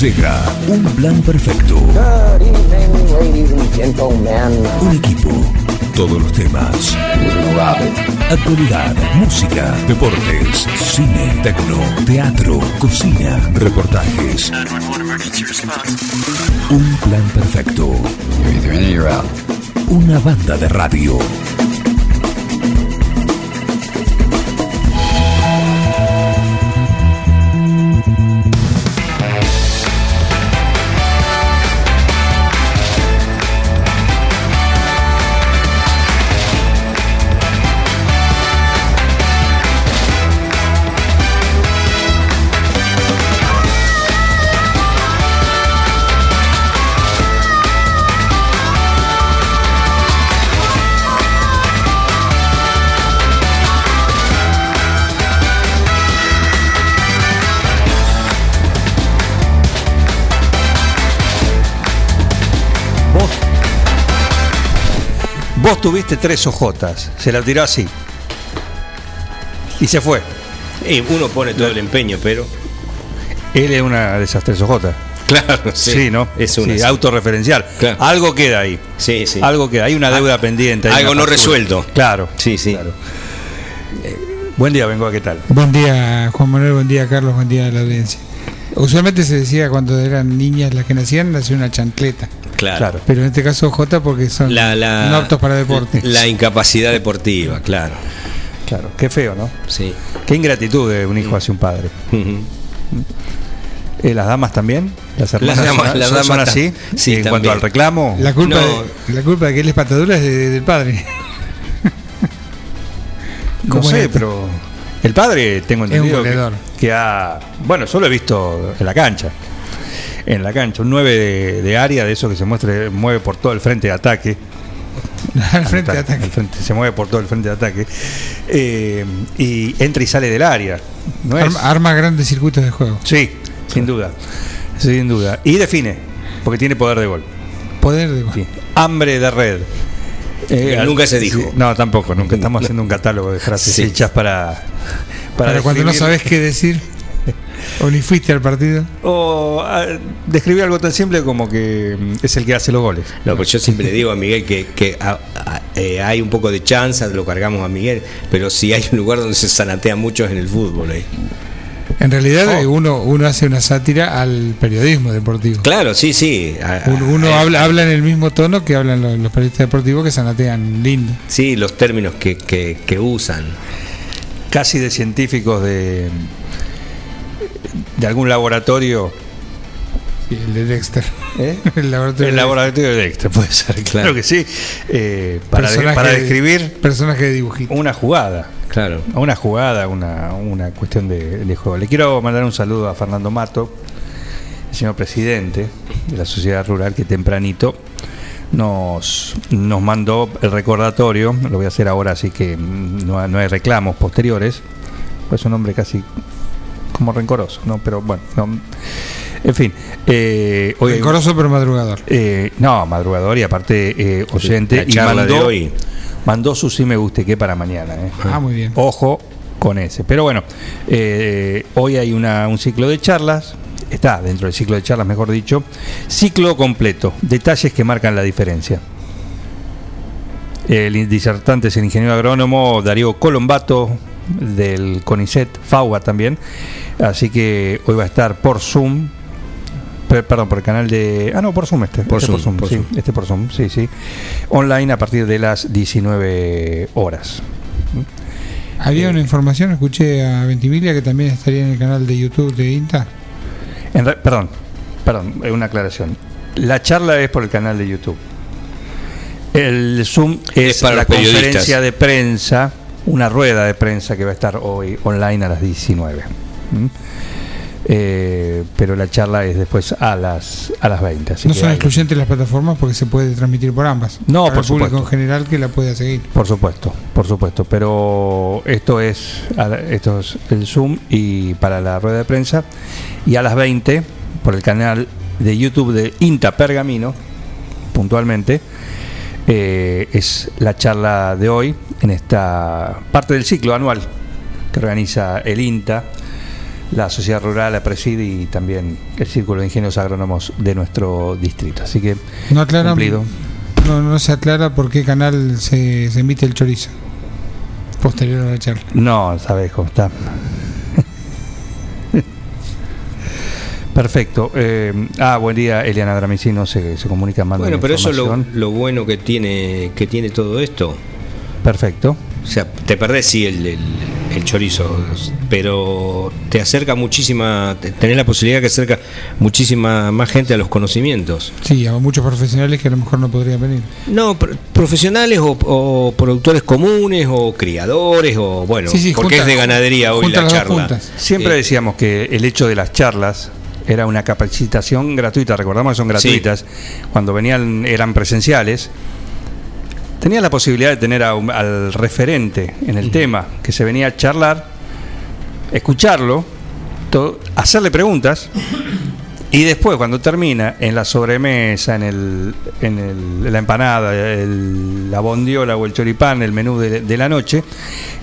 Llega un plan perfecto. Good evening, ladies and gentlemen. Un equipo. Todos los temas. Actualidad, música, deportes, cine, tecno, teatro, cocina, reportajes. Un plan perfecto. Una banda de radio. Vos tuviste tres ojotas, se la tiró así. Y se fue. Y uno pone todo el empeño, pero. Él es una de esas tres ojotas. Claro, Sí, ¿no? Es una. Sí, sí. autorreferencial. Claro. Algo queda ahí. Sí, sí. Algo queda. Hay una deuda pendiente. hay algo no resuelto. Claro. Sí, sí. claro. Eh, buen día, vengo a qué tal. Buen día, Juan Manuel, buen día, Carlos, buen día a la audiencia. Usualmente se decía cuando eran niñas las que nacían, nació una chancleta. Claro. Claro. Pero en este caso J porque son La, la- no aptos para deporte. La incapacidad deportiva, claro. Claro. Qué feo, ¿no? Sí. Qué ingratitud de un hijo hacia un padre. Eh, ¿Las damas también? ¿Las hermanas damas- son, las son damas así? sí, en cuanto al reclamo. La culpa, No. de, la culpa de que él es patadura es de- del padre. No ¿Cómo sé, es? pero el padre tengo un entendido que, goleador. que ha, bueno, yo lo he visto en la cancha, en la cancha, un 9 de, de área de eso que se muestre, mueve por todo el frente de ataque, Al frente de ataque. el frente- se mueve por todo el frente de ataque eh, y entra y sale del área, no es, Arma, arma grandes circuitos de juego. sí, sin duda, sin duda, y define, porque tiene poder de gol, Poder de gol. sí. hambre de red. Que nunca se dijo. sí, no, tampoco, nunca. Estamos haciendo un catálogo de frases Sí. hechas para. Para, cuando no sabes qué decir o ni fuiste al partido. O ah, describir algo tan simple como que mm, es el que hace los goles. No, pues yo siempre le digo a Miguel que, que a- a- eh, hay un poco de chance, lo cargamos a Miguel, pero si hay un lugar donde se zanatea mucho es en el fútbol. ahí. En realidad Oh. eh, uno, uno hace una sátira al periodismo deportivo. Claro, sí, sí. Uno, uno eh, habla, habla en el mismo tono que hablan los, los periodistas deportivos que zanatean lindo. Sí, los términos que, que, que usan. Casi de científicos de. de algún laboratorio. El de Dexter. ¿eh? El laboratorio El de Dexter, puede ser, claro, Claro. que sí. Eh, para, de- para de- describir Personaje de dibujito. una jugada. Claro. Una jugada, una, una cuestión de, de juego. Le quiero mandar un saludo a Fernando Mato, el señor presidente de la sociedad rural, que tempranito nos, nos mandó el recordatorio. Lo voy a hacer ahora, así que no, no hay reclamos posteriores. Pues es un hombre casi como rencoroso, ¿no? Pero bueno, no. En fin. Eh, hoy hay- Rencoroso pero madrugador. eh, no, madrugador y aparte eh, oyente. La y charla de mandó, hoy. mandó su sí me guste que para mañana. ¿eh? Ah, muy bien. Ojo con ese. Pero bueno, eh, hoy hay una, un ciclo de charlas. Está dentro del ciclo de charlas, mejor dicho. Ciclo completo. Detalles que marcan la diferencia. El disertante es el ingeniero agrónomo Darío Colombato del CONICET, FAUA también. Así que hoy va a estar por Zoom. Pe- Perdón, por el canal de. Ah, no, por Zoom este. Por este Zoom, por sí, Zoom. este por Zoom, sí, sí. Online a partir de las 19 horas. Había una información, escuché a Ventimiglia que también estaría en el canal de YouTube de INTA. En re- perdón, perdón, eh, una aclaración. La charla es por el canal de YouTube. El Zoom es, Es para la conferencia de prensa, una rueda de prensa que va a estar hoy online a las 19. ¿Mm? Eh, pero la charla es después a las a las 20. así No que son hay- excluyentes las plataformas porque se puede transmitir por ambas. No, Para por el público supuesto. en general que la pueda seguir. Por supuesto, por supuesto. Pero esto es, esto es el Zoom y para la rueda de prensa. Y a las 20, por el canal de YouTube de INTA Pergamino, puntualmente, eh, es la charla de hoy en esta parte del ciclo anual que organiza el INTA la sociedad rural la preside y también el Círculo de Ingenieros Agrónomos de nuestro distrito. Así que No aclaran, cumplido. no, no se aclara por qué canal se, se emite el chorizo. Posterior a la charla. No, sabes cómo está. Perfecto. Eh, ah, buen día, Eliana Dramicino se, se comunica manda Bueno, pero eso es lo, lo bueno que tiene, que tiene todo esto. Perfecto. O sea, te perdés sí el, el- el chorizo, pero te acerca muchísima, te- tenés la posibilidad que acerca muchísima más gente a los conocimientos. Sí, a muchos profesionales que a lo mejor no podrían venir. No, pr- profesionales o, o productores comunes o criadores o bueno, Sí, sí, porque junta- es de ganadería hoy la charla. Siempre Eh, decíamos que el hecho de las charlas era una capacitación gratuita, recordamos que son gratuitas, cuando venían eran presenciales. Tenía la posibilidad de tener a un- al referente en el tema, que se venía a charlar, escucharlo, to- hacerle preguntas y después cuando termina en la sobremesa, en, el, en el- la empanada, el- la bondiola o el choripán, el menú de, de la noche,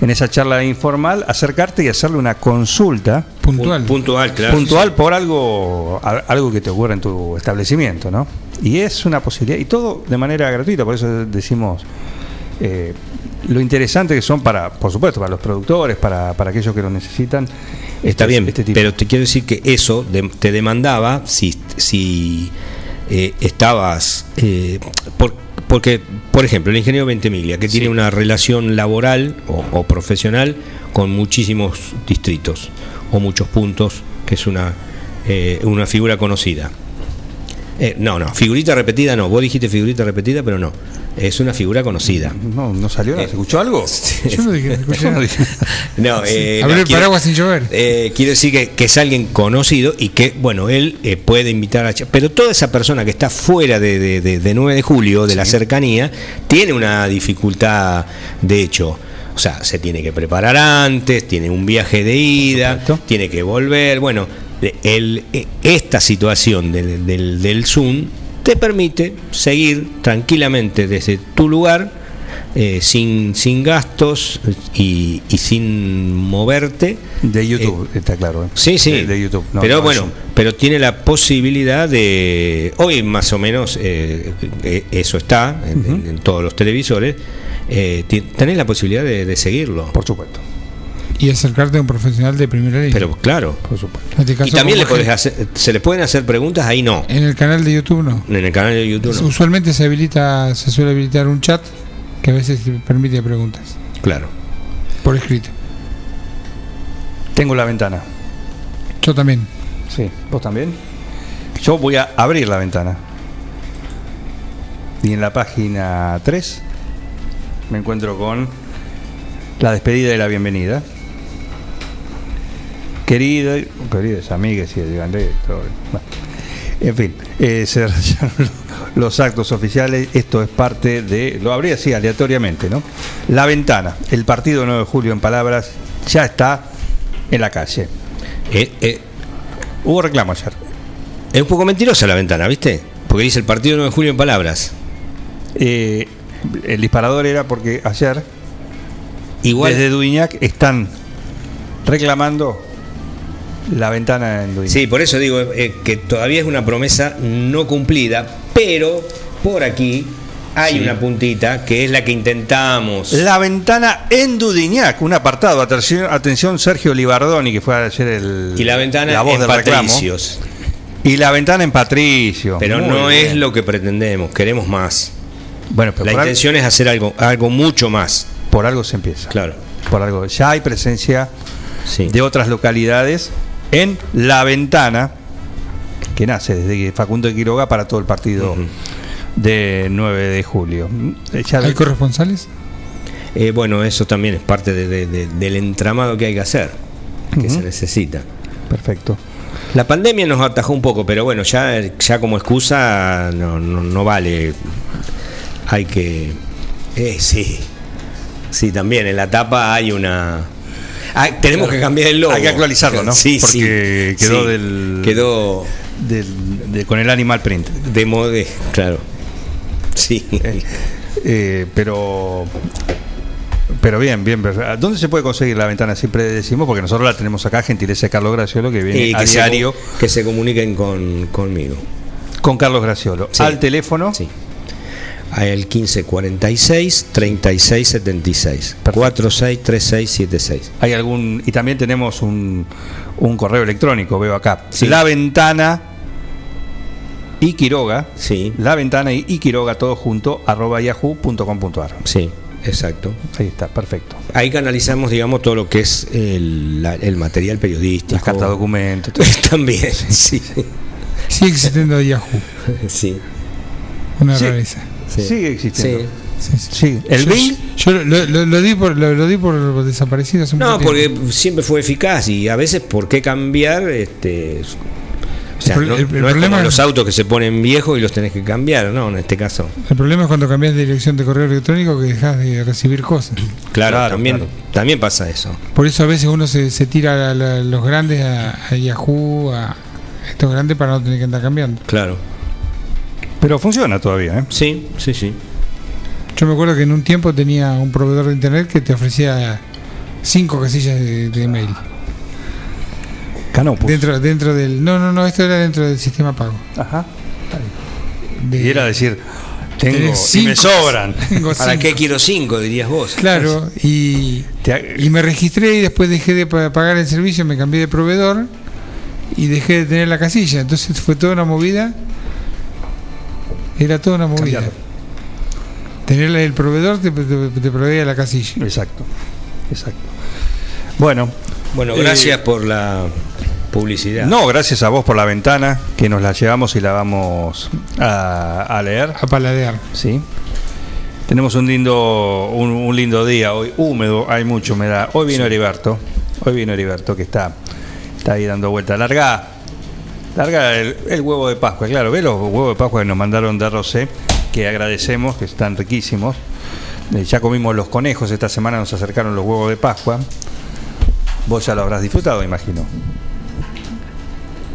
en esa charla informal, acercarte y hacerle una consulta Puntual. Pun- Puntual, claro. puntual por algo a- algo que te ocurra en tu establecimiento, ¿no? Y es una posibilidad, y todo de manera gratuita, por eso decimos eh, lo interesante que son para, por supuesto, para los productores, para, para aquellos que lo necesitan. Está este- bien, este tipo. pero te quiero decir que eso de- te demandaba si, si eh, estabas. eh, por- porque, por ejemplo, el ingeniero Ventemiglia, que tiene una relación laboral o, o profesional con muchísimos distritos o muchos puntos, que es una, eh, una figura conocida. Eh, no, no, figurita repetida no. Vos dijiste figurita repetida, pero no. Es una figura conocida. No, no salió. Eh, ¿Se escuchó algo? Yo no dije, escuché no eh, Abrir no, paraguas sin llover. Eh, quiero decir que, que es alguien conocido y que, bueno, él eh, puede invitar a... Pero toda esa persona que está fuera de, de, de- de 9 de julio, de la cercanía, tiene una dificultad, de hecho. O sea, se tiene que preparar antes, tiene un viaje de ida, tiene que volver. Bueno, el- eh, esta situación del, del, del Zoom te permite seguir tranquilamente desde tu lugar eh, sin, sin gastos y, y sin moverte. De YouTube, está claro. ¿eh? Sí, sí. De, de YouTube. no, pero no, bueno, pero tiene la posibilidad de. Hoy más o menos eh, eh, eso está en, en- en todos los televisores. Eh, tenés la posibilidad de, de seguirlo. Por supuesto. Y acercarte a un profesional de primera línea. Pero claro. Por supuesto. En este caso, Y también le podés hacer, se le pueden hacer preguntas, ahí no. En el canal de YouTube no. En el canal de YouTube no. Usualmente se habilita, se suele habilitar un chat que a veces te permite preguntas Claro. por escrito. Tengo la ventana. Yo también. Sí. ¿Vos también? Yo voy a abrir la ventana. Y en la página 3 me encuentro con la despedida y la bienvenida. Querida, queridas amigas y díganle, todo, bueno. En fin, eh, se realizaron los actos oficiales. Esto es parte de. Lo abrí así aleatoriamente, ¿no? La ventana. El partido 9 de julio, en palabras, ya está en la calle. Eh, eh, Hubo reclamo ayer. es un poco mentirosa la ventana, ¿viste? Porque dice el partido 9 de julio en palabras. Eh, el disparador era porque ayer, Igual. desde Dudignac, están reclamando la ventana en Dudignac. Sí, por eso digo eh, que todavía es una promesa no cumplida, pero por aquí hay Sí. una puntita que es la que intentamos. La ventana en Dudignac, un apartado. Atención, atención Sergio Libardoni, que fue ayer el, y la ventana la voz en. Patricios. Y la ventana en Patricio. Pero Muy no bien. es lo que pretendemos, queremos más. Bueno, pero La intención es hacer algo, algo mucho más. por algo se empieza. Claro. Por algo. Ya hay presencia Sí. de otras localidades en La Ventana, que nace desde que Facundo de Quiroga para todo el partido de 9 de julio. Eh, ya- ¿Hay corresponsales? Eh, bueno, eso también es parte de- de- de- del entramado que hay que hacer, que se necesita. Perfecto. La pandemia nos atajó un poco, pero bueno, ya, ya como excusa no, no, no vale. Hay que. Eh, sí. Sí, también en la tapa hay una. Ah, tenemos que cambiar el logo. Hay que actualizarlo, ¿no? Sí, Porque sí. quedó sí. del- Quedó Del- de- con el animal print. de moda, claro. Sí. Eh, pero Pero bien, bien. ¿Dónde se puede conseguir la ventana? Siempre decimos, porque nosotros la tenemos acá, gentileza de Carlos Graciolo, que viene a que, se, diario co- que se comuniquen con, conmigo. con Carlos Graciolo. Sí. Al teléfono. Sí. Al 1546 3676 463676. Hay algún. Y también tenemos un, un correo electrónico, veo acá. Sí. La ventana y Quiroga. Sí, La ventana y, y Quiroga, todo junto, arroba yahoo.com.ar. sí, exacto. Ahí está, perfecto. Ahí canalizamos, digamos, todo lo que es el, la- el material periodístico. Las cartas documentos. todo. También, sí. Sigue existiendo Yahoo, sí. una Sí. rareza. Sí. Sigue existiendo. Sí. Sí, sí. Sí. El Yo- Bing. Yo lo, lo- lo di por lo, lo di por desaparecido hace No, tiempo. porque siempre fue eficaz y a veces, ¿por qué cambiar? Este, o sea, El no, el- el no es problema como los autos que se ponen viejos y los tenés que cambiar, ¿no? En este caso. El problema es cuando cambias de dirección de correo electrónico que dejas de recibir cosas. Claro, Claro, también, claro. también pasa eso. Por eso a veces uno se, se tira a, la- los grandes, a, a Yahoo, a estos grandes para no tener que andar cambiando. Claro. Pero funciona todavía, ¿eh? Sí, sí, sí. Yo me acuerdo que en un tiempo tenía un proveedor de internet que te ofrecía cinco casillas de, de email. Canopus. Dentro, dentro del. No, no, no, esto era dentro del sistema pago. Ajá. De- Y era decir, tengo y me cinco. sobran. Tengo ¿Para cinco. qué quiero cinco? Dirías vos. Claro, y, Te- y me registré y después dejé de pa- pagar el servicio, me cambié de proveedor y dejé de tener la casilla. Entonces fue toda una movida. Era toda una movida. Cambiarlo. Tener el proveedor te, te, te proveía la casilla. Exacto. Exacto. Bueno, Bueno, Eh, gracias por la publicidad. no, gracias a vos por la ventana, que nos la llevamos y la vamos a, a leer. A paladear. Sí. Tenemos un lindo, un, un lindo día hoy, húmedo, hay mucha humedad. Hoy vino Heriberto, hoy vino Heriberto que está, está ahí dando vuelta. Larga, larga el, el huevo de Pascua, claro, ve los huevos de Pascua que nos mandaron de Rosé, que agradecemos, que están riquísimos. Eh, ya comimos los conejos, esta semana nos acercaron los huevos de Pascua. Vos ya lo habrás disfrutado, imagino.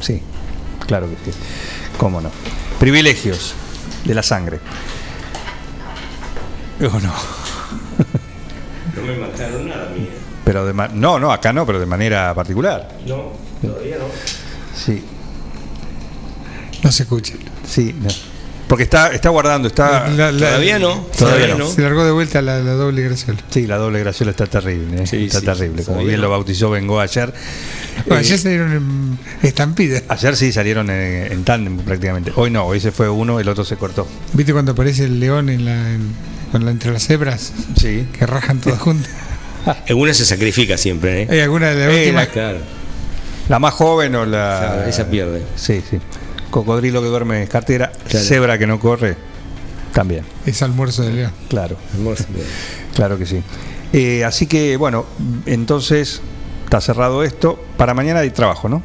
Sí, claro que sí. ¿Cómo no? Privilegios de la sangre. ¿O no? No me mataron nada, mía. Pero de no, no, acá no, pero de manera particular. No, todavía no. Sí, No se escucha. sí. no. Porque está, está guardando, está. La- la- Todavía no. Todavía Todavía no. no. Se largó de vuelta la, la doble graciola. Sí, la doble graciola está terrible, ¿eh? Sí, está sí, terrible. Como bien no. lo bautizó Vengo ayer. Bueno, Eh, ayer se dieron en estampida. ayer sí salieron en, en tándem prácticamente. Hoy no, hoy se fue uno, el otro se cortó. ¿Viste cuando aparece el león en la, en- con la, entre las cebras? Sí. Que rajan todas juntas. Una se sacrifica siempre, ¿eh? Hay alguna de las Eh, últimas. Claro. La más joven o la. Esa pierde. Sí, sí. Cocodrilo que duerme en cartera, Claro. cebra que no corre, también. Es almuerzo de león. Claro. Bien. Claro que sí. Eh, así que, bueno, entonces está cerrado esto. Para mañana hay trabajo, ¿no?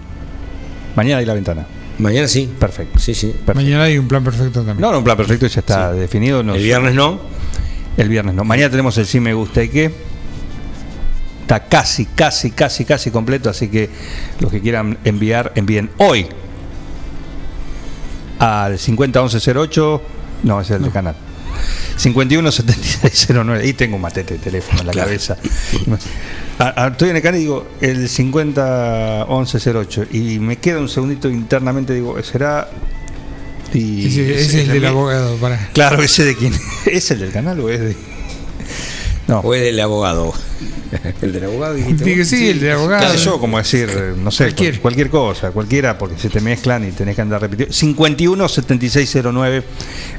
Mañana hay la ventana. Mañana sí. Perfecto. Sí, sí. Perfecto. Mañana hay un plan perfecto también. No, no, un plan perfecto ya está definido. no El sé. viernes no. El viernes no. Mañana tenemos el sí me gusta y qué. Está casi, casi, casi, casi completo. Así que los que quieran enviar, envíen hoy al 501108. No, ese es el de canal. 517609. Ahí tengo un matete de teléfono en la Claro. cabeza. A- a- estoy en el canal y digo el 501108. Y me queda un segundito internamente. Digo, ¿será? Y ese, ese es el de del abogado. Para. Claro, ese de quién. ¿Es el del canal o es de.? No. O es del abogado. el del abogado dijiste. Sí, el del abogado. ¿Qué sé yo? Como decir, no sé, Cualquier. cualquier. cualquier cosa, cualquiera, porque se te mezclan y tenés que andar repitiendo. 51 7609,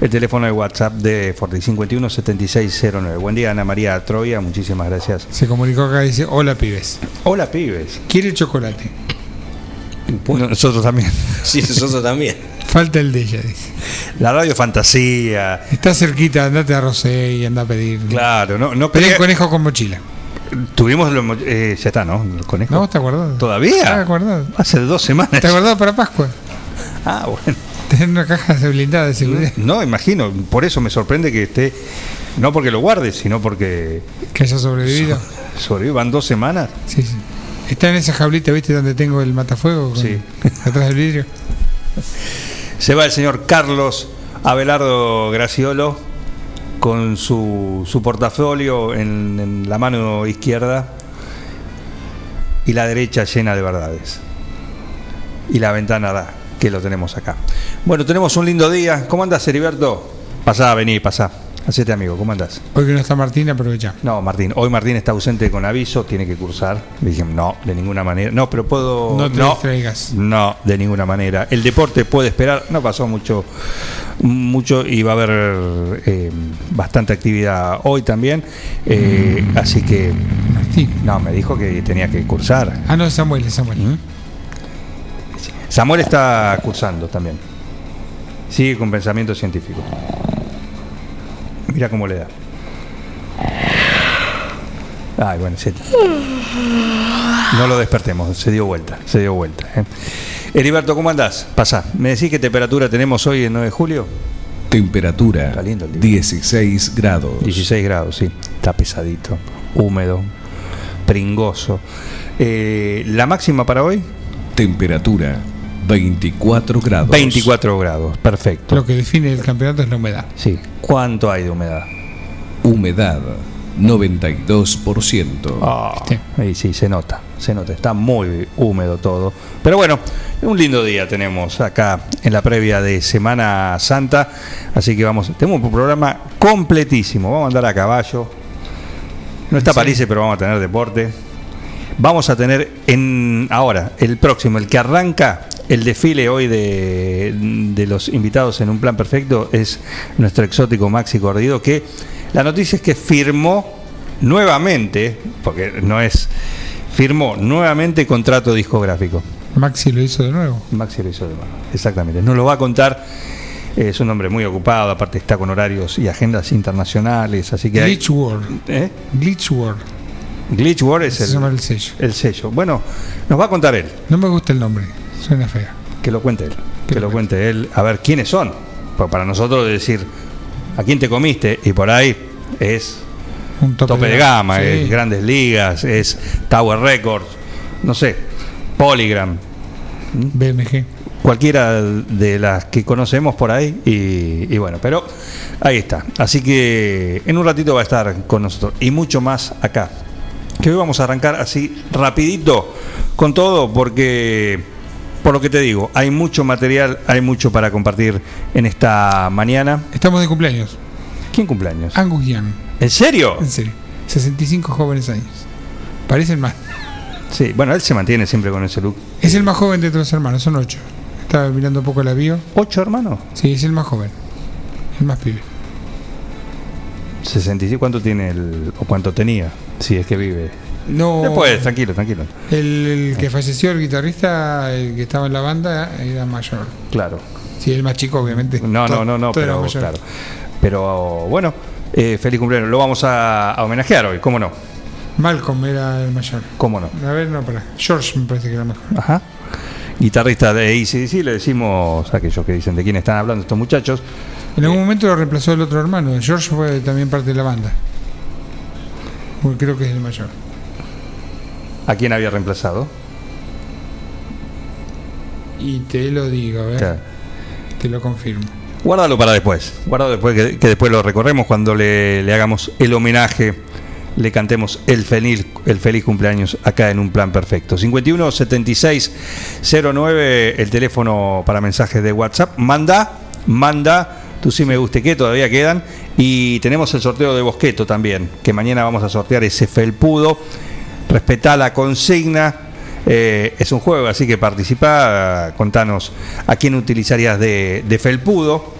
el teléfono de WhatsApp de Forti. 51 7609. Buen día, Ana María Troya, muchísimas gracias. Se comunicó acá y dice: Hola, pibes. Hola, pibes. ¿Quiere chocolate? No, Nosotros también. Sí, nosotros también. Falta el de ella, dice. La radio fantasía. Está cerquita, andate a Rosé y anda a pedir. Claro, no, no Pedí conejo con mochila. Tuvimos mo- eh, ya está, ¿no? El conejo. No, está guardado. ¿Todavía? Está guardado. Hace dos semanas. Está guardado para Pascua. Ah, bueno. Tener una caja de blindada de seguridad. No, imagino. Por eso me sorprende que esté. No porque lo guarde, sino porque Que haya sobrevivido. sobrevivan dos semanas. Sí, sí. Está en esa jaulita, ¿viste? Donde tengo el matafuego. con- Sí. Atrás del vidrio. Se va el señor Carlos Abelardo Graciolo con su, su portafolio en, en la mano izquierda y la derecha llena de verdades. Y la ventana da, que lo tenemos acá. Bueno, tenemos un lindo día. ¿Cómo andas, Heriberto? Pasá, vení, pasá. Hacete amigo, ¿cómo andás? Hoy que no está Martín, aprovecha. No, Martín, hoy Martín está ausente con aviso, tiene que cursar. Le dije, no, de ninguna manera. No, pero puedo. No te distraigas. No, de ninguna manera. El deporte puede esperar. No pasó mucho, mucho y va a haber eh, bastante actividad hoy también. Eh, así que, Martín. no, me dijo que tenía que cursar. Ah, no, Samuel, Samuel. ¿Mm? Samuel está cursando también. Sigue con pensamiento científico. Mira cómo le da. Ay, bueno, se- no lo despertemos, se dio vuelta, se dio vuelta. ¿eh? Heriberto, ¿cómo andás? Pasa. ¿Me decís qué temperatura tenemos hoy el 9 de julio? Temperatura Está lindo el día. 16 grados. 16 grados, sí. Está pesadito, húmedo, pringoso. Eh, ¿La máxima para hoy? Temperatura 24 grados. 24 grados, perfecto. Lo que define el campeonato es la humedad. Sí. ¿Cuánto hay de humedad? Humedad 92%. Ah, ¿Viste? ahí sí, se nota, se nota, está muy húmedo todo. Pero bueno, un lindo día tenemos acá en la previa de Semana Santa, así que vamos, tenemos un programa completísimo, vamos a andar a caballo. No está Sí. París, pero vamos a tener deporte. Vamos a tener en ahora, el próximo, el que arranca el desfile hoy de, de los invitados en un plan perfecto es nuestro exótico Maxi Cordido, que la noticia es que firmó nuevamente, porque no es, firmó nuevamente contrato discográfico. Maxi lo hizo de nuevo. Maxi lo hizo de nuevo, exactamente. Nos lo va a contar. eh, Es un hombre muy ocupado, aparte está con horarios y agendas internacionales, así que hay- Glitch World. ¿Eh? Glitch World. Glitch War es el, el sello. el sello. Bueno, nos va a contar él, No me gusta el nombre. Suena que lo cuente él, que, Que lo cuente él, a ver quiénes son. Pues para nosotros decir a quién te comiste y por ahí es Un tope, tope de gama, Sí. es grandes ligas, es Tower Records, no sé, Polygram, BMG. cualquiera de las que conocemos por ahí y, y bueno, pero ahí está. Así que en un ratito va a estar con nosotros y mucho más acá. Que hoy vamos a arrancar así rapidito con todo porque por lo que te digo, hay mucho material, hay mucho para compartir en esta mañana. Estamos de cumpleaños. ¿Quién cumpleaños? Angus Young. ¿En serio? En serio. 65 jóvenes años. Parecen más. Sí, bueno, él se mantiene siempre con ese look. Es el más joven de todos los hermanos, son ocho. Estaba mirando un poco la bio. ¿Ocho hermanos? Sí, es el más joven. El más pibe. 65, ¿cuánto tiene el, o cuánto tenía? Si es que vive. No. Después, tranquilo, tranquilo. El, el que falleció, el guitarrista, el que estaba en la banda, era mayor. Claro. Sí, el más chico, obviamente. No, no, no, no, pero claro. Pero bueno, eh, feliz cumpleaños. Lo vamos a, a homenajear hoy, ¿cómo no? Malcolm era el mayor. ¿Cómo no? A ver, no, para. George me parece que era mejor. Ajá. Guitarrista de ACDC, le decimos a aquellos que dicen de quién están hablando estos muchachos. En algún momento lo reemplazó el otro hermano. George fue también parte de la banda. Creo que es el mayor. ¿A quién había reemplazado? Y te lo digo, a ver. Claro. Te lo confirmo. Guárdalo para después. Guárdalo después, que, que después lo recorremos cuando le, le hagamos el homenaje, le cantemos el feliz, el feliz cumpleaños acá en un plan perfecto. 51 76 09, el teléfono para mensajes de WhatsApp. Manda, manda, tú sí me guste que todavía quedan. Y tenemos el sorteo de Bosqueto también, que mañana vamos a sortear ese felpudo. Respetá la consigna. Eh, es un juego, así que participa, contanos a quién utilizarías de, de felpudo,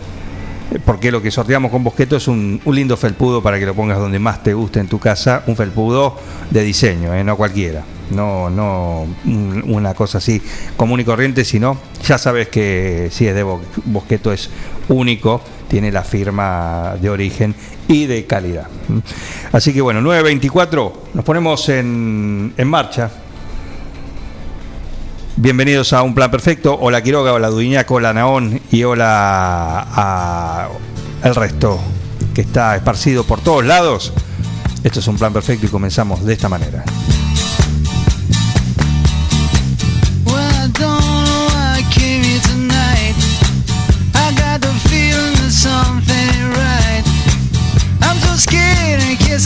porque lo que sorteamos con Bosqueto es un, un lindo felpudo para que lo pongas donde más te guste en tu casa, un felpudo de diseño, eh, no cualquiera, no, no un- una cosa así común y corriente, sino ya sabes que si es de Bo- Bosqueto es único, tiene la firma de origen y de calidad. ¿Mm? Así que bueno, 9.24, nos ponemos en, marcha. Bienvenidos a Un Plan Perfecto. Hola Quiroga, hola Dudiñaco, hola Naón y hola a el resto que está esparcido por todos lados. Esto es Un Plan Perfecto y comenzamos de esta manera.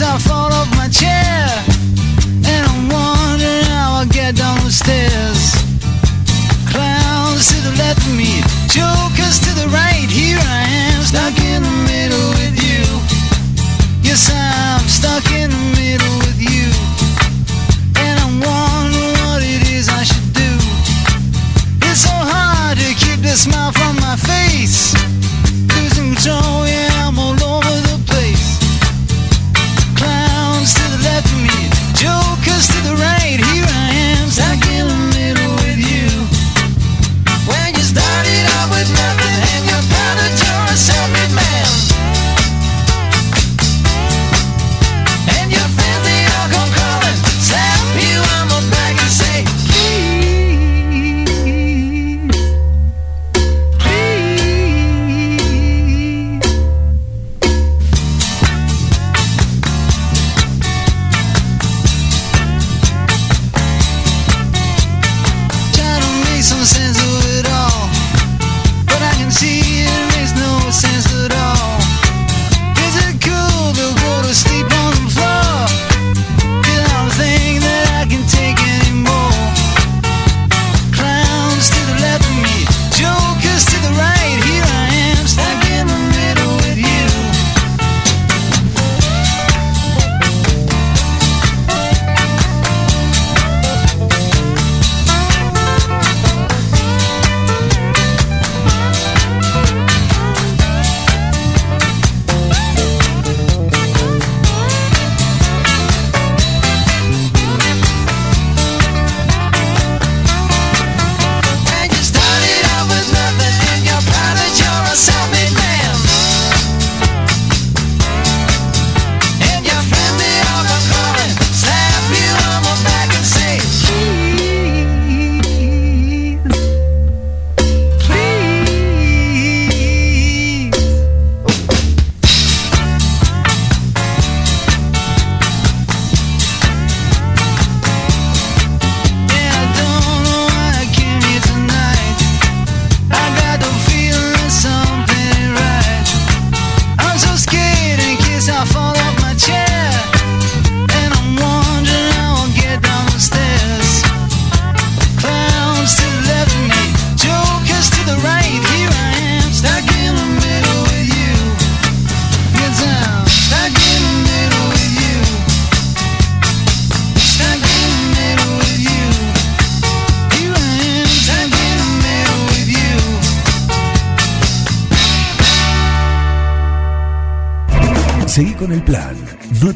myself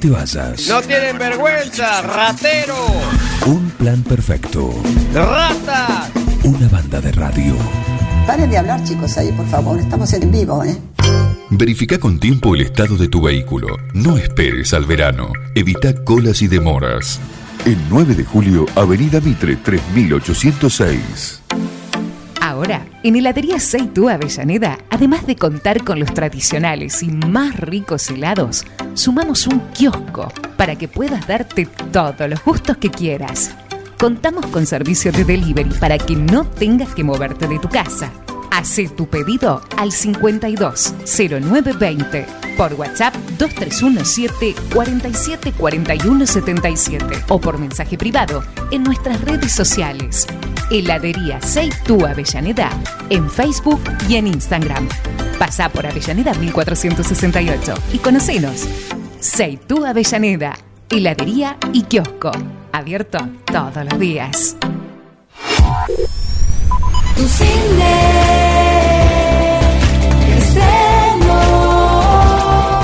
te vayas. No tienen vergüenza, ratero, Un plan perfecto. ratas. Una banda de radio. Paren de hablar, chicos, ahí, por favor. Estamos en vivo, ¿eh? Verifica con tiempo el estado de tu vehículo. No esperes al verano. Evita colas y demoras. El 9 de julio, Avenida Mitre 3806. Ahora, en Heladería Seitú Avellaneda, además de contar con los tradicionales y más ricos helados, sumamos un kiosco para que puedas darte todos los gustos que quieras. Contamos con servicio de delivery para que no tengas que moverte de tu casa. Hacé tu pedido al 520920 por WhatsApp 2317 47 41 77 o por mensaje privado en nuestras redes sociales. Heladería Seitú Avellaneda en Facebook y en Instagram. Pasá por Avellaneda 1468 y conocenos. Seitú Avellaneda, heladería y kiosco. Abierto todos los días. Tu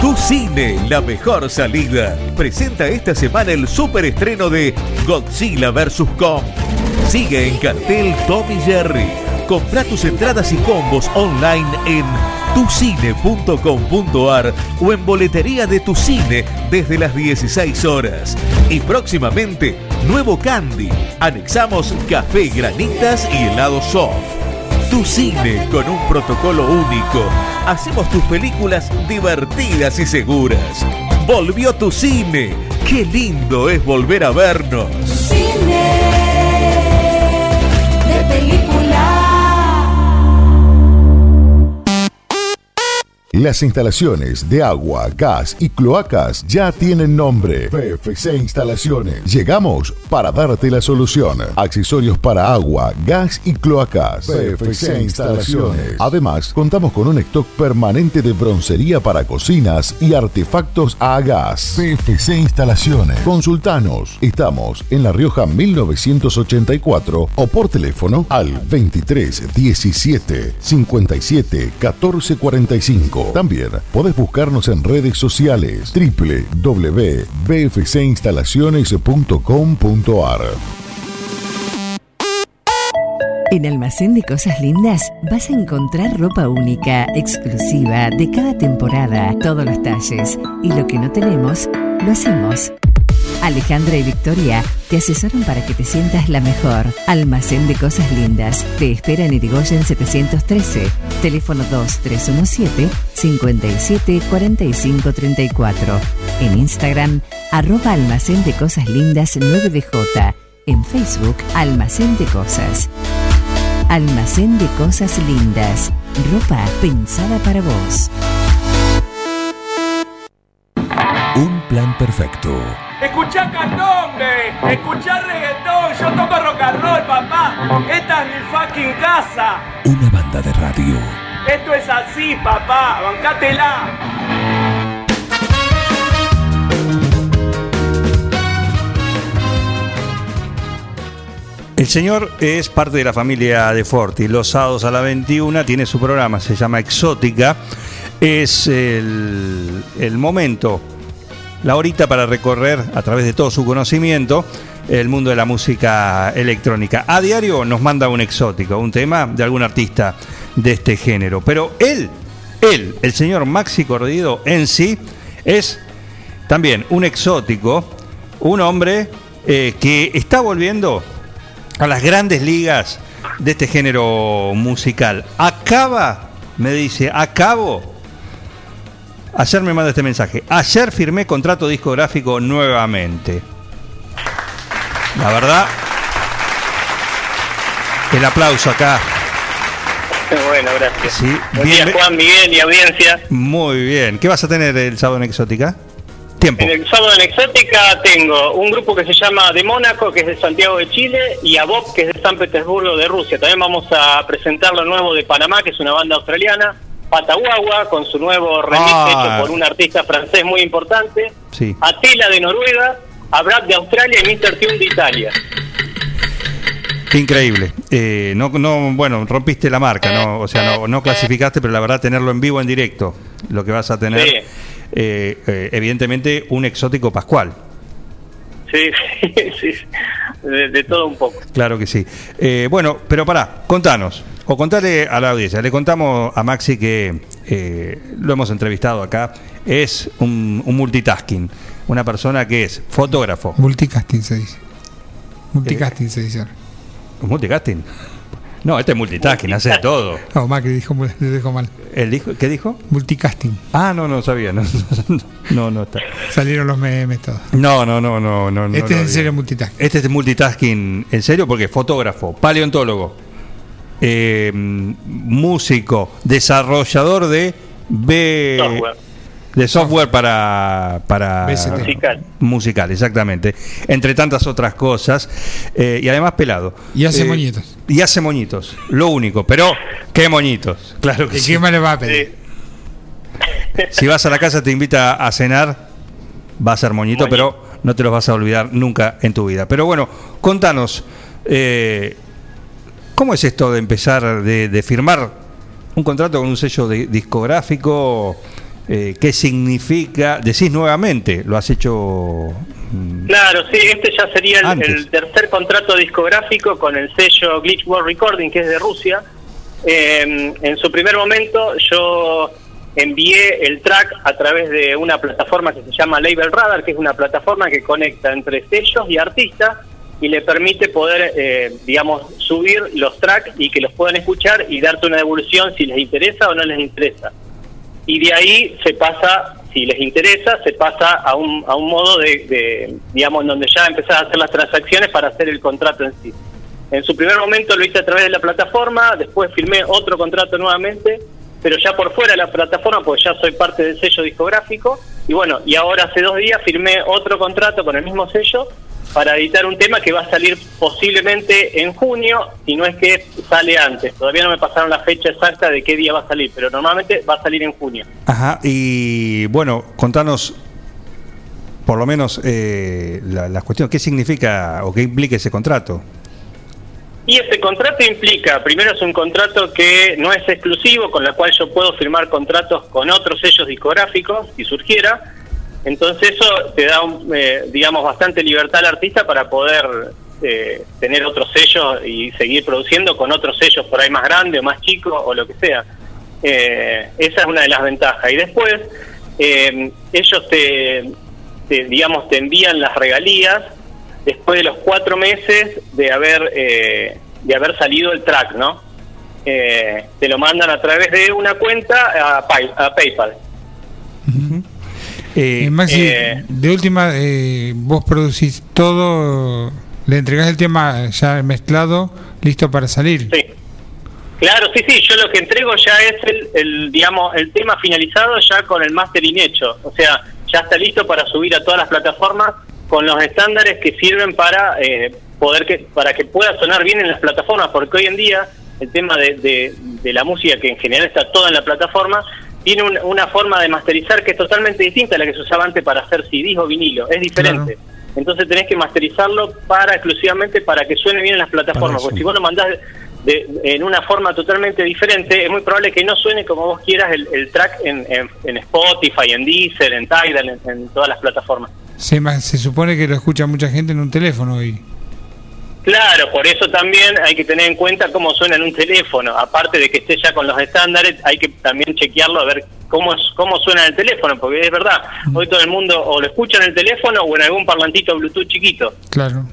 Tu Cine, la mejor salida. Presenta esta semana el superestreno de Godzilla vs. Kong. Sigue en cartel Tommy Jerry. Compra tus entradas y combos online en tucine.com.ar o en boletería de tu cine desde las 16 horas. Y próximamente, nuevo candy. Anexamos café, granitas y helado soft. Tu cine con un protocolo único. Hacemos tus películas divertidas y seguras. Volvió tu cine. Qué lindo es volver a vernos. de Las instalaciones de agua, gas y cloacas ya tienen nombre. PFC Instalaciones. Llegamos para darte la solución. Accesorios para agua, gas y cloacas. PFC Instalaciones. Además, contamos con un stock permanente de broncería para cocinas y artefactos a gas. PFC Instalaciones. Consultanos. Estamos en La Rioja 1984 o por teléfono al 23 17 57 14 45. También podés buscarnos en redes sociales www.bfcinstalaciones.com.ar. En Almacén de Cosas Lindas vas a encontrar ropa única, exclusiva, de cada temporada, todos los talles. Y lo que no tenemos, lo hacemos. Alejandra y Victoria te asesoran para que te sientas la mejor. Almacén de Cosas Lindas. Te espera en Irigoyen 713. Teléfono 2317 57 45 34. En Instagram, arroba Almacén de Cosas Lindas 9DJ. En Facebook, Almacén de Cosas. Almacén de Cosas Lindas. Ropa pensada para vos. Un plan perfecto. Escuchá candombe, escuchá reggaetón, yo toco rock and roll, papá. Esta es mi fucking casa. Una banda de radio. Esto es así, papá, bancátela. El señor es parte de la familia de Forti. Los sábados a la 21 tiene su programa, se llama Exótica. Es el, el momento, la horita para recorrer a través de todo su conocimiento el mundo de la música electrónica. A diario nos manda un exótico, un tema de algún artista de este género. Pero él, él, el señor Maxi Cordido en sí, es también un exótico, un hombre eh, que está volviendo a las grandes ligas de este género musical. Acaba, me dice, acabo. Ayer me manda este mensaje. Ayer firmé contrato discográfico nuevamente. La verdad, el aplauso acá. Bueno, gracias. Sí, Buen bien- día, Juan, Miguel y audiencia. Muy bien. ¿Qué vas a tener el sábado en Exótica? Tiempo. En el sábado en Exótica tengo un grupo que se llama De Mónaco, que es de Santiago de Chile, y a Bob, que es de San Petersburgo de Rusia. También vamos a presentar lo nuevo de Panamá, que es una banda australiana. Pataguagua, con su nuevo remix Ah. hecho por un artista francés muy importante. Sí. Atila de Noruega, a Brad de Australia y Mr. Tune de Italia. Increíble. Eh, no, no, bueno, rompiste la marca, ¿no? O sea, no, no clasificaste, pero la verdad tenerlo en vivo, en directo, lo que vas a tener, Sí. eh, eh, evidentemente, un exótico pascual. Sí, sí, sí. De, de todo un poco. Claro que sí. Eh, bueno, pero pará, contanos, o contale a la audiencia, le contamos a Maxi que eh, lo hemos entrevistado acá, es un, un multitasking, una persona que es fotógrafo. Multicasting se dice. Multicasting se dice. ahora. ¿Un multicasting? No, este es multitasking, hace de todo. No, Macri dijo, dijo mal. ¿Él dijo, ¿Qué dijo? Multicasting. Ah, no, no sabía. No, no, no está. Salieron los memes todos. No, no, no, no. no Este es en serio multitasking. Este es multitasking en serio porque es fotógrafo, paleontólogo, eh, músico, desarrollador de B, Software. de software para para. Musical. musical, exactamente, entre tantas otras cosas eh, y además pelado Y hace Eh, moñitos. y hace moñitos, lo único, pero qué moñitos, claro que ¿Y sí. qué le va a pedir? Si vas a la casa te invita a cenar, va a ser moñito, pero no te los vas a olvidar nunca en tu vida. Pero bueno, contanos, eh, ¿cómo es esto de empezar, de, de firmar un contrato con un sello de- discográfico? Eh, ¿Qué significa? Decís nuevamente, lo has hecho... mm, Claro, sí, este ya sería el, tercer contrato discográfico con el sello Glitch World Recording, que es de Rusia. Eh, en su primer momento yo envié el track a través de una plataforma que se llama Label Radar, que es una plataforma que conecta entre sellos y artistas y le permite poder, eh, digamos, subir los tracks y que los puedan escuchar y darte una devolución si les interesa o no les interesa y de ahí se pasa, si les interesa, se pasa a un, a un modo de, de, digamos, donde ya empezás a hacer las transacciones para hacer el contrato en sí. En su primer momento lo hice a través de la plataforma, después firmé otro contrato nuevamente pero ya por fuera de la plataforma, pues ya soy parte del sello discográfico. Y bueno, y ahora hace dos días firmé otro contrato con el mismo sello para editar un tema que va a salir posiblemente en junio, y no es que sale antes. Todavía no me pasaron la fecha exacta de qué día va a salir, pero normalmente va a salir en junio. Ajá, y bueno, contanos por lo menos eh, la, la cuestión, ¿qué significa o qué implica ese contrato? Y ese contrato implica, primero es un contrato que no es exclusivo, con la cual yo puedo firmar contratos con otros sellos discográficos si surgiera. Entonces eso te da, un, eh, digamos, bastante libertad al artista para poder eh, tener otros sellos y seguir produciendo con otros sellos por ahí más grandes o más chicos o lo que sea. Eh, esa es una de las ventajas. Y después eh, ellos te, digamos, te envían las regalías después de los cuatro meses de haber eh, de haber salido el track, ¿no? Eh, te lo mandan a través de una cuenta a, Pay- a PayPal. Eh, Maxi, eh, de última, eh, vos producís todo, le entregás el tema ya mezclado, listo para salir. Sí. Claro, sí, sí, yo lo que entrego ya es el, el, digamos, el tema finalizado ya con el mastering hecho. O sea, ya está listo para subir a todas las plataformas con los estándares que sirven para eh, poder que para que pueda sonar bien en las plataformas, porque hoy en día el tema de, de, de la música, que en general está toda en la plataforma, tiene un- una forma de masterizar que es totalmente distinta a la que se usaba antes para hacer CDs o vinilo, es diferente. Entonces tenés que masterizarlo para exclusivamente para que suene bien en las plataformas, porque si vos lo mandás de- en una forma totalmente diferente, es muy probable que no suene como vos quieras el, el track en, en- en Spotify, en Deezer, en Tidal, en, en todas las plataformas. Se, se supone que lo escucha mucha gente en un teléfono hoy. Claro, por eso también hay que tener en cuenta cómo suena en un teléfono. Aparte de que esté ya con los estándares, hay que también chequearlo a ver cómo es, cómo suena en el teléfono, porque es verdad, hoy todo el mundo o lo escucha en el teléfono o en algún parlantito Bluetooth chiquito. Claro.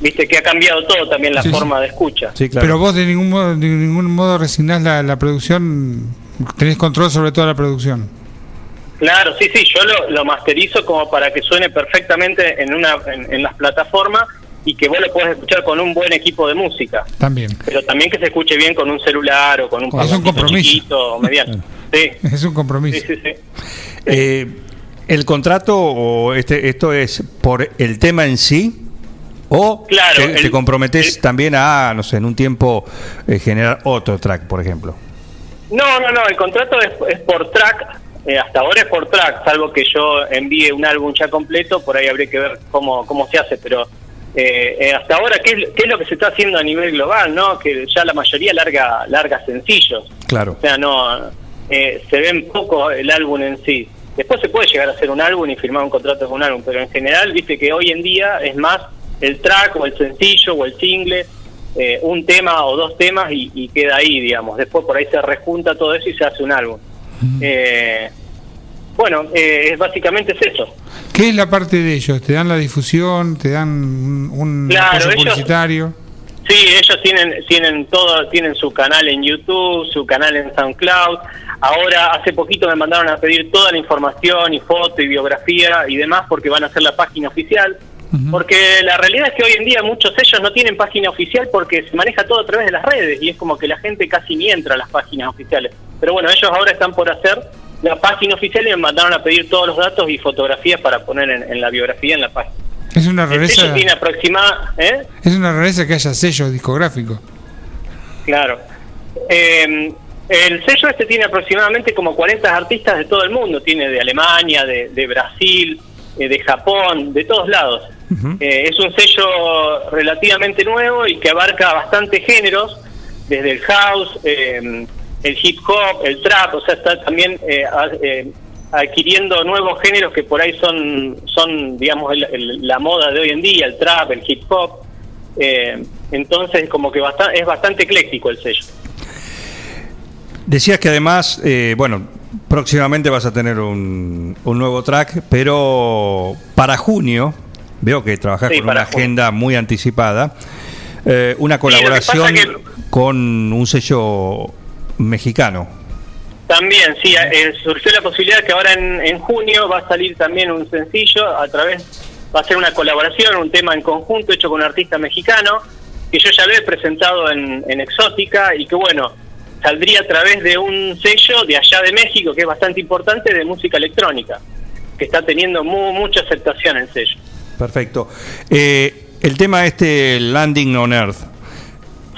Viste que ha cambiado todo también la Sí, sí. forma de escucha. Pero vos de ningún modo, de ningún modo resignás la, la producción, tenés control sobre toda la producción. Claro, sí, sí, yo lo, lo masterizo como para que suene perfectamente en una en, en las plataformas y que vos lo puedas escuchar con un buen equipo de música, También. pero también que se escuche bien con un celular o con un Es un compromiso. chiquito o mediano. Sí, Es un compromiso. sí, sí, sí. Eh, ¿El contrato o este esto es por el tema en sí? ¿O Claro, te, el- te comprometes también a, no sé, en un tiempo eh, generar otro track, por ejemplo? No, no, no, el contrato es, es por track, eh, hasta ahora es por track, salvo que yo envíe un álbum ya completo, por ahí habría que ver cómo, cómo se hace, pero eh, eh, hasta ahora, ¿qué es, ¿qué es lo que se está haciendo a nivel global? no Que ya la mayoría larga, larga sencillos, Claro. o sea, no eh, se ven poco el álbum en sí. Después se puede llegar a hacer un álbum y firmar un contrato con un álbum, pero en general, viste que hoy en día es más el track o el sencillo o el single, eh, un tema o dos temas y, y queda ahí, digamos. Después por ahí se rejunta todo eso y se hace un álbum. Eh, bueno, eh, básicamente es eso. ¿Qué es la parte de ellos? ¿Te dan la difusión? ¿Te dan un, Claro, apoyo ellos- publicitario? Sí, ellos tienen tienen todo, tienen su canal en YouTube, su canal en SoundCloud. Ahora, hace poquito me mandaron a pedir toda la información y foto y biografía y demás porque van a hacer la página oficial. Porque la realidad es que hoy en día muchos ellos no tienen página oficial porque se maneja todo a través de las redes y es como que la gente casi ni entra a las páginas oficiales. Pero bueno, ellos ahora están por hacer la página oficial y me mandaron a pedir todos los datos y fotografías para poner en, en la biografía en la página. Es una El sello rareza, tiene aproximada... ¿eh? es una rareza que haya sello discográfico. Claro. Eh, el sello este tiene aproximadamente como 40 artistas de todo el mundo. Tiene de Alemania, de, de Brasil, eh, de Japón, de todos lados. Es un sello relativamente nuevo y que abarca bastantes géneros, desde el house, eh, el hip hop, el trap, o sea, está también eh, eh, adquiriendo nuevos géneros que por ahí son, son digamos, el- el- la moda de hoy en día, el trap, el hip hop. Eh, entonces, como que basta- es bastante ecléctico el sello. Decías que además, eh, bueno, próximamente vas a tener un, un nuevo track, pero para junio, veo que trabajás Sí, con una agenda muy anticipada, una Sí, lo que colaboración con un sello mexicano. También, sí, eh, surgió la posibilidad que ahora en, en junio va a salir también un sencillo a través, va a ser una colaboración, un tema en conjunto hecho con un artista mexicano, que yo ya lo he presentado en, en Exótica y que bueno, saldría a través de un sello de allá de México que es bastante importante de música electrónica, que está teniendo mu- mucha aceptación el sello. Perfecto. Eh, el tema este, Landing on Earth.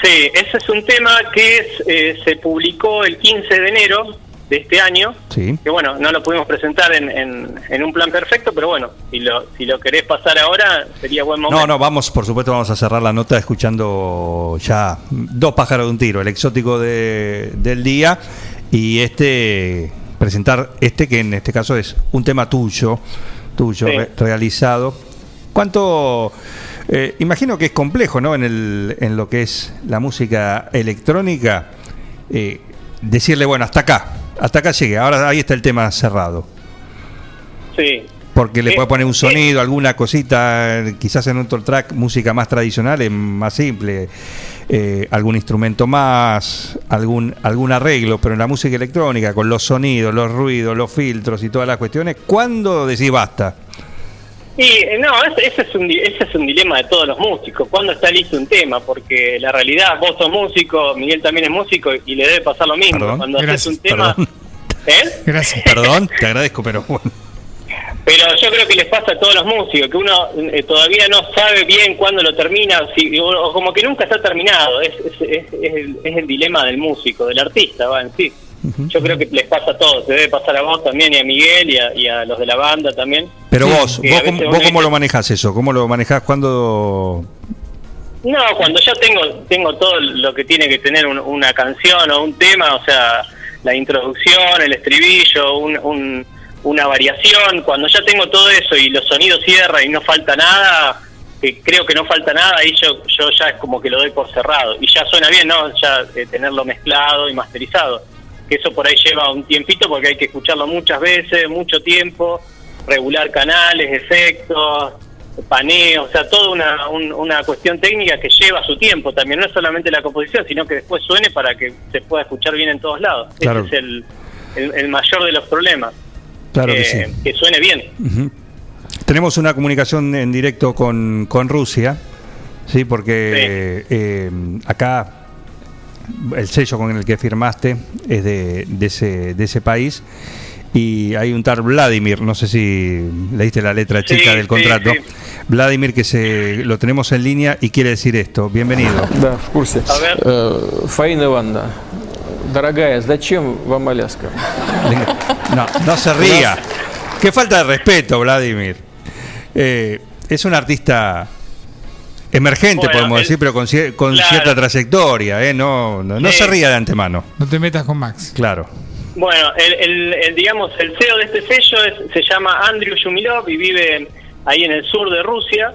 Sí, ese es un tema que es, eh, se publicó el 15 de enero de este año, Sí. que bueno, no lo pudimos presentar en, en, en un plan perfecto, pero bueno, si lo, si lo querés pasar ahora, sería buen momento. No, no, vamos, por supuesto, vamos a cerrar la nota escuchando ya dos pájaros de un tiro, el exótico de- del día y este, presentar este que en este caso es un tema tuyo, tuyo, Sí. re- realizado. ¿Cuánto? Eh, imagino que es complejo, ¿no? En, el, en lo que es la música electrónica, eh, decirle, bueno, hasta acá, hasta acá llegue, ahora ahí está el tema cerrado. Sí. Porque le Eh, puede poner un eh. sonido, alguna cosita, quizás en otro track, música más tradicional, es más simple, eh, algún instrumento más, algún, algún arreglo, pero en la música electrónica, con los sonidos, los ruidos, los filtros y todas las cuestiones, ¿cuándo decís basta? Y no, ese, ese es un, di- ese es un dilema de todos los músicos. ¿Cuándo está listo un tema? Porque la realidad, vos sos músico, Miguel también es músico y le debe pasar lo mismo. Perdón, Cuando haces gracias, un tema. perdón. ¿Eh? Gracias. Perdón, te agradezco, pero bueno. Pero yo creo que les pasa a todos los músicos, que uno eh, todavía no sabe bien cuándo lo termina, si- o, o como que nunca está terminado. Es, es, es- es el, es el dilema del músico, del artista, va en sí. Yo creo que les pasa a todos, te debe pasar a vos también y a Miguel y a, y a los de la banda también. Pero vos, vos, cómo, vos lo manejás eso? ¿Cómo lo manejás cuando... No, cuando ya tengo tengo todo lo que tiene que tener un- una canción o un tema, o sea, la introducción, el estribillo, un- un- una variación, cuando ya tengo todo eso y los sonidos cierran y no falta nada, que creo que no falta nada, ahí yo, yo ya es como que lo doy por cerrado. Y ya suena bien, ¿no? Ya eh, tenerlo mezclado y masterizado. Que eso por ahí lleva un tiempito porque hay que escucharlo muchas veces, mucho tiempo, regular canales, efectos, paneo, o sea, toda una, un- una cuestión técnica que lleva su tiempo también, no es solamente la composición, sino que después suene para que se pueda escuchar bien en todos lados. Claro. Ese es el, el- el mayor de los problemas. Claro que Eh, sí. que suene bien. Tenemos una comunicación en directo con, con Rusia, sí, porque eh, acá el sello con el que firmaste es de, de ese, de ese país y hay un tal Vladimir, no sé si leíste la letra Sí, chica del sí, contrato. sí. Vladimir que se lo tenemos en línea y quiere decir esto. Bienvenido. Да, в курсе. Э, Фаина Ивановна, дорогая, зачем вам Аляска? No, no se ría. Qué falta de respeto, Vladimir. Eh, es un artista emergente, Bueno, podemos decir, pero con, cier- con claro. cierta trayectoria. ¿eh? No, no, se ría de antemano. No te metas con Max. Claro. Bueno, el, el- el, digamos, el CEO de este sello es- se llama Andrew Shumilov y vive ahí en el sur de Rusia.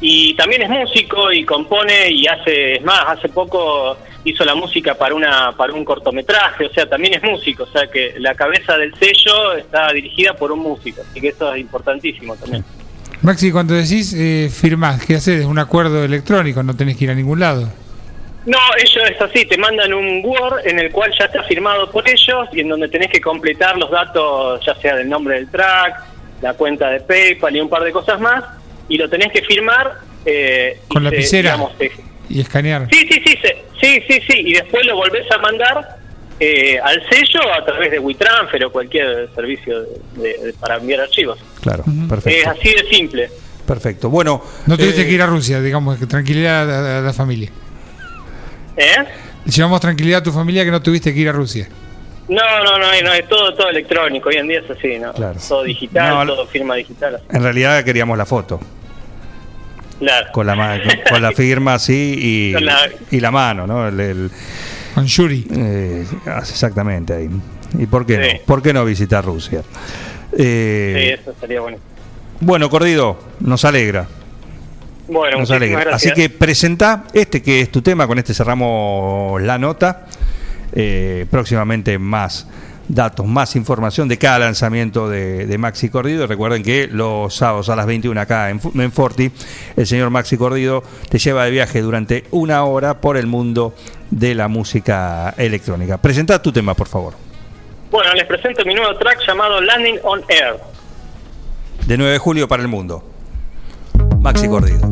Y también es músico y compone y hace, es más, hace poco hizo la música para una para un cortometraje, o sea, también es músico, o sea que la cabeza del sello está dirigida por un músico, así que eso es importantísimo también. Maxi, cuando decís eh, firmás, ¿qué haces? Es un acuerdo electrónico, no tenés que ir a ningún lado. No, ellos es así, te mandan un Word en el cual ya está firmado por ellos y en donde tenés que completar los datos, ya sea del nombre del track, la cuenta de PayPal y un par de cosas más, y lo tenés que firmar. eh, y Con se- lapicera digamos, te- y escanear. Sí, sí, sí, se- sí, sí, sí, y después lo volvés a mandar eh, al sello a través de WeTransfer o cualquier servicio de- de- para enviar archivos. Claro, Es perfecto. así de simple. Perfecto. Bueno, No tuviste eh, que ir a Rusia, digamos, que tranquilidad a, a la familia. ¿Eh? Llevamos tranquilidad a tu familia que no tuviste que ir a Rusia. No, no, no, no, es todo, todo electrónico, hoy en día es así, ¿no? Claro. Todo digital, No, todo firma digital. así. en realidad queríamos la foto. Claro. Con la, con, la firma así y, Con la- y la mano, ¿no? El, el- Con Yuri. eh, exactamente ahí. ¿Y por qué Sí. no? ¿Por qué no visitar Rusia? Eh, Sí, eso estaría bueno. Bueno, Cordido, nos alegra. Bueno, Nos muchísimas alegra. gracias. Así que presenta este que es tu tema, con este cerramos la nota. Eh, próximamente más datos, más información de cada lanzamiento de, de Maxi Cordido. Recuerden que los sábados a las 21 acá en, en Forti, el señor Maxi Cordido te lleva de viaje durante una hora por el mundo de la música electrónica. Presenta tu tema, por favor. Bueno, les presento mi nuevo track llamado Landing on Air. De 9 de julio para el mundo. Maxi Cordido.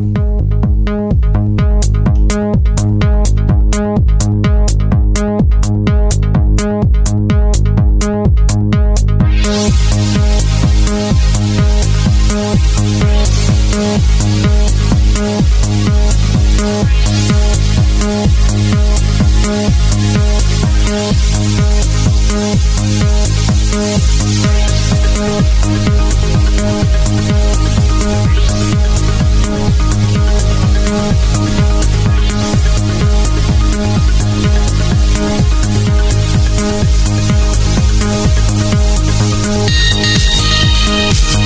Oh,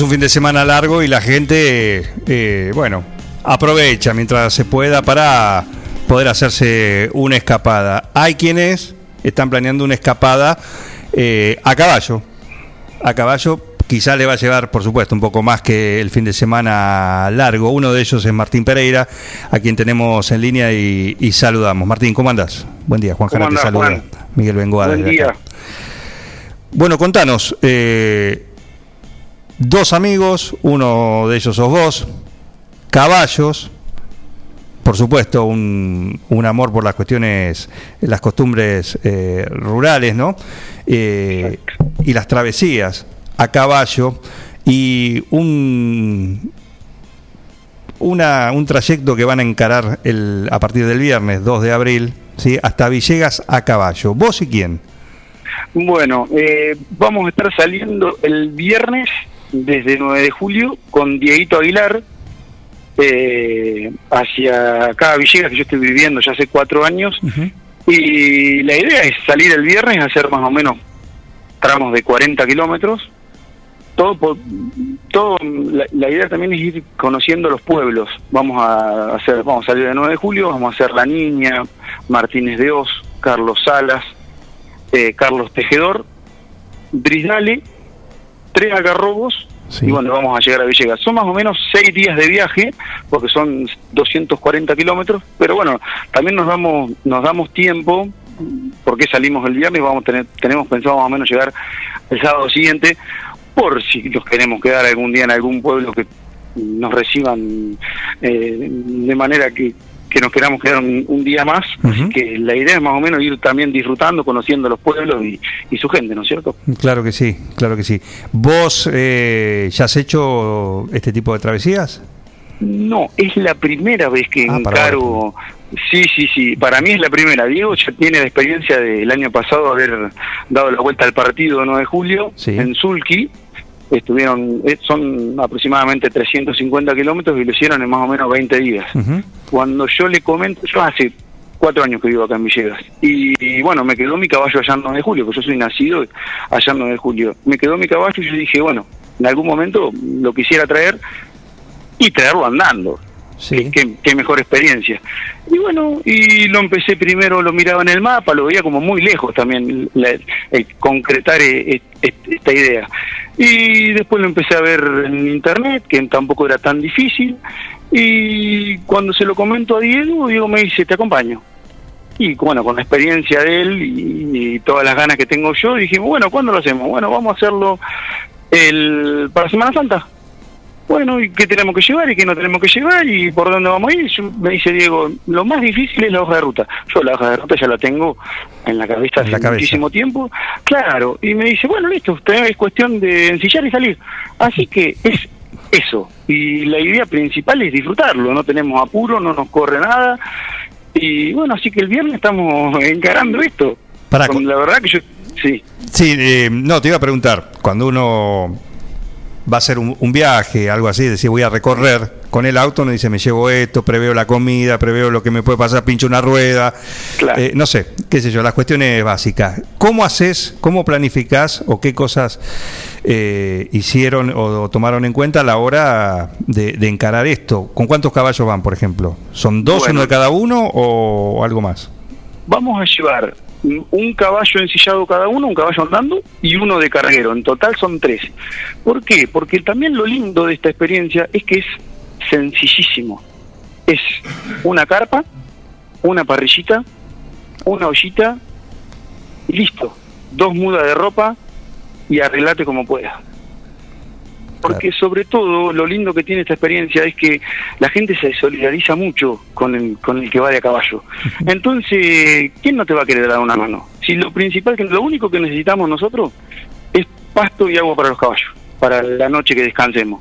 Es un fin de semana largo y la gente, eh, bueno, aprovecha mientras se pueda para poder hacerse una escapada. Hay quienes están planeando una escapada eh, a caballo. A caballo quizá le va a llevar, por supuesto, un poco más que el fin de semana largo. Uno de ellos es Martín Pereira, a quien tenemos en línea y, y saludamos. Martín, ¿cómo andás? Buen día, Juan ¿Cómo Jara te saluda. Juan? Miguel Bengoa. Buen día. acá. Bueno, contanos. eh, dos amigos, uno de ellos sos vos, caballos, por supuesto, un, un amor por las cuestiones, las costumbres eh, rurales, ¿no? Eh, y las travesías a caballo y un, una, un trayecto que van a encarar el, a partir del viernes 2 de abril, ¿sí? hasta Villegas a caballo. ¿Vos y quién? Bueno, eh, vamos a estar saliendo el viernes desde 9 de julio con Dieguito Aguilar eh, hacia acá a Villegas, que yo estoy viviendo ya hace cuatro años. Y la idea es salir el viernes, hacer más o menos tramos de 40 kilómetros. Todo, todo la, la idea también es ir conociendo los pueblos. Vamos a hacer, vamos a salir el 9 de julio, vamos a hacer La Niña, Martínez de Oz, Carlos Salas, eh, Carlos Tejedor, Brisdale, tres agarrobos y bueno, vamos a llegar a Villegas. Son más o menos seis días de viaje, porque son 240 kilómetros, pero bueno, también nos damos, nos damos tiempo por qué salimos el viernes, vamos a tener, tenemos pensado más o menos llegar el sábado siguiente, por si nos queremos quedar algún día en algún pueblo que nos reciban eh, de manera que, que nos queramos quedar un, un día más. Así que la idea es más o menos ir también disfrutando, conociendo los pueblos y, y su gente, ¿no es cierto? Claro que sí, claro que sí. ¿Vos eh, ya has hecho este tipo de travesías? No, es la primera vez que Ah, encaro. Sí, sí, sí. Para mí es la primera. Diego ya tiene la experiencia del año pasado haber dado la vuelta al partido 9 de julio en Sulki. Estuvieron, eh, son aproximadamente 350 kilómetros y lo hicieron en más o menos 20 días. Cuando yo le comento, yo hace cuatro años que vivo acá en Villegas. Y, y bueno, me quedó mi caballo allá en 9 de julio, porque yo soy nacido allá en 9 de julio. Me quedó mi caballo y yo dije, bueno, en algún momento lo quisiera traer y traerlo andando. Qué, qué- qué mejor experiencia. Y bueno, y lo empecé primero, lo miraba en el mapa, lo veía como muy lejos también, el concretar eh, eh, esta idea. Y después lo empecé a ver en internet, que tampoco era tan difícil. Y cuando se lo comento a Diego, Diego me dice, te acompaño. Y bueno, con la experiencia de él y, y todas las ganas que tengo yo, dijimos, bueno, ¿cuándo lo hacemos? Bueno, vamos a hacerlo el para Semana Santa. Bueno, ¿y qué tenemos que llevar y qué no tenemos que llevar y por dónde vamos a ir? Yo- me dice Diego, lo más difícil es la hoja de ruta. Yo la hoja de ruta ya la tengo en la cabeza hace la cabeza. muchísimo tiempo. Claro, y me dice, bueno, listo, es cuestión de ensillar y salir. Así que es eso. Y la idea principal es disfrutarlo, no tenemos apuro, no nos corre nada. Y bueno, así que el viernes estamos encarando esto. Con- la verdad que yo, sí. Sí, eh, no, te iba a preguntar, cuando uno va a hacer un, un viaje, algo así, decir voy a recorrer con el auto, uno dice me llevo esto, preveo la comida, preveo lo que me puede pasar, pincho una rueda, eh, no sé, qué sé yo, las cuestiones básicas. ¿Cómo haces, cómo planificás o qué cosas eh, hicieron o, tomaron en cuenta a la hora de, de encarar esto? ¿Con cuántos caballos van, por ejemplo? ¿Son dos, Bueno. uno de cada uno o algo más? Vamos a llevar un caballo ensillado cada uno, un caballo andando y uno de carguero. En total son tres. ¿Por qué? Porque también lo lindo de esta experiencia es que es sencillísimo. Es una carpa, una parrillita, una ollita y listo. Dos mudas de ropa y arreglate como puedas. Porque sobre todo lo lindo que tiene esta experiencia es que la gente se solidariza mucho con el, con el que va de a caballo. Entonces, ¿quién no te va a querer dar una mano? Si lo principal, que lo único que necesitamos nosotros es pasto y agua para los caballos, para la noche que descansemos.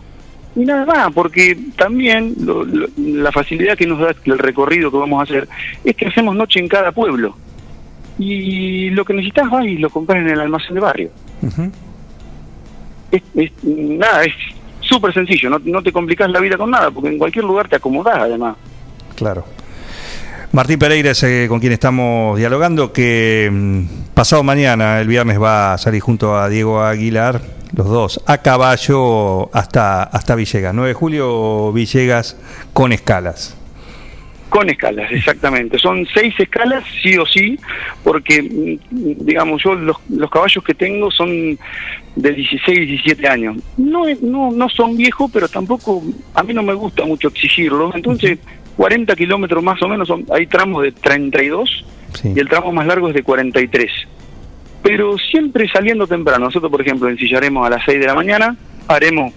Y nada más, porque también lo- lo- la facilidad que nos da el recorrido que vamos a hacer es que hacemos noche en cada pueblo. Y lo que necesitas vas y lo compras en el almacén de barrio. Es, es- nada, es súper sencillo, no, no te complicas la vida con nada, porque en cualquier lugar te acomodás además. Claro. Martín Pereira es eh, con quien estamos dialogando, que mm, pasado mañana, el viernes, va a salir junto a Diego Aguilar, los dos, a caballo hasta, hasta Villegas. 9 de julio, Villegas con escalas. Con escalas, exactamente. Son seis escalas, sí o sí, porque, mm, digamos, yo los, los caballos que tengo son de 16, 17 años. No, no, no son viejos, pero tampoco, a mí no me gusta mucho exigirlos. Entonces, 40 kilómetros más o menos, son, hay tramos de 32 y el tramo más largo es de 43. Pero siempre saliendo temprano. Nosotros, por ejemplo, ensillaremos a las 6 de la mañana, haremos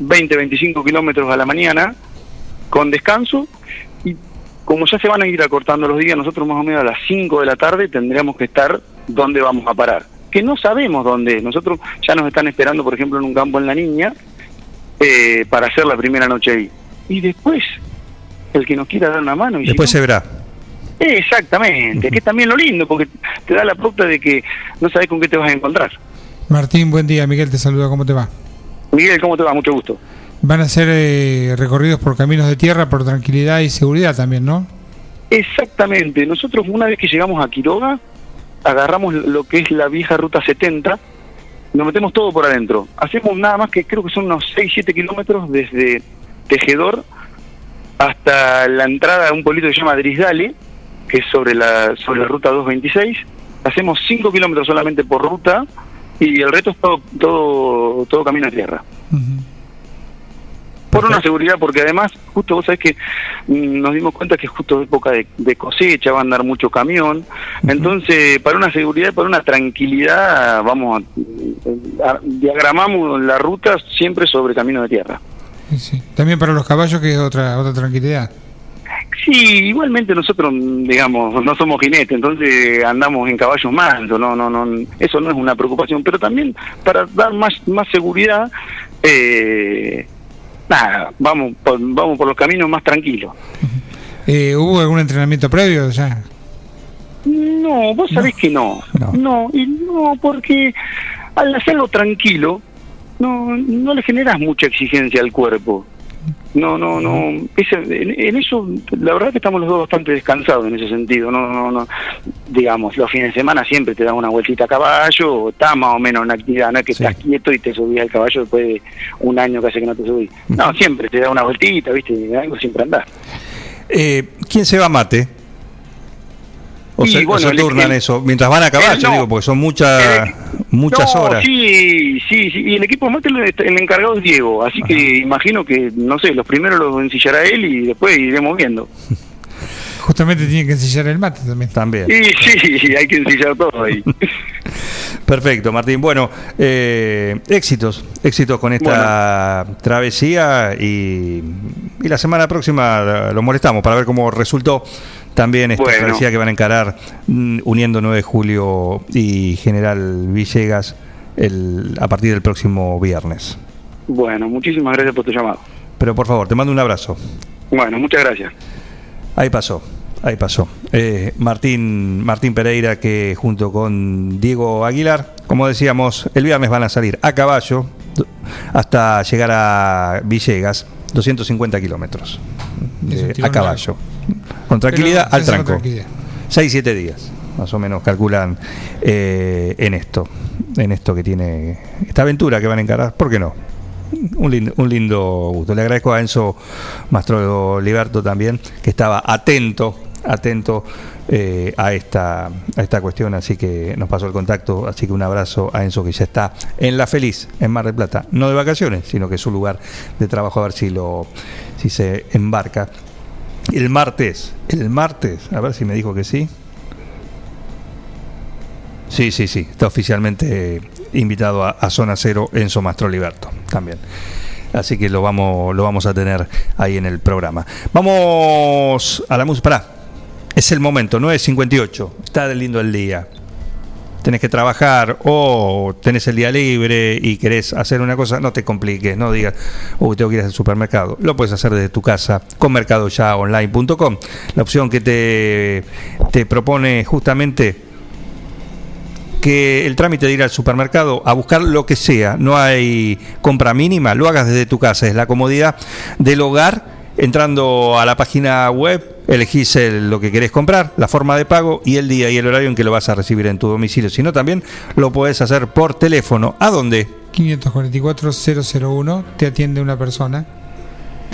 20, 25 kilómetros a la mañana con descanso y como ya se van a ir acortando los días, nosotros más o menos a las 5 de la tarde tendríamos que estar donde vamos a parar. Que no sabemos dónde. Nosotros ya nos están esperando, por ejemplo, en un campo en La Niña eh, para hacer la primera noche ahí. Y después, el que nos quiera dar una mano. Y si Después no- se verá. Exactamente, que es también lo lindo, porque te da la pauta de que no sabes con qué te vas a encontrar. Martín, buen día. Miguel te saluda. ¿Cómo te va? Miguel, ¿cómo te va? Mucho gusto. Van a ser eh, recorridos por caminos de tierra por tranquilidad y seguridad también, ¿no? Exactamente. Nosotros una vez que llegamos a Quiroga, agarramos lo que es la vieja ruta 70, nos metemos todo por adentro. Hacemos nada más que creo que son unos 6-7 kilómetros desde Tejedor hasta la entrada a un pueblito que se llama Drisdale, que es sobre la, sobre la ruta 226. Hacemos 5 kilómetros solamente por ruta y el resto es todo, todo, todo camino a tierra. Por una seguridad, porque además, justo vos sabés que mm, nos dimos cuenta que justo época de, de cosecha, va a andar mucho camión. Entonces, para una seguridad, para una tranquilidad, vamos, a, a- diagramamos la ruta siempre sobre camino de tierra. Sí. También para los caballos, que es otra, otra tranquilidad. Sí, igualmente nosotros, digamos, no somos jinetes, entonces andamos en caballos mansos, no, no, no, eso no es una preocupación, pero también para dar más, más seguridad, eh, nada, vamos por, vamos por los caminos más tranquilos. Eh, ¿Hubo algún entrenamiento previo ya? No, vos sabés que no. no. y no, porque al hacerlo tranquilo, no, no le generas mucha exigencia al cuerpo. No, no, no. Ese- en, en eso, la verdad que estamos los dos bastante descansados en ese sentido. No, no, no. Digamos, los fines de semana siempre te das una vueltita a caballo, o estás más o menos en actividad, no es que estás quieto y te subís al caballo después de un año que hace que no te subís. No, siempre te da una vueltita, ¿viste? Algo siempre andás. Eh, ¿Quién se va a mate? O Y se, bueno, se el- turnan el- eso, mientras van a caballo, el- no. digo, porque son muchas muchas No, horas. Sí, sí, sí. Y el equipo mate, el, el encargado es Diego. Así que imagino que, no sé, los primeros los ensillará él y después iremos viendo. Justamente tiene que ensillar el mate también. También. Y sí, hay que ensillar todo ahí. Perfecto, Martín. Bueno, eh, éxitos, éxitos con esta travesía y, y la semana próxima lo molestamos para ver cómo resultó también esta Bueno. que van a encarar mm, uniendo 9 de julio y General Villegas el, a partir del próximo viernes. Bueno, muchísimas gracias por tu llamado. Pero por favor, te mando un abrazo. Bueno, muchas gracias. Ahí pasó, ahí pasó. Eh, Martín, Martín Pereira que junto con Diego Aguilar, como decíamos, el viernes van a salir a caballo hasta llegar a Villegas, 250 kilómetros tiro a caballo. Con tranquilidad Pero al tranco. tranquilidad. 6-7 días, más o menos calculan eh, en esto, en esto que tiene esta aventura que van a encarar. ¿Por qué no? Un lindo, un lindo gusto. Le agradezco a Enzo Mastro Liberto también, que estaba atento, atento eh, a esta a esta cuestión, así que nos pasó el contacto, así que un abrazo a Enzo que ya está en La Feliz, en Mar del Plata, no de vacaciones, sino que es su lugar de trabajo a ver si lo si se embarca. El martes, el martes, a ver si me dijo que sí. Sí, sí, sí, está oficialmente invitado a, Zona Cero Enzo Mastro Liberto también. Así que lo vamos, lo vamos a tener ahí en el programa. Vamos a la música. Es el momento, 9.58. Está lindo el día. Tenés que trabajar o tenés el día libre y querés hacer una cosa, no te compliques, no digas, uy, tengo que ir al supermercado. Lo puedes hacer desde tu casa con mercadoyaonline.com. La opción que te, te propone justamente que el trámite de ir al supermercado a buscar lo que sea, no hay compra mínima, lo hagas desde tu casa, es la comodidad del hogar. Entrando a la página web, elegís el- lo que querés comprar, la forma de pago y el día y el horario en que lo vas a recibir en tu domicilio. Si no, también lo podés hacer por teléfono. ¿A dónde? 544-001, te atiende una persona.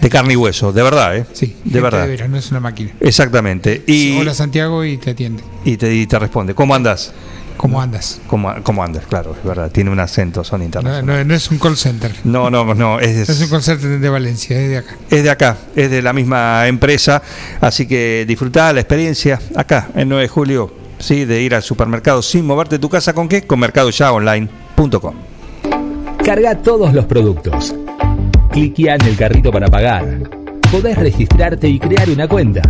De carne y hueso, de verdad, ¿eh? Sí, de verdad. de veras, no es una máquina. Exactamente. Y, Hola Santiago y te atiende. y te, y te responde, ¿cómo andas? ¿Cómo andas? ¿Cómo, cómo andas? Claro, es verdad, tiene un acento, son internacionales. no- no es un call center. No, no, no, es, No es un call center de Valencia, es de acá. es de acá, es de la misma empresa, así que disfrutá la experiencia acá, en 9 de julio, ¿sí? de ir al supermercado sin moverte de tu casa, ¿con qué? Con mercadoyaonline.com. Carga todos los productos. Cliquea en el carrito para pagar. Podés registrarte y crear una cuenta.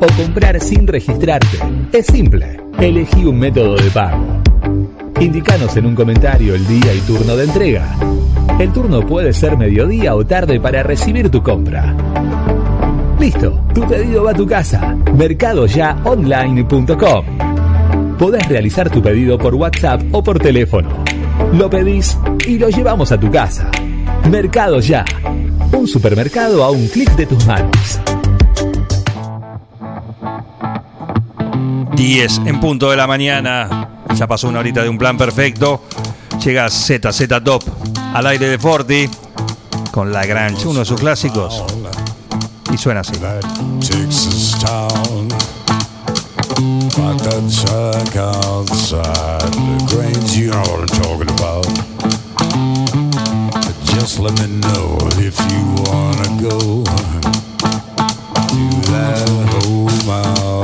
O comprar sin registrarte. Es simple. Elegí un método de pago. Indicanos en un comentario el día y turno de entrega. El turno puede ser mediodía o tarde para recibir tu compra. Listo, tu pedido va a tu casa. Mercadoyaonline.com. Podés realizar tu pedido por WhatsApp o por teléfono. Lo pedís y lo llevamos a tu casa. Mercado Ya. Un supermercado a un clic de tus manos. 10 en punto de la mañana, ya pasó una horita de un plan perfecto, llega ZZ Top al aire de Forti con La Grange, uno de sus clásicos, y suena así. Just let me know if you wanna go to that out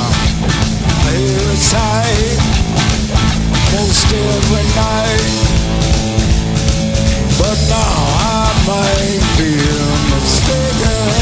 Most every night, but now I might be mistaken.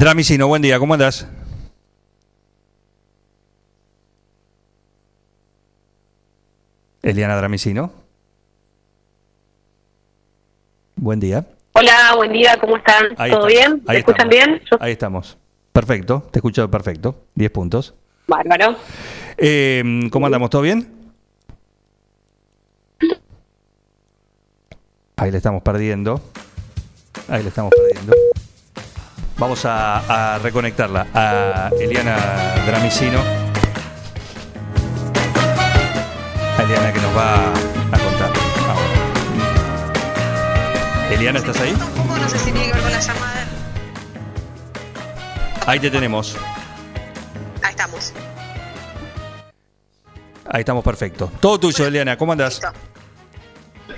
Dramicino, buen día, ¿cómo andás? Eliana Dramicino. Buen día. Hola, buen día, ¿cómo están? Ahí ¿Todo estamos, bien? ahí ¿Me escuchan estamos. bien? Yo- Ahí estamos. Perfecto, te escucho perfecto. 10 puntos. Bárbaro. Eh, ¿Cómo andamos? ¿Todo bien? Ahí le estamos perdiendo. Ahí le estamos perdiendo. Vamos a, a reconectarla a Eliana Dramicino. A Eliana que nos va a contar ahora. Eliana, ¿estás ahí? No sé si tiene que ver con la llamada. Ahí te tenemos. Ahí estamos. Ahí estamos perfecto. Todo tuyo, Eliana. ¿Cómo andás?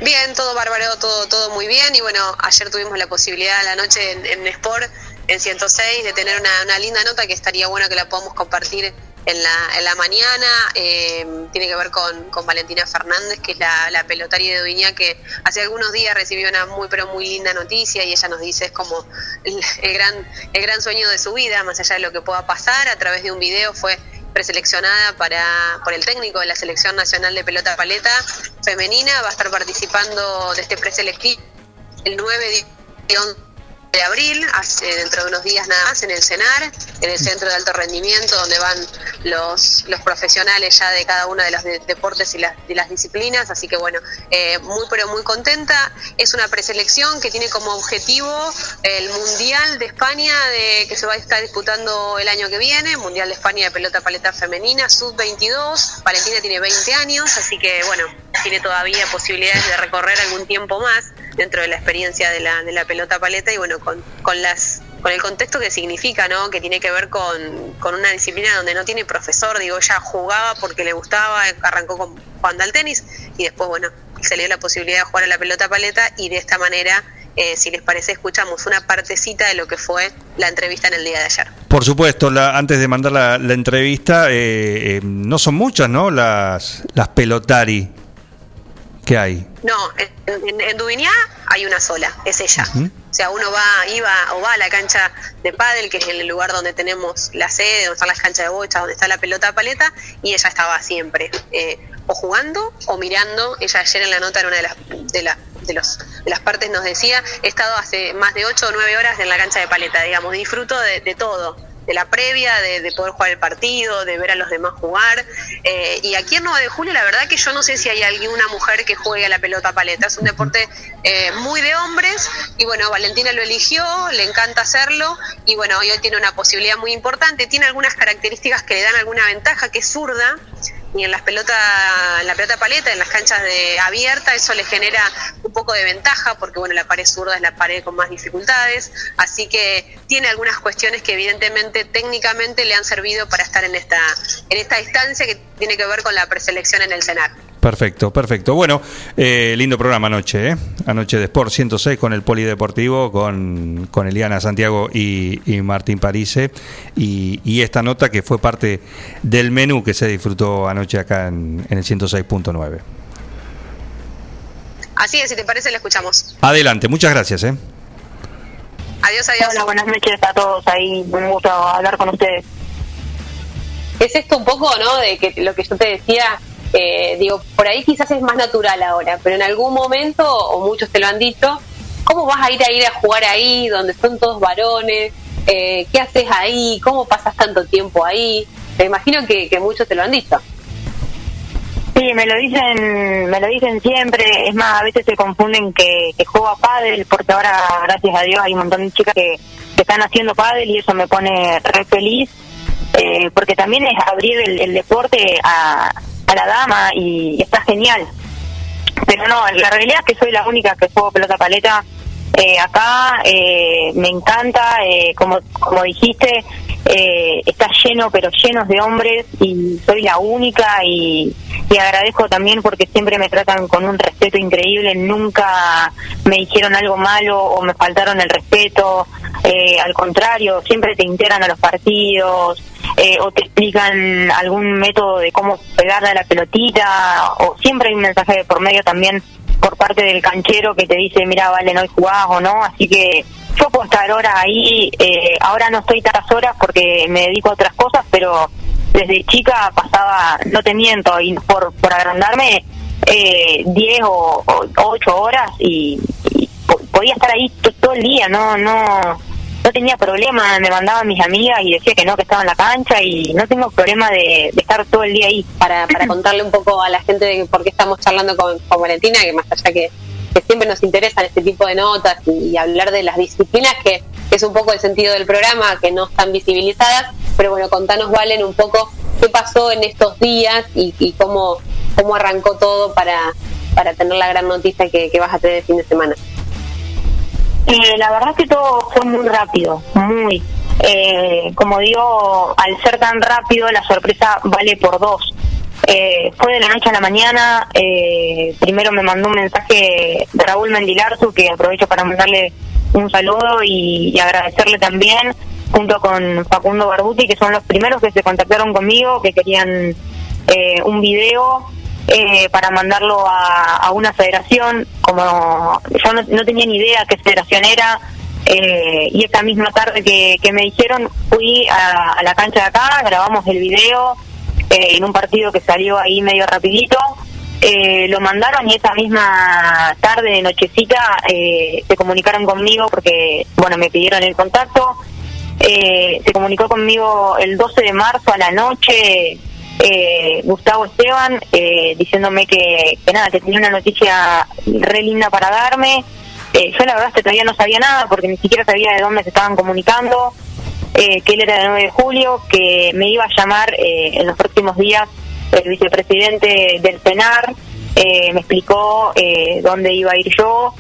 Bien, todo bárbaro, todo, todo muy bien. Y bueno, ayer tuvimos la posibilidad a la noche en, en Sport, en 106, de tener una, una linda nota que estaría bueno que la podamos compartir en la, en la mañana. Eh, tiene que ver con, con Valentina Fernández, que es la, la pelotaria de Duiñá, que hace algunos días recibió una muy, pero muy linda noticia y ella nos dice es como el, el gran, el gran sueño de su vida, más allá de lo que pueda pasar, a través de un video fue preseleccionada para por el técnico de la selección nacional de pelota paleta femenina va a estar participando de este preselectivo el 9 de 11 de abril, hace dentro de unos días nada más, en el CENAR, en el Centro de Alto Rendimiento, donde van los, los profesionales ya de cada uno de los de- deportes y las, las disciplinas. Así que bueno, eh, muy pero muy contenta. Es una preselección que tiene como objetivo el Mundial de España de, que se va a estar disputando el año que viene, Mundial de España de pelota paleta femenina, sub-22. Valentina tiene 20 años, así que bueno, tiene todavía posibilidades de recorrer algún tiempo más dentro de la experiencia de la, de la pelota paleta y bueno, con, con las con el contexto que significa, ¿no? Que tiene que ver con, con una disciplina donde no tiene profesor, digo, ella jugaba porque le gustaba, arrancó con, jugando al tenis y después, bueno, dio la posibilidad de jugar a la pelota paleta y de esta manera, eh, si les parece, escuchamos una partecita de lo que fue la entrevista en el día de ayer. Por supuesto, la- antes de mandar la, la entrevista, eh, eh, no son muchas, ¿no? Las, las pelotari que hay. No, en, en, hay una sola, es ella. O sea, uno va, iba o va a la cancha de pádel, que es el lugar donde tenemos la sede, donde están las canchas de bocha, donde está la pelota paleta, y ella estaba siempre eh, o jugando o mirando. Ella ayer en la nota en una de las de la- de los de las partes nos decía, he estado hace más de 8 o 9 horas en la cancha de paleta, digamos, disfruto de, de todo de la previa, de, de poder jugar el partido, de ver a los demás jugar. Eh, y aquí en 9 de julio, la verdad que yo no sé si hay alguna mujer que juegue a la pelota paleta. Es un deporte eh, muy de hombres y bueno, Valentina lo eligió, le encanta hacerlo y bueno, hoy, tiene una posibilidad muy importante. Tiene algunas características que le dan alguna ventaja, que es zurda. Y en las pelotas, en la pelota paleta, en las canchas de abierta, eso le genera un poco de ventaja, porque bueno, la pared zurda es la pared con más dificultades, así que tiene algunas cuestiones que evidentemente técnicamente le han servido para estar en esta, en esta instancia que tiene que ver con la preselección en el CENAR. Perfecto, perfecto. Bueno, eh, lindo programa anoche, ¿eh? Anoche de Sport 106 con el Polideportivo, con, con Eliana Santiago y, y Martín Parise. Y, y esta nota que fue parte del menú que se disfrutó anoche acá en, en el 106.9. Así es, si te parece, le escuchamos. Adelante, muchas gracias, ¿eh? Adiós, adiós. Hola, buenas noches a todos ahí. Un gusto hablar con ustedes. es esto un poco, ¿no? De que lo que yo te decía, eh, digo, por ahí quizás es más natural ahora, pero en algún momento, o muchos te lo han dicho, ¿cómo vas a ir a ir a jugar ahí, donde son todos varones? Eh, ¿Qué haces ahí? ¿Cómo pasas tanto tiempo ahí? Me imagino que, que muchos te lo han dicho. Sí, me lo dicen, me lo dicen siempre. Es más, a veces se confunden que, que juego a pádel, porque ahora, gracias a Dios, hay un montón de chicas que, que están haciendo pádel y eso me pone re feliz, eh, porque también es abrir el, el deporte a, a la dama y está genial. Pero no, la realidad es que soy la única que juego pelota paleta eh, acá. eh, me encanta, eh, como, como dijiste, eh, está lleno, pero llenos de hombres y soy la única y, y agradezco también porque siempre me tratan con un respeto increíble, nunca me dijeron algo malo o me faltaron el respeto, al contrario, siempre te integran a los partidos eh, o te explican algún método de cómo pegarle a la pelotita o siempre hay un mensaje de por medio también por parte del canchero que te dice, mira, vale, no hoy jugás o no, así que yo puedo estar horas ahí, eh, ahora no estoy tantas horas porque me dedico a otras cosas, pero desde chica pasaba, no te miento, y por, por agrandarme, eh, 10 o, o 8 horas y, y po- podía estar ahí to- todo el día, no, no, no tenía problema, me mandaban mis amigas y decía que no, que estaba en la cancha y no tengo problema de, de estar todo el día ahí. Para, para contarle un poco a la gente de por qué estamos charlando con, con Valentina, que más allá que, que siempre nos interesan este tipo de notas y, y hablar de las disciplinas, que es un poco el sentido del programa, que no están visibilizadas, pero bueno, contanos, Valen, un poco qué pasó en estos días y, y cómo, cómo arrancó todo para, para tener la gran noticia que, que vas a tener el fin de semana. Eh, la verdad es que todo fue muy rápido, muy. Eh, como digo, al ser tan rápido, la sorpresa vale por dos. Eh, fue de la noche a la mañana. eh, primero me mandó un mensaje de Raúl Mendilarzu, que aprovecho para mandarle un saludo y, y agradecerle también, junto con Facundo Barbuti, que son los primeros que se contactaron conmigo, que querían eh, un video eh, para mandarlo a, una federación. Como yo no, no tenía ni idea qué federación era. eh, y esa misma tarde que, me dijeron, fui a, a la cancha de acá, grabamos el video eh, en un partido que salió ahí medio rapidito. Eh, lo mandaron y esa misma tarde, nochecita, eh, se comunicaron conmigo porque, bueno, me pidieron el contacto. Se comunicó conmigo el 12 de marzo a la noche eh, Gustavo Esteban eh, diciéndome que, que nada, que tenía una noticia re linda para darme. Eh, yo la verdad que todavía no sabía nada porque ni siquiera sabía de dónde se estaban comunicando, eh, que él era del 9 de julio, que me iba a llamar eh, en los próximos días el vicepresidente del CENAR, eh, me explicó dónde iba a ir yo,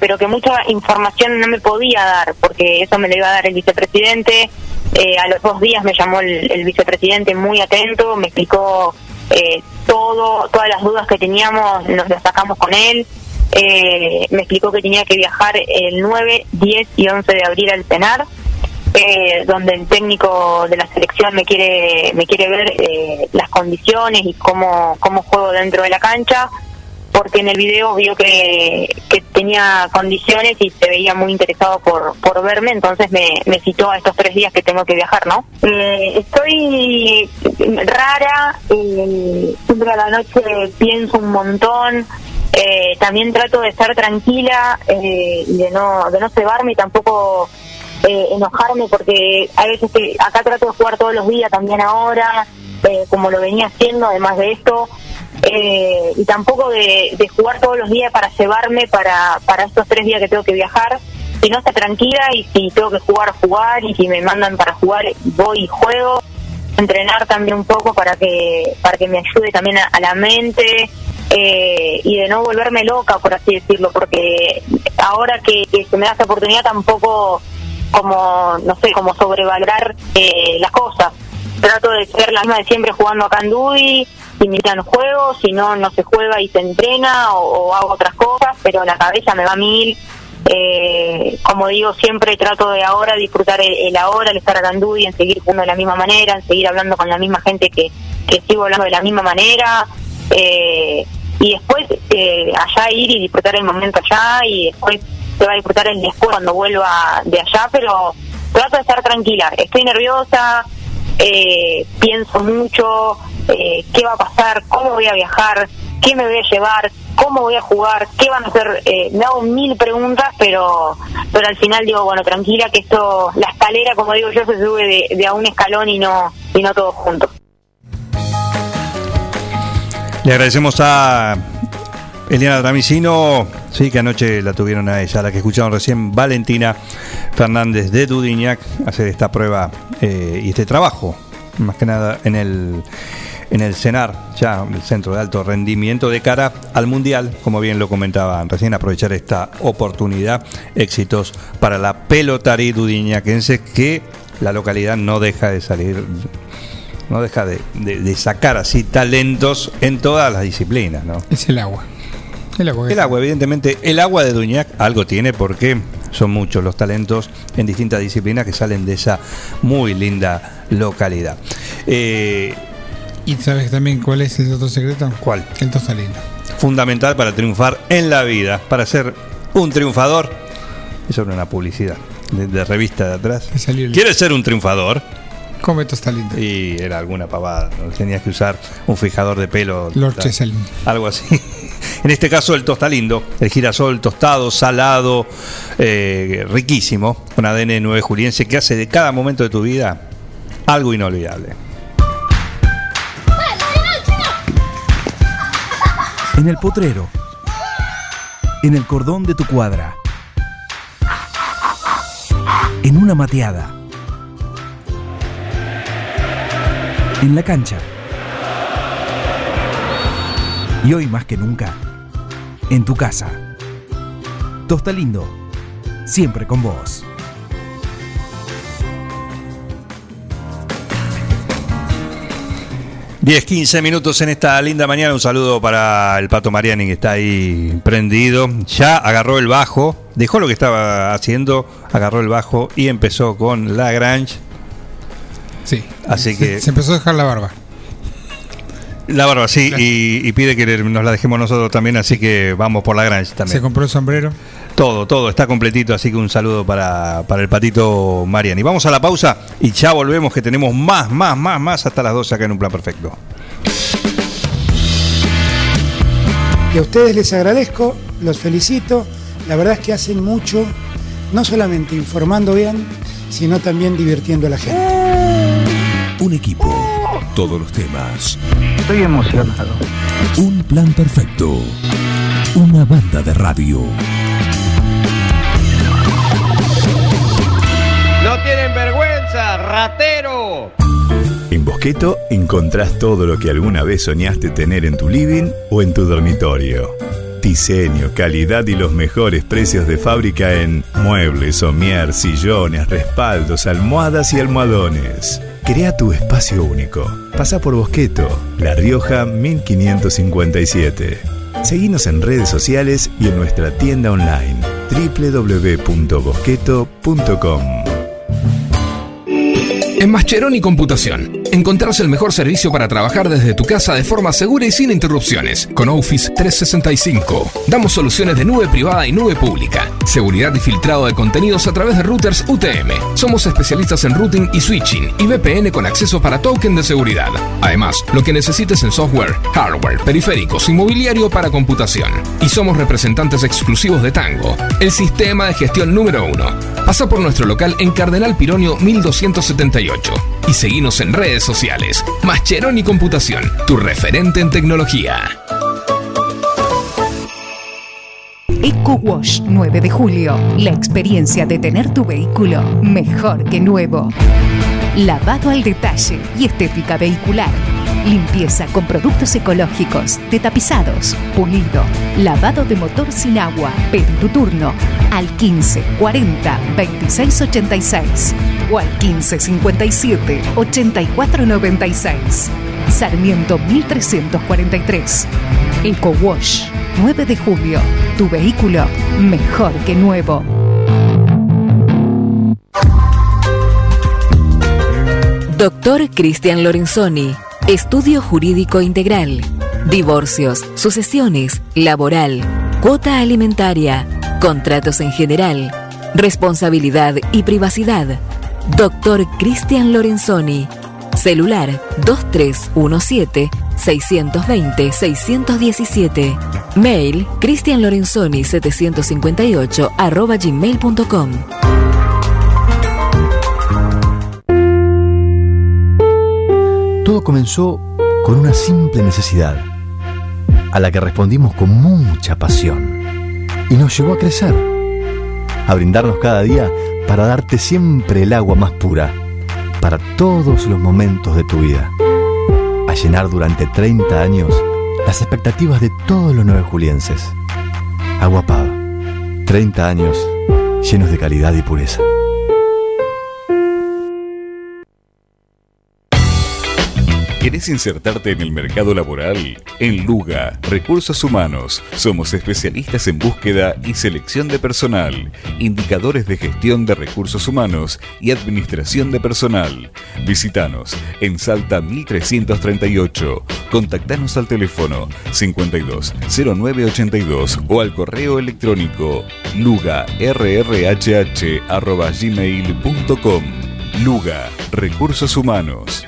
pero que mucha información no me podía dar, porque eso me lo iba a dar el vicepresidente. Eh, a los dos días me llamó el, el vicepresidente muy atento, me explicó eh, todo, todas las dudas que teníamos, nos las sacamos con él. Eh, me explicó que tenía que viajar el 9, 10 y 11 de abril al CENAR, eh, donde el técnico de la selección me quiere me quiere ver eh, las condiciones y cómo, cómo juego dentro de la cancha porque en el video vio que, que tenía condiciones y se veía muy interesado por, por verme, entonces me, me citó a estos tres días que tengo que viajar, ¿no? Eh, estoy rara, eh, siempre a la noche pienso un montón, eh, también trato de estar tranquila eh, y de no, de no cebarme y tampoco eh, enojarme porque a veces que acá trato de jugar todos los días también ahora, eh, como lo venía haciendo además de esto, eh, y tampoco de, jugar todos los días para llevarme para, para estos tres días que tengo que viajar, sino estar tranquila y si tengo que jugar, jugar, y si me mandan para jugar, voy y juego, entrenar también un poco para que, para que me ayude también a, a la mente. eh, y de no volverme loca, por así decirlo, porque ahora que, que se me da esta oportunidad tampoco como, no sé, como sobrevalorar eh, las cosas. Trato de ser la misma de siempre jugando acá en Invitan juegos, si no, no se juega y se entrena o, hago otras cosas, pero la cabeza me va a mil. Eh, como digo, siempre trato de ahora disfrutar el, ahora, el estar acá en Dui, en seguir jugando de la misma manera, en seguir hablando con la misma gente que, que sigo hablando de la misma manera. Eh, y después eh, allá ir y disfrutar el momento allá y después se va a disfrutar el después cuando vuelva de allá, pero trato de estar tranquila. Estoy nerviosa, eh, pienso mucho, eh, qué va a pasar, cómo voy a viajar, qué me voy a llevar, cómo voy a jugar, qué van a hacer. Eh, me hago mil preguntas, pero pero al final digo, bueno, tranquila que esto, la escalera, como digo yo, se sube de, de a un escalón y no, y no todos juntos. Le agradecemos a Eliana Tramicino, sí, que anoche la tuvieron a ella, la que escucharon recién, Valentina Fernández de Dudignac, hacer esta prueba eh, y este trabajo, más que nada en el, en el CENAR, ya el Centro de Alto Rendimiento, de cara al Mundial, como bien lo comentaban recién, aprovechar esta oportunidad, éxitos para la pelotarí dudignaquense, que la localidad no deja de salir no deja de, de- de sacar así talentos en todas las disciplinas, ¿no? Es el agua. El agua. El agua, evidentemente, el agua de Duñac algo tiene porque son muchos los talentos en distintas disciplinas que salen de esa muy linda localidad. Eh, ¿Y sabes también cuál es el otro secreto? ¿Cuál? El tostalino. fundamental para triunfar en la vida, para ser un triunfador. Eso era una publicidad de, de revista de atrás. ¿Quieres ser un triunfador? Come tostalino. Y era alguna pavada, ¿no? tenías que usar un fijador de pelo. Algo así. En este caso el tostalindo, el girasol tostado, salado, eh, riquísimo, con ADN 9 juliense que hace de cada momento de tu vida algo inolvidable. En el potrero. En el cordón de tu cuadra. En una mateada. En la cancha. Y hoy más que nunca, en tu casa. Tosta Lindo, siempre con vos. 10, 15 minutos en esta linda mañana. Un saludo para el Pato Mariani que está ahí prendido. Ya agarró el bajo, dejó lo que estaba haciendo, agarró el bajo y empezó con la Grange. Sí. Así Se- que Se empezó a dejar la barba. la barba, sí, y, y pide que nos la dejemos nosotros también, así que vamos por la Grange Se también. compró el sombrero. Todo, todo está completito, así que un saludo para, para el patito Mariani. Vamos a la pausa y ya volvemos que tenemos más, más, más, más hasta las 12 acá en un plan perfecto. Y a ustedes les agradezco, los felicito. La verdad es que hacen mucho, no solamente informando bien, sino también divirtiendo a la gente. Un equipo, todos los temas. Estoy emocionado. Un plan perfecto. Una banda de radio. Ratero. En Bosqueto encontrás todo lo que alguna vez soñaste tener en tu living o en tu dormitorio. Diseño, calidad y los mejores precios de fábrica en muebles, somier, sillones, respaldos, almohadas y almohadones. Crea tu espacio único. Pasa por Bosqueto, La Rioja 1557. Seguinos en redes sociales y en nuestra tienda online www.bosqueto.com. En Mascheroni Computación, encontrás el mejor servicio para trabajar desde tu casa de forma segura y sin interrupciones. Con Office 365, damos soluciones de nube privada y nube pública, seguridad y filtrado de contenidos a través de routers UTM. Somos especialistas en routing y switching y VPN con acceso para token de seguridad. Además, lo que necesites en software, hardware, periféricos y mobiliario para computación. Y somos representantes exclusivos de Tango, el sistema de gestión número uno. Pasa por nuestro local en Cardenal Pironio 1278 y seguinos en redes sociales. Mascheroni Computación, tu referente en tecnología. Eco Wash 9 de julio. La experiencia de tener tu vehículo mejor que nuevo. Lavado al detalle y estética vehicular. Limpieza con productos ecológicos, detapizados, pulido, lavado de motor sin agua. Pedí tu turno al 15 40 26 86 o al 15 57 84 96. Sarmiento 1343. Eco Wash 9 de julio. Tu vehículo mejor que nuevo. Doctor Cristian Lorenzoni, Estudio Jurídico Integral, Divorcios, Sucesiones, Laboral, Cuota Alimentaria, Contratos en General, Responsabilidad y Privacidad. Doctor Cristian Lorenzoni, Celular 2317-620-617. Mail cristianlorenzoni758 arroba gmail.com. Todo comenzó con una simple necesidad, a la que respondimos con mucha pasión, y nos llevó a crecer, a brindarnos cada día para darte siempre el agua más pura, para todos los momentos de tu vida, a llenar durante 30 años las expectativas de todos los nueve julienses. Agua Pava, 30 años llenos de calidad y pureza. ¿Querés insertarte en el mercado laboral? En Luga, Recursos Humanos, somos especialistas en búsqueda y selección de personal, indicadores de gestión de recursos humanos y administración de personal. Visítanos en Salta 1338. Contactanos al teléfono 52 0982 o al correo electrónico lugarrhh@gmail.com. Luga, Recursos Humanos.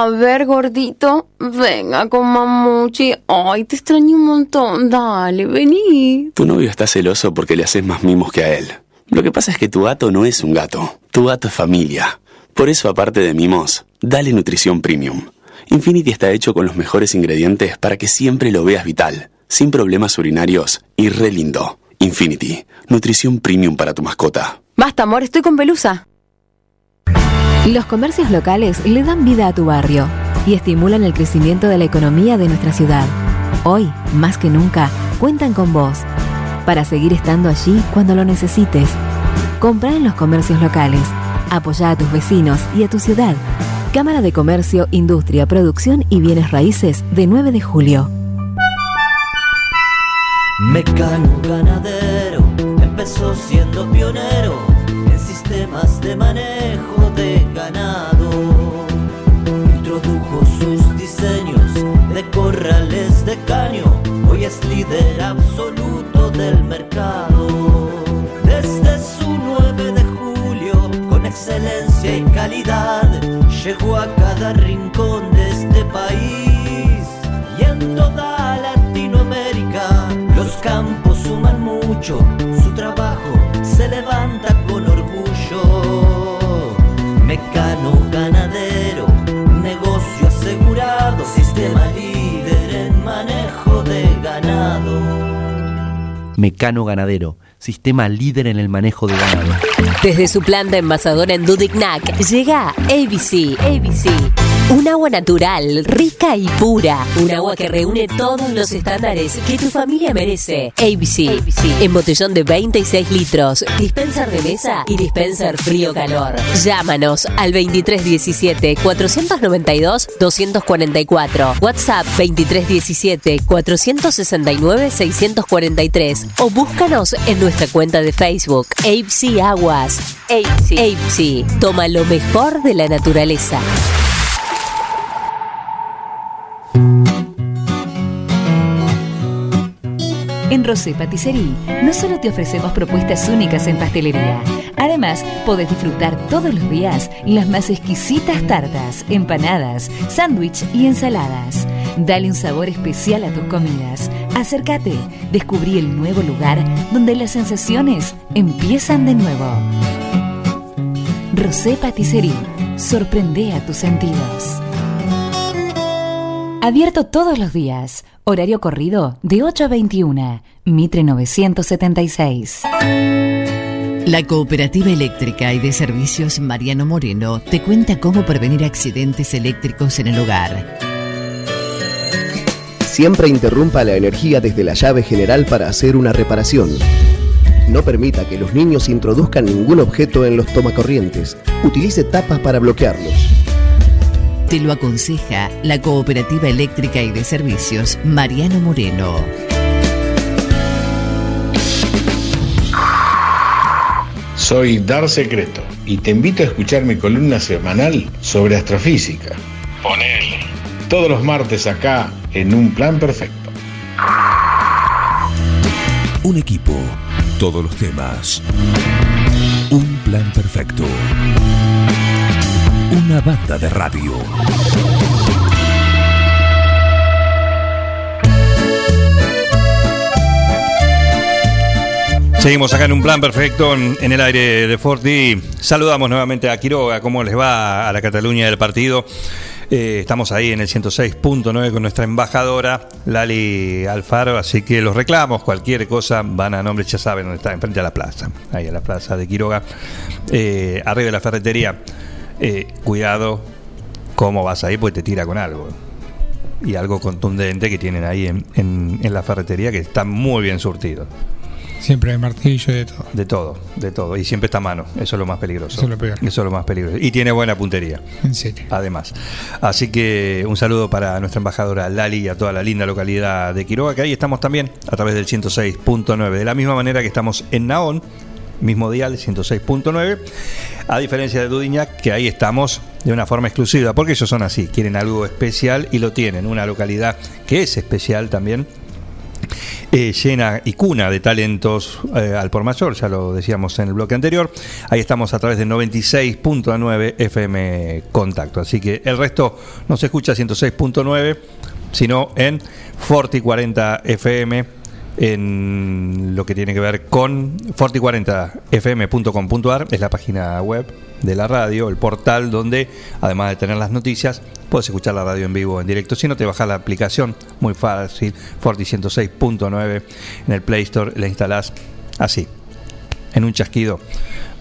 A ver, gordito, venga con mamuchi. Ay, te extraño un montón. Dale, vení. Tu novio está celoso porque le haces más mimos que a él. Lo que pasa es que tu gato no es un gato. Tu gato es familia. Por eso, aparte de mimos, dale nutrición premium. Infinity está hecho con los mejores ingredientes para que siempre lo veas vital, sin problemas urinarios y re lindo. Infinity, nutrición premium para tu mascota. Basta, amor, estoy con pelusa. Los comercios locales le dan vida a tu barrio y estimulan el crecimiento de la economía de nuestra ciudad. Hoy, más que nunca, cuentan con vos para seguir estando allí cuando lo necesites. Compra en los comercios locales, apoya a tus vecinos y a tu ciudad. Cámara de Comercio, Industria, Producción y Bienes Raíces de 9 de julio. Mecano ganadero empezó siendo pionero en sistemas de manejo es líder absoluto del mercado. Desde su 9 de julio, con excelencia y calidad, llegó a cada rincón de este país y en toda Latinoamérica. Los campos suman mucho, su trabajo Mecano Ganadero, sistema líder en el manejo de ganado. Desde su planta envasadora en Dudignac llega ABC. ABC. Un agua natural, rica y pura. Un agua que reúne todos los estándares que tu familia merece. ABC. En botellón de 26 litros. Dispenser de mesa y dispenser frío-calor. Llámanos al 2317-492-244. WhatsApp 2317-469-643. O búscanos en nuestra cuenta de Facebook. ABC Aguas. ABC. ABC. Toma lo mejor de la naturaleza. En Rosé Patisserie no solo te ofrecemos propuestas únicas en pastelería, además podés disfrutar todos los días las más exquisitas tartas, empanadas, sándwich y ensaladas. Dale un sabor especial a tus comidas. Acércate, descubrí el nuevo lugar donde las sensaciones empiezan de nuevo. Rosé Patisserie, sorprende a tus sentidos. Abierto todos los días. Horario corrido de 8 a 21. Mitre 976. La Cooperativa Eléctrica y de Servicios Mariano Moreno te cuenta cómo prevenir accidentes eléctricos en el hogar. Siempre interrumpa la energía desde la llave general para hacer una reparación. No permita que los niños introduzcan ningún objeto en los tomacorrientes. Utilice tapas para bloquearlos. Te lo aconseja la Cooperativa Eléctrica y de Servicios Mariano Moreno. Soy Dar Secreto y te invito a escuchar mi columna semanal sobre astrofísica. Ponele. Todos los martes acá en Un Plan Perfecto. Un equipo, todos los temas. Un plan perfecto. Una banda de radio. Seguimos acá en un plan perfecto en, el aire de Forti. Saludamos nuevamente a Quiroga, cómo les va a la Cataluña del partido. Eh, estamos ahí en el 106.9 con nuestra embajadora Lali Alfaro, así que los reclamos, cualquier cosa, van a nombre, ya saben dónde está, enfrente a la plaza, ahí a la plaza de Quiroga, eh, arriba de la ferretería. Eh, cuidado cómo vas ahí, porque te tira con algo. Y algo contundente que tienen ahí en, en- en la ferretería que está muy bien surtido. Siempre hay martillo y de todo. De todo, de todo. Y siempre está a mano. Eso es lo más peligroso. Eso es lo peor. Eso es lo más peligroso. Y tiene buena puntería. En serio. Además. Así que un saludo para nuestra embajadora Lali y a toda la linda localidad de Quiroga, que ahí estamos también a través del 106.9. De la misma manera que estamos en Naón, mismo dial, 106.9. A diferencia de Dudiñac, que ahí estamos de una forma exclusiva, porque ellos son así, quieren algo especial y lo tienen. Una localidad que es especial también eh, llena y cuna de talentos eh, al por mayor, ya lo decíamos en el bloque anterior. Ahí estamos a través de 96.9 FM Contacto. Así que el resto no se escucha 106.9, sino en Forti 40 FM en lo que tiene que ver con forti40fm.com.ar, es la página web de la radio, el portal donde, además de tener las noticias, puedes escuchar la radio en vivo, en directo. Si no, te bajas la aplicación, muy fácil, Forti 106.9 en el Play Store, la instalás así, en un chasquido,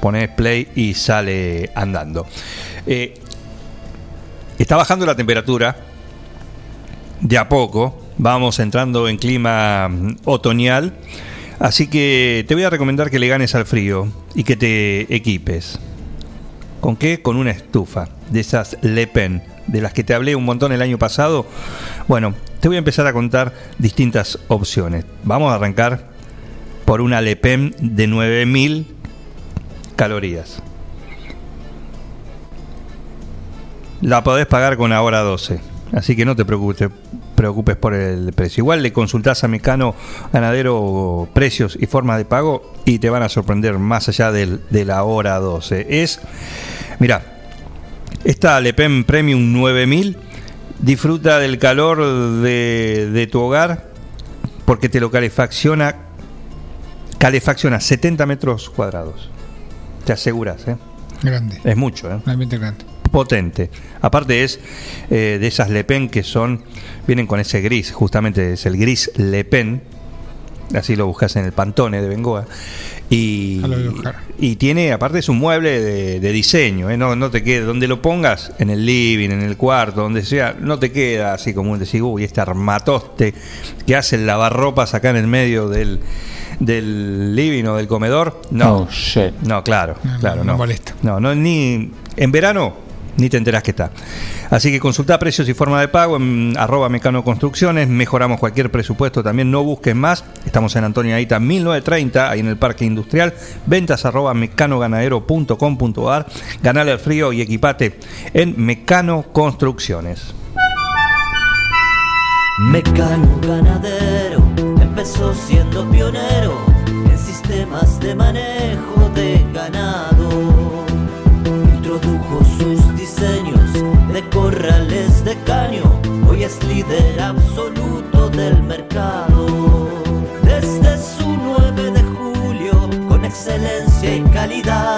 pones play y sale andando. Eh, está bajando la temperatura, de a poco, vamos entrando en clima otoñal, así que te voy a recomendar que le ganes al frío y que te equipes. ¿Con qué? Con una estufa de esas Le Pen, de las que te hablé un montón el año pasado. Bueno, te voy a empezar a contar distintas opciones. Vamos a arrancar por una Le Pen de 9000 calorías. La podés pagar con ahora 12. Así que no te preocupes, preocupes por el precio. Igual le consultás a Mecano Ganadero precios y formas de pago y te van a sorprender más allá del, de la hora 12. Es, mira, esta Le Pen Premium 9000 disfruta del calor de, de tu hogar porque te lo calefacciona, calefacciona 70 metros cuadrados. Te aseguras, ¿eh? Grande. Es mucho, ¿eh? Realmente grande. Potente. Aparte es eh, de esas Le Pen que son, vienen con ese gris, justamente es el gris Le Pen, así lo buscas en el Pantone de Bengoa. Y, Ya lo voy a buscar. y tiene, aparte es un mueble de, de diseño, ¿eh? no, no te queda, donde lo pongas, en el living, en el cuarto, donde sea, no te queda así como un decir, uy, este armatoste que hace el lavarropas acá en el medio del, del living o del comedor. No, no, claro, No, claro, no, no. no molesta. No, no, ni en verano ni te enterás que está. Así que consulta precios y forma de pago en arroba Mecano Construcciones, mejoramos cualquier presupuesto, también no busques más, estamos en Antonio Aita 1930, ahí en el Parque Industrial, ventas arroba mecanoganadero.com.ar, ganale al frío y equipate en Mecano Construcciones. Mecano ganadero empezó siendo pionero en sistemas de manejo de ganado. Hoy es líder absoluto del mercado. Desde su 9 de julio, con excelencia y calidad,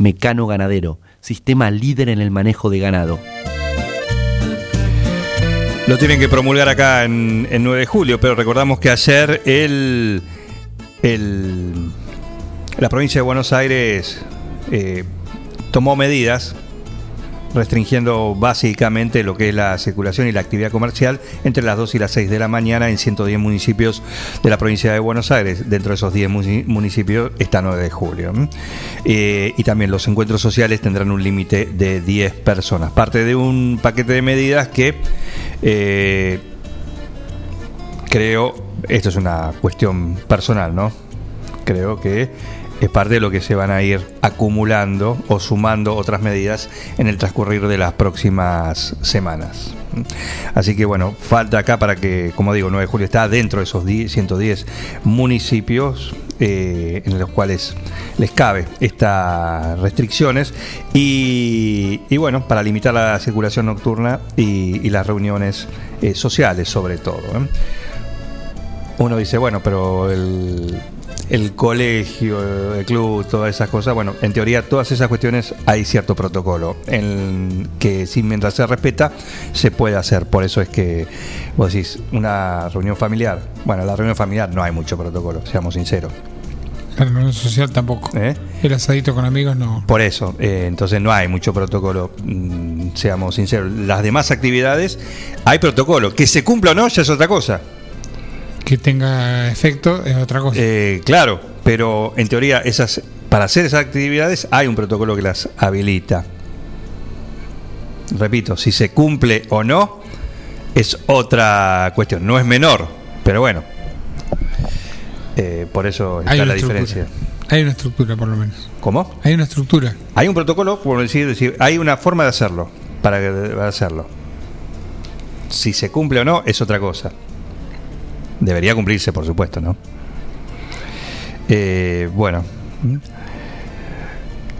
Mecano Ganadero, sistema líder en el manejo de ganado. Lo tienen que promulgar acá en, en 9 de julio, pero recordamos que ayer el, el- la provincia de Buenos Aires eh, tomó medidas restringiendo básicamente lo que es la circulación y la actividad comercial entre las 2 y las 6 de la mañana en 110 municipios de la provincia de Buenos Aires. Dentro de esos 10 muni- municipios está 9 de julio. Eh, y también los encuentros sociales tendrán un límite de 10 personas. Parte de un paquete de medidas que eh, creo, esto es una cuestión personal, ¿no? Creo que es parte de lo que se van a ir acumulando o sumando otras medidas en el transcurrir de las próximas semanas. Así que bueno, falta acá para que, como digo, 9 de julio está dentro de esos 10 110 municipios eh, en los cuales les cabe estas restricciones y, bueno, para limitar la circulación nocturna y, y las reuniones eh, sociales sobre todo. ¿eh? uno dice, bueno, pero el, el colegio, el club, todas esas cosas, bueno, en teoría todas esas cuestiones hay cierto protocolo en que si mientras se respeta se puede hacer. Por eso es que vos decís, una reunión familiar, bueno, la reunión familiar no hay mucho protocolo, seamos sinceros. La reunión social tampoco. ¿eh? El asadito con amigos no. Por eso, eh, entonces no hay mucho protocolo, mm, seamos sinceros. Las demás actividades hay protocolo, que se cumpla o no ya es otra cosa. Que tenga efecto es otra cosa. Eh, claro, pero en teoría esas para hacer esas actividades hay un protocolo que las habilita. Repito, si se cumple o no es otra cuestión, no es menor, pero bueno. Eh, por eso está la estructura. diferencia. Hay una estructura por lo menos. ¿Cómo? Hay una estructura. Hay un protocolo, por decir, decir, hay una forma de hacerlo, para, para hacerlo. Si se cumple o no es otra cosa. Debería cumplirse, por supuesto, ¿no? Eh, bueno.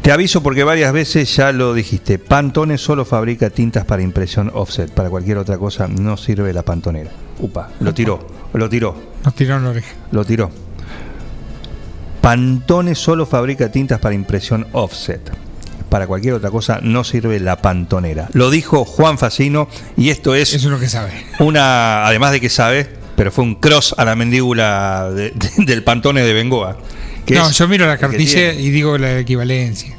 Te aviso porque varias veces ya lo dijiste. Pantone solo fabrica tintas para impresión offset. Para cualquier otra cosa no sirve la pantonera. Upa, lo tiró, lo tiró, Nos tiraron la oreja. lo tiró. Pantone solo fabrica tintas para impresión offset. Para cualquier otra cosa no sirve la pantonera. Lo dijo Juan Facino y esto es Eso es lo que sabe. una, además de que sabe, pero fue un cross a la mandíbula de- de- del pantone de Bengoa. que No, es- yo miro la cartilla y digo la equivalencia.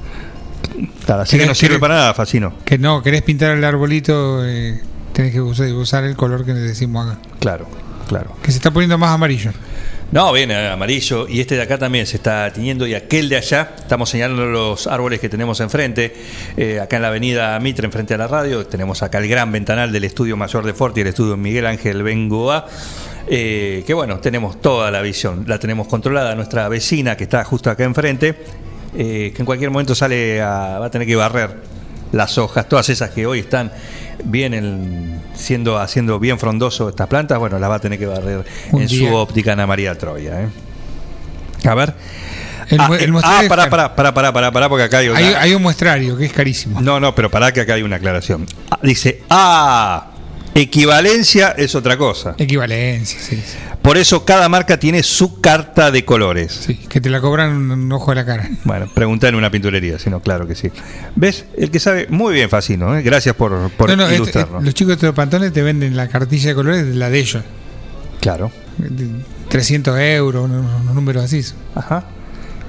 Claro, así que no sirve para nada, Facino. Que no, querés pintar el arbolito, eh, tenés que usar, usar el color que decimos acá. Claro, claro. Que se está poniendo más amarillo. No, viene amarillo y este de acá también se está tiñendo y aquel de allá, estamos señalando los árboles que tenemos enfrente, eh, acá en la avenida Mitre, enfrente a la radio, tenemos acá el gran ventanal del estudio mayor de Forti, el estudio Miguel Ángel Bengoa, eh, que bueno, tenemos toda la visión, la tenemos controlada, nuestra vecina que está justo acá enfrente, eh, que en cualquier momento sale a, va a tener que barrer las hojas, todas esas que hoy están bien en- siendo haciendo bien frondoso estas plantas, bueno, las va a tener que barrer Un en día. su óptica Ana María Troya. ¿eh? A ver. El ah, el ah, pará, pará, pará, pará, pará, pará, porque acá hay una... Hay, hay un muestrario que es carísimo. No, no, pero pará que acá hay una aclaración. Ah, dice, ah, equivalencia es otra cosa. Equivalencia, sí. sí. Por eso cada marca tiene su carta de colores. Sí, que te la cobran un ojo de la cara. Bueno, pregunta en una pinturería, si no, claro que sí. ¿Ves? El que sabe muy bien, Facino, ¿eh? gracias por, por No, no, este- ilustrarnos. los chicos de los pantones te venden la cartilla de colores de la de ellos. Claro. De 300 euros, unos, unos números así. Ajá.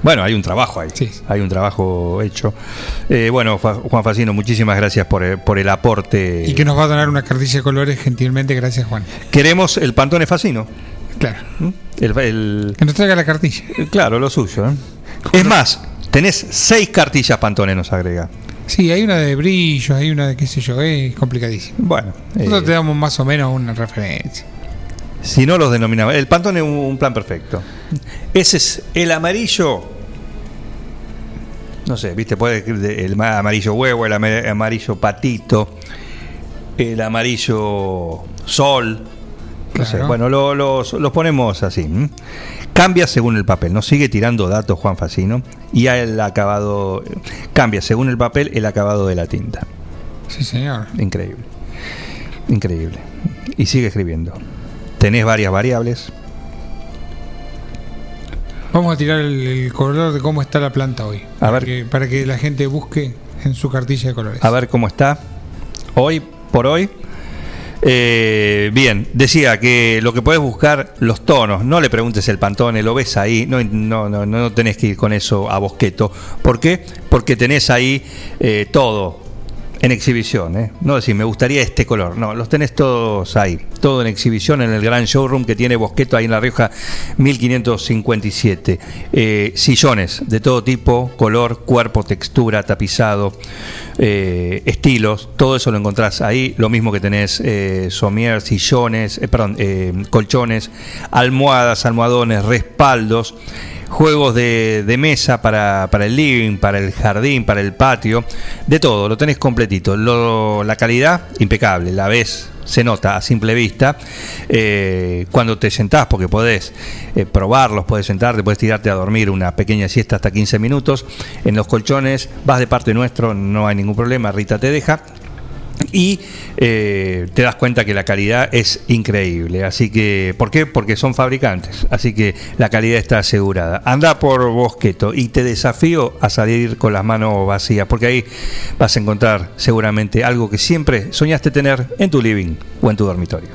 Bueno, hay un trabajo ahí. Hay un trabajo hecho. Eh, bueno, Juan Facino, muchísimas gracias por el, por el aporte. Y que nos va a donar una cartilla de colores gentilmente, gracias Juan. Queremos el Pantone Facino. Claro. El, el- Que nos traiga la cartilla. claro, lo suyo. ¿eh? Es más, tenés seis cartillas Pantone, nos agrega. Sí, hay una de brillos, hay una de qué sé yo, es complicadísimo. Bueno, Nosotros eh, te damos más o menos una referencia. Si no los denominamos. El Pantone es un, un plan perfecto. Ese es el amarillo. No sé, viste, puede el ma- amarillo huevo, el ama- amarillo patito, el amarillo sol. No sé, bueno, lo- los, los ponemos así. ¿m? Cambia según el papel, nos sigue tirando datos Juan Facino y el acabado cambia según el papel el acabado de la tinta. Sí, señor. Increíble. Increíble. Y sigue escribiendo. Tenés varias variables. Vamos a tirar el, el color de cómo está la planta hoy. A para ver. Que, para que la gente busque en su cartilla de colores. A ver cómo está. Hoy por hoy. Eh, bien, decía que lo que puedes buscar los tonos, no le preguntes el pantone, lo ves ahí, no, no, no, no tenés que ir con eso a bosqueto. ¿Por qué? Porque tenés ahí eh, todo en exhibición. ¿eh? No decir, me gustaría este color, no, los tenés todos ahí, todo en exhibición en el gran showroom que tiene Bosqueto ahí en La Rioja 1557. Eh, sillones de todo tipo, color, cuerpo, textura, tapizado, eh, estilos, todo eso lo encontrás ahí. Lo mismo que tenés eh, somier, sillones, eh, perdón, colchones, almohadas, almohadones, respaldos. Juegos de, de mesa para, para el living, para el jardín, para el patio, de todo, lo tenés completito. Lo- la calidad, impecable, la ves, se nota a simple vista. Eh, cuando te sentás, porque podés eh, probarlos, podés sentarte, podés tirarte a dormir una pequeña siesta hasta 15 minutos. En los colchones, vas de parte nuestro, no hay ningún problema, Rita te deja y eh, te das cuenta que la calidad es increíble. Así que, ¿por qué? Porque son fabricantes. Así que la calidad está asegurada. Anda por Bosqueto y te desafío a salir con las manos vacías, porque ahí vas a encontrar seguramente algo que siempre soñaste tener en tu living o en tu dormitorio.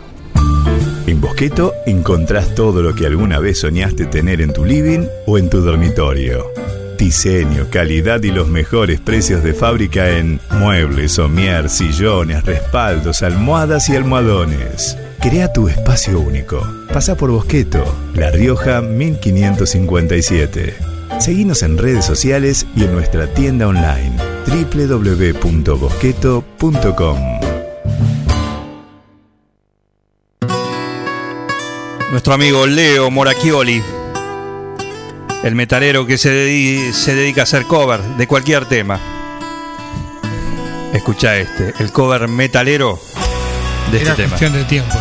En Bosqueto encontrás todo lo que alguna vez soñaste tener en tu living o en tu dormitorio. Diseño, calidad y los mejores precios de fábrica en muebles, somier, sillones, respaldos, almohadas y almohadones. Crea tu espacio único. Pasa por Bosqueto, La Rioja 1557. Seguinos en redes sociales y en nuestra tienda online www.bosqueto.com. Nuestro amigo Leo Moracchioli, el metalero que se, dedi- se dedica a hacer cover de cualquier tema. Escucha este, el cover metalero de Era este tema. cuestión de tiempo.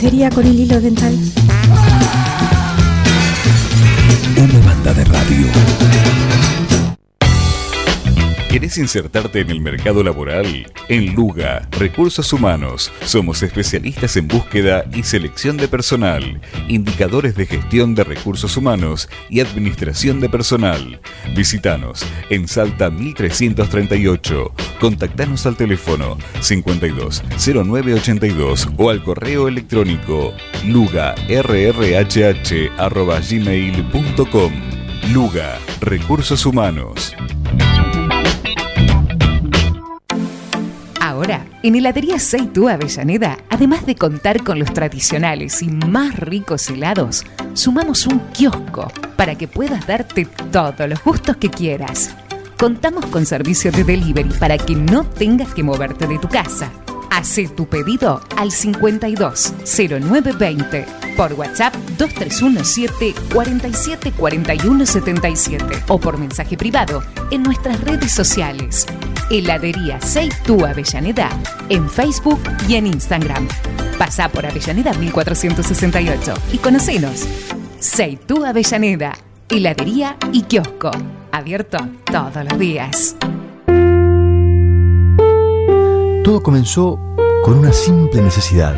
Lencería con el hilo dental? Una banda de radio. ¿Querés insertarte en el mercado laboral? En Luga, Recursos Humanos, somos especialistas en búsqueda y selección de personal, indicadores de gestión de recursos humanos y administración de personal. Visítanos en Salta 1338. Contactanos al teléfono 52 0982 o al correo electrónico lugarrhh.gmail.com Luga, Recursos Humanos. Ahora, en Heladería Seitú Avellaneda, además de contar con los tradicionales y más ricos helados, sumamos un kiosco para que puedas darte todos los gustos que quieras. Contamos con servicio de delivery para que no tengas que moverte de tu casa. Hacé tu pedido al 52 0920 por WhatsApp 2317 47 41 77 o por mensaje privado en nuestras redes sociales. Heladería Seitú Avellaneda en Facebook y en Instagram. Pasá por Avellaneda 1468 y conocenos. Seitú Avellaneda, heladería y kiosco. Abierto todos los días. Todo comenzó con una simple necesidad,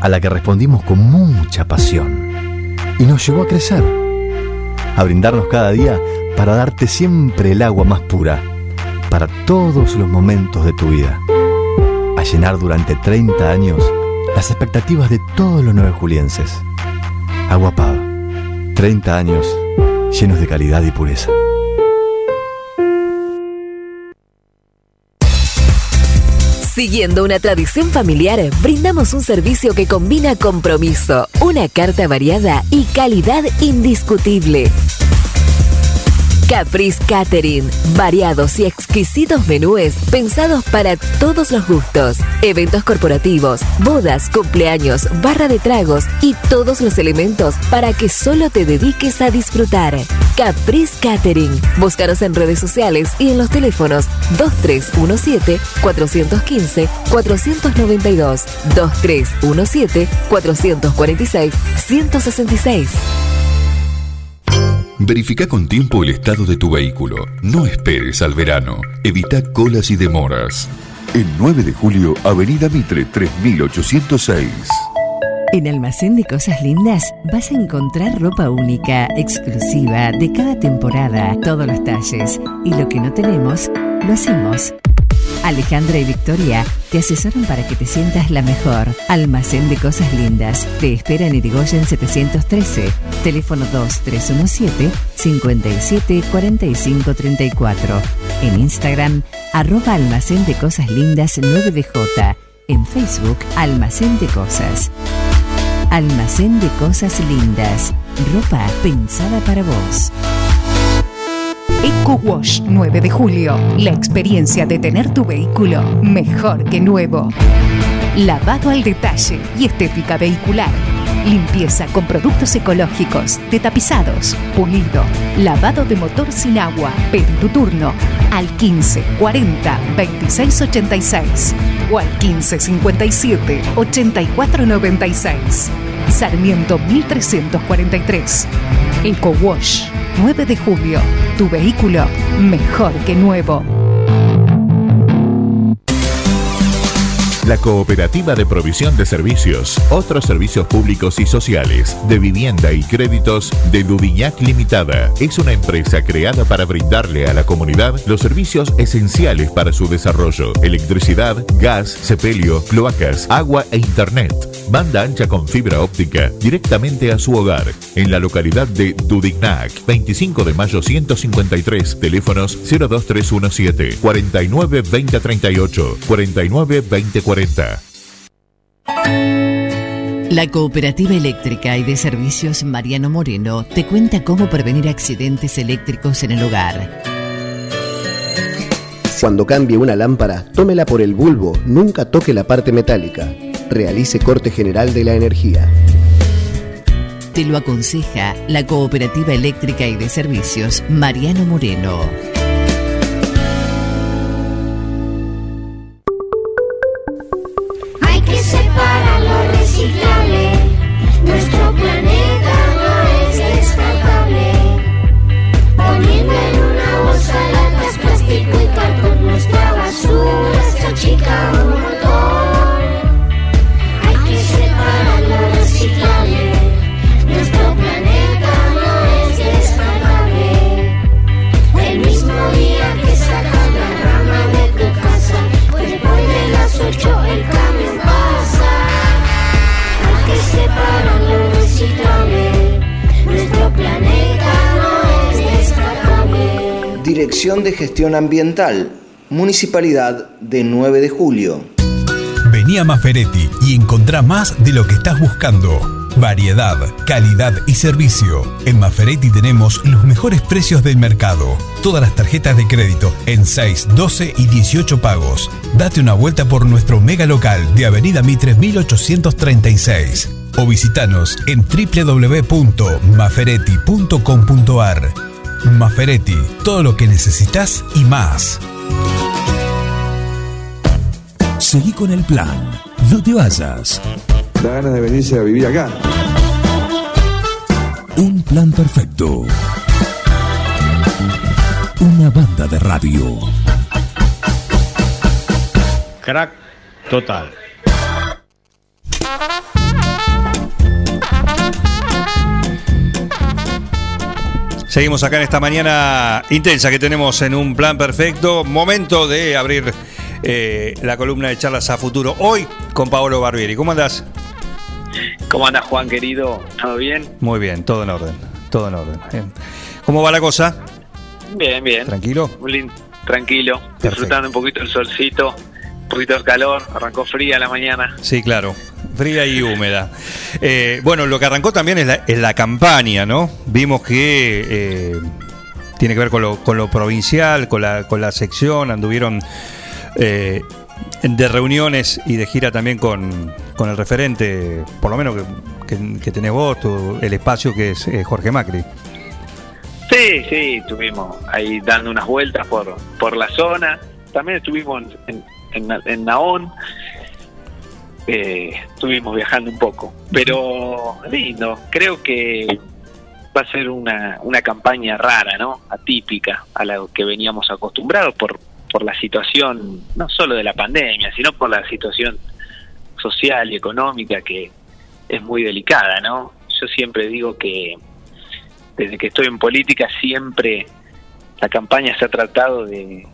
a la que respondimos con mucha pasión, y nos llevó a crecer, a brindarnos cada día para darte siempre el agua más pura, para todos los momentos de tu vida, a llenar durante 30 años las expectativas de todos los nueve julienses. Agua Pava, 30 años llenos de calidad y pureza. Siguiendo una tradición familiar, brindamos un servicio que combina compromiso, una carta variada y calidad indiscutible. Caprice Catering, variados y exquisitos menúes pensados para todos los gustos. Eventos corporativos, bodas, cumpleaños, barra de tragos y todos los elementos para que solo te dediques a disfrutar. Caprice Catering. Búscanos en redes sociales y en los teléfonos 2317-415-492, 2317-446-166. Verifica con tiempo el estado de tu vehículo. No esperes al verano. Evita colas y demoras. El 9 de julio, Avenida Mitre 3806. En Almacén de Cosas Lindas vas a encontrar ropa única, exclusiva, de cada temporada, todos los talles. Y lo que no tenemos, lo hacemos. Alejandra y Victoria te asesoran para que te sientas la mejor. Almacén de Cosas Lindas. Te espera en Irigoyen 713. Teléfono 2317 57 45 34. En Instagram, arroba Almacén de Cosas Lindas 9DJ. En Facebook, Almacén de Cosas. Almacén de Cosas Lindas. Ropa pensada para vos. Eco Wash 9 de julio. La experiencia de tener tu vehículo mejor que nuevo. Lavado al detalle y estética vehicular. Limpieza con productos ecológicos, de tapizados, pulido, lavado de motor sin agua. Pedí tu turno al 15 40 26 86 o al 15 57 84 96. Sarmiento 1343. Eco Wash 9 de julio. Tu vehículo mejor que nuevo. La Cooperativa de Provisión de Servicios, otros servicios públicos y sociales, de vivienda y créditos de Ludiñac Limitada. Es una empresa creada para brindarle a la comunidad los servicios esenciales para su desarrollo. Electricidad, gas, sepelio, cloacas, agua e internet. Banda ancha con fibra óptica directamente a su hogar. En la localidad de Dudignac, 25 de mayo 153, teléfonos 02317 49 2038 49 2040. La Cooperativa Eléctrica y de Servicios Mariano Moreno te cuenta cómo prevenir accidentes eléctricos en el hogar. Cuando cambie una lámpara, tómela por el bulbo, nunca toque la parte metálica. Realice corte general de la energía. Te lo aconseja la Cooperativa Eléctrica y de Servicios Mariano Moreno. Dirección de Gestión Ambiental, Municipalidad de 9 de Julio. Vení a Maferetti y encontrá más de lo que estás buscando. Variedad, calidad y servicio. En Maferetti tenemos los mejores precios del mercado. Todas las tarjetas de crédito en 6, 12 y 18 pagos. Date una vuelta por nuestro mega local de Avenida Mitre 1836 o visitanos en www.maferetti.com.ar. Maferetti, todo lo que necesitas y más. Seguí con el plan. No te vayas. Da ganas de venirse a vivir acá. Un plan perfecto. Una banda de radio. Crack total. Seguimos acá en esta mañana intensa que tenemos en un plan perfecto. Momento de abrir eh, la columna de charlas a futuro. Hoy con Paolo Barbieri. ¿Cómo andás? ¿Cómo andas, Juan, querido? ¿Todo bien? Muy bien, todo en orden. Todo en orden. Bien. ¿Cómo va la cosa? Bien, bien. ¿Tranquilo? Muy. Tranquilo. Disfrutando un poquito el solcito, un poquito de calor. Arrancó fría la mañana. Sí, claro. Fría y húmeda. Eh, bueno, lo que arrancó también es la, es la campaña, ¿no? Vimos que eh, tiene que ver con lo, con lo provincial, con la, con la sección, anduvieron eh, de reuniones y de gira también con, con el referente, por lo menos que, que- que tenés vos, tu- el espacio que es eh, Jorge Macri. Sí, sí, estuvimos ahí dando unas vueltas por, por la zona. También estuvimos en, en, Naón. Eh, estuvimos viajando un poco. Pero lindo. Creo que va a ser una, una campaña rara, ¿no? Atípica a la que veníamos acostumbrados por, por la situación, no solo de la pandemia, sino por la situación social y económica que es muy delicada, ¿no? Yo siempre digo que desde que estoy en política siempre la campaña se ha tratado de,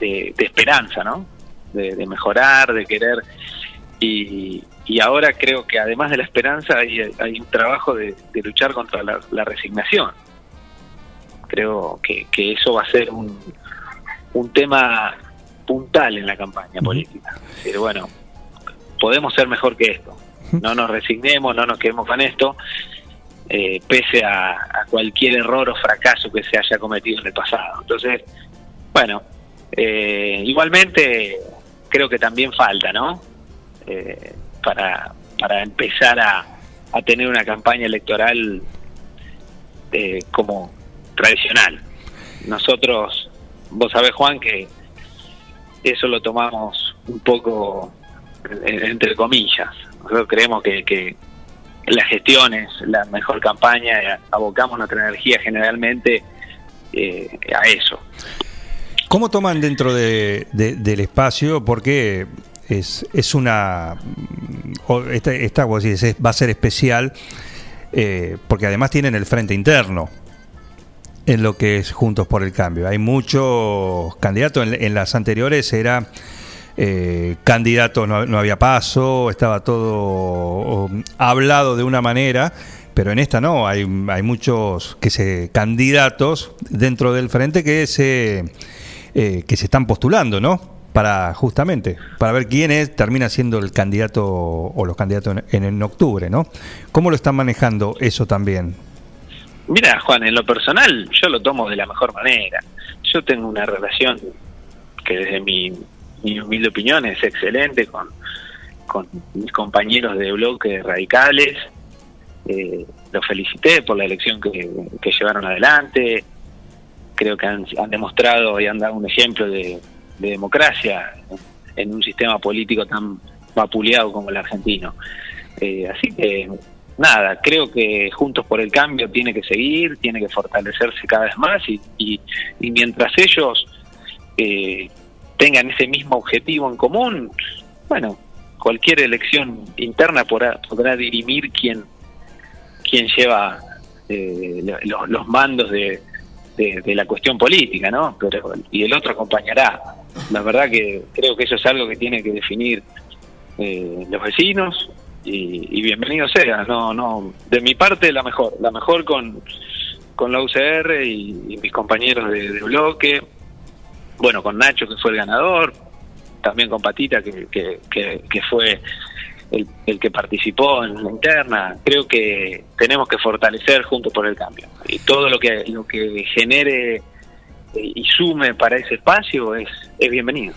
de, esperanza, ¿no? De mejorar, de querer. Y, y ahora creo que además de la esperanza hay, hay un trabajo de, de luchar contra la, la resignación. Creo que, que eso va a ser un, un tema puntal en la campaña política. Decir, bueno, podemos ser mejor que esto. No nos resignemos, no nos quedemos con esto, eh, pese a, a cualquier error o fracaso que se haya cometido en el pasado. Entonces, bueno, eh, igualmente creo que también falta, ¿no? Eh, para, para empezar a, a tener una campaña electoral eh, como tradicional. Nosotros, vos sabés, Juan, que eso lo tomamos un poco entre comillas. Nosotros creemos que, que la gestión es la mejor campaña, eh, abocamos nuestra energía generalmente a eso. ¿Cómo toman dentro de- de- del espacio? Porque es, es una. Esta, esta va a ser especial, eh, porque además tienen el frente interno en lo que es Juntos por el Cambio. Hay muchos candidatos, en, las anteriores era eh, candidato, no, había paso, estaba todo hablado de una manera, pero en esta no, hay, hay muchos que se candidatos dentro del frente que se, eh, que se están postulando, ¿no? Para justamente, para ver quién es, termina siendo el candidato o los candidatos en, en octubre, ¿no? ¿Cómo lo están manejando eso también? Mira, Juan, en lo personal yo lo tomo de la mejor manera. Yo tengo una relación que desde mi, mi humilde opinión es excelente con, con mis compañeros de bloque radicales. Eh, los felicité por la elección que, que llevaron adelante. Creo que han, han demostrado y han dado un ejemplo de, de democracia en un sistema político tan vapuleado como el argentino. Eh, así que nada, creo que Juntos por el Cambio tiene que seguir, tiene que fortalecerse cada vez más y, y, y mientras ellos eh, tengan ese mismo objetivo en común, bueno, cualquier elección interna podrá, podrá dirimir quién, quién lleva eh, lo- los mandos de, de- de la cuestión política, ¿no? Pero, y el otro acompañará. La verdad que creo que eso es algo que tiene que definir eh, los vecinos y, y bienvenido sea. No, no, de mi parte la mejor, la mejor con, con la UCR y, mis compañeros de, bloque. Bueno, con Nacho que fue el ganador, también con Patita que, que, que, que fue el, el que participó en la interna. Creo que tenemos que fortalecer juntos por el cambio y todo lo que lo que genere y sume para ese espacio es, es bienvenido.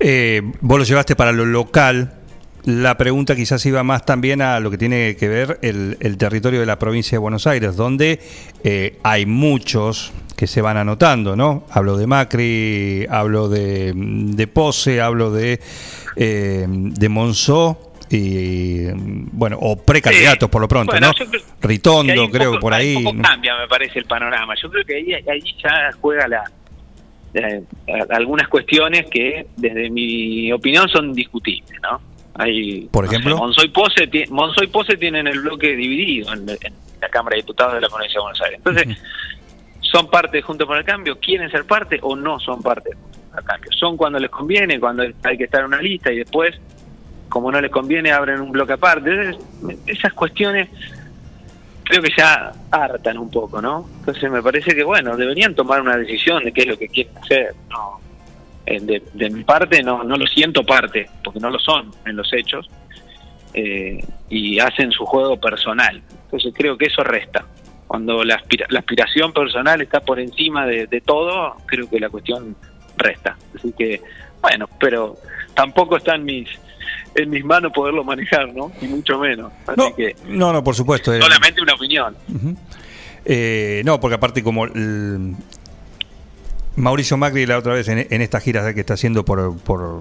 Eh, vos lo llevaste para lo local. La pregunta quizás iba más también a lo que tiene que ver el, el territorio de la provincia de Buenos Aires, donde eh, hay muchos que se van anotando, ¿no? Hablo de Macri, hablo de, de Pose, hablo de, eh, de Monzó y, bueno, o precandidatos por lo pronto, Bueno, ¿no? creo Ritondo, que creo que por ahí. Un poco cambia, me parece, el panorama. Yo creo que ahí, ahí ya juega la eh, algunas cuestiones que, desde mi opinión, son discutibles, ¿no? Hay, Por no sé, ejemplo. Monzó y Pose, ti- Monzó y Pose tienen el bloque dividido en, en la Cámara de Diputados de la Provincia de Buenos Aires. Entonces, ¿son parte de Juntos por el Cambio? ¿Quieren ser parte o no son parte de Juntos por el Cambio? Son cuando les conviene, cuando hay que estar en una lista y después, como no les conviene, abren un bloque aparte. Esas cuestiones creo que ya hartan un poco, ¿no? Entonces me parece que, bueno, deberían tomar una decisión de qué es lo que quieren hacer. No, de, de mi parte no, no lo siento parte, porque no lo son en los hechos, eh, y hacen su juego personal. Entonces creo que eso resta. Cuando la, aspira- la aspiración personal está por encima de, de todo, creo que la cuestión resta. Así que, bueno, pero tampoco está en mis en mis manos poderlo manejar, ¿no? Y mucho menos. Así que No, no, por supuesto. eh, solamente una opinión. Eh, no, porque aparte como el- Mauricio Macri la otra vez en, en esta gira que está haciendo por, por,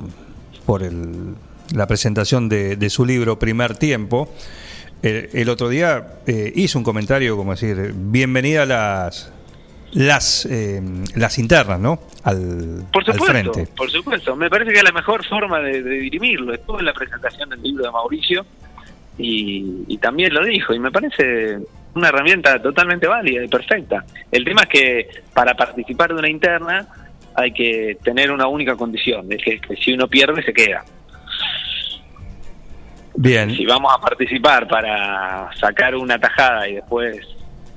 por el- la presentación de, de su libro Primer Tiempo, el, el otro día eh, hizo un comentario como decir, bienvenida a las las eh, las internas, ¿no? Al, Por al supuesto, frente. por supuesto. Me parece que es la mejor forma de, de dirimirlo. Estuvo en la presentación del libro de Mauricio y, y también lo dijo. Y me parece una herramienta totalmente válida y perfecta. El tema es que para participar de una interna hay que tener una única condición, es que, que si uno pierde se queda. Bien. Si vamos a participar para sacar una tajada y después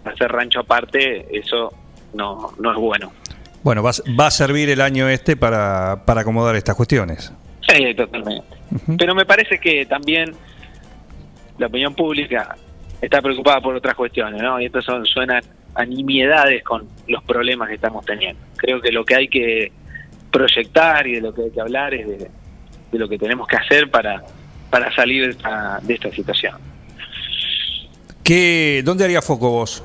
hacer rancho aparte, eso no, no es bueno. Bueno, va, a- va a servir el año este para, para acomodar estas cuestiones. Sí, totalmente. Pero me parece que también la opinión pública está preocupada por otras cuestiones, ¿no? Y esto son, suenan a nimiedades con los problemas que estamos teniendo. Creo que lo que hay que proyectar y de lo que hay que hablar es de, de lo que tenemos que hacer para, para salir de esta, de esta situación. ¿Qué, ¿Dónde haría foco vos?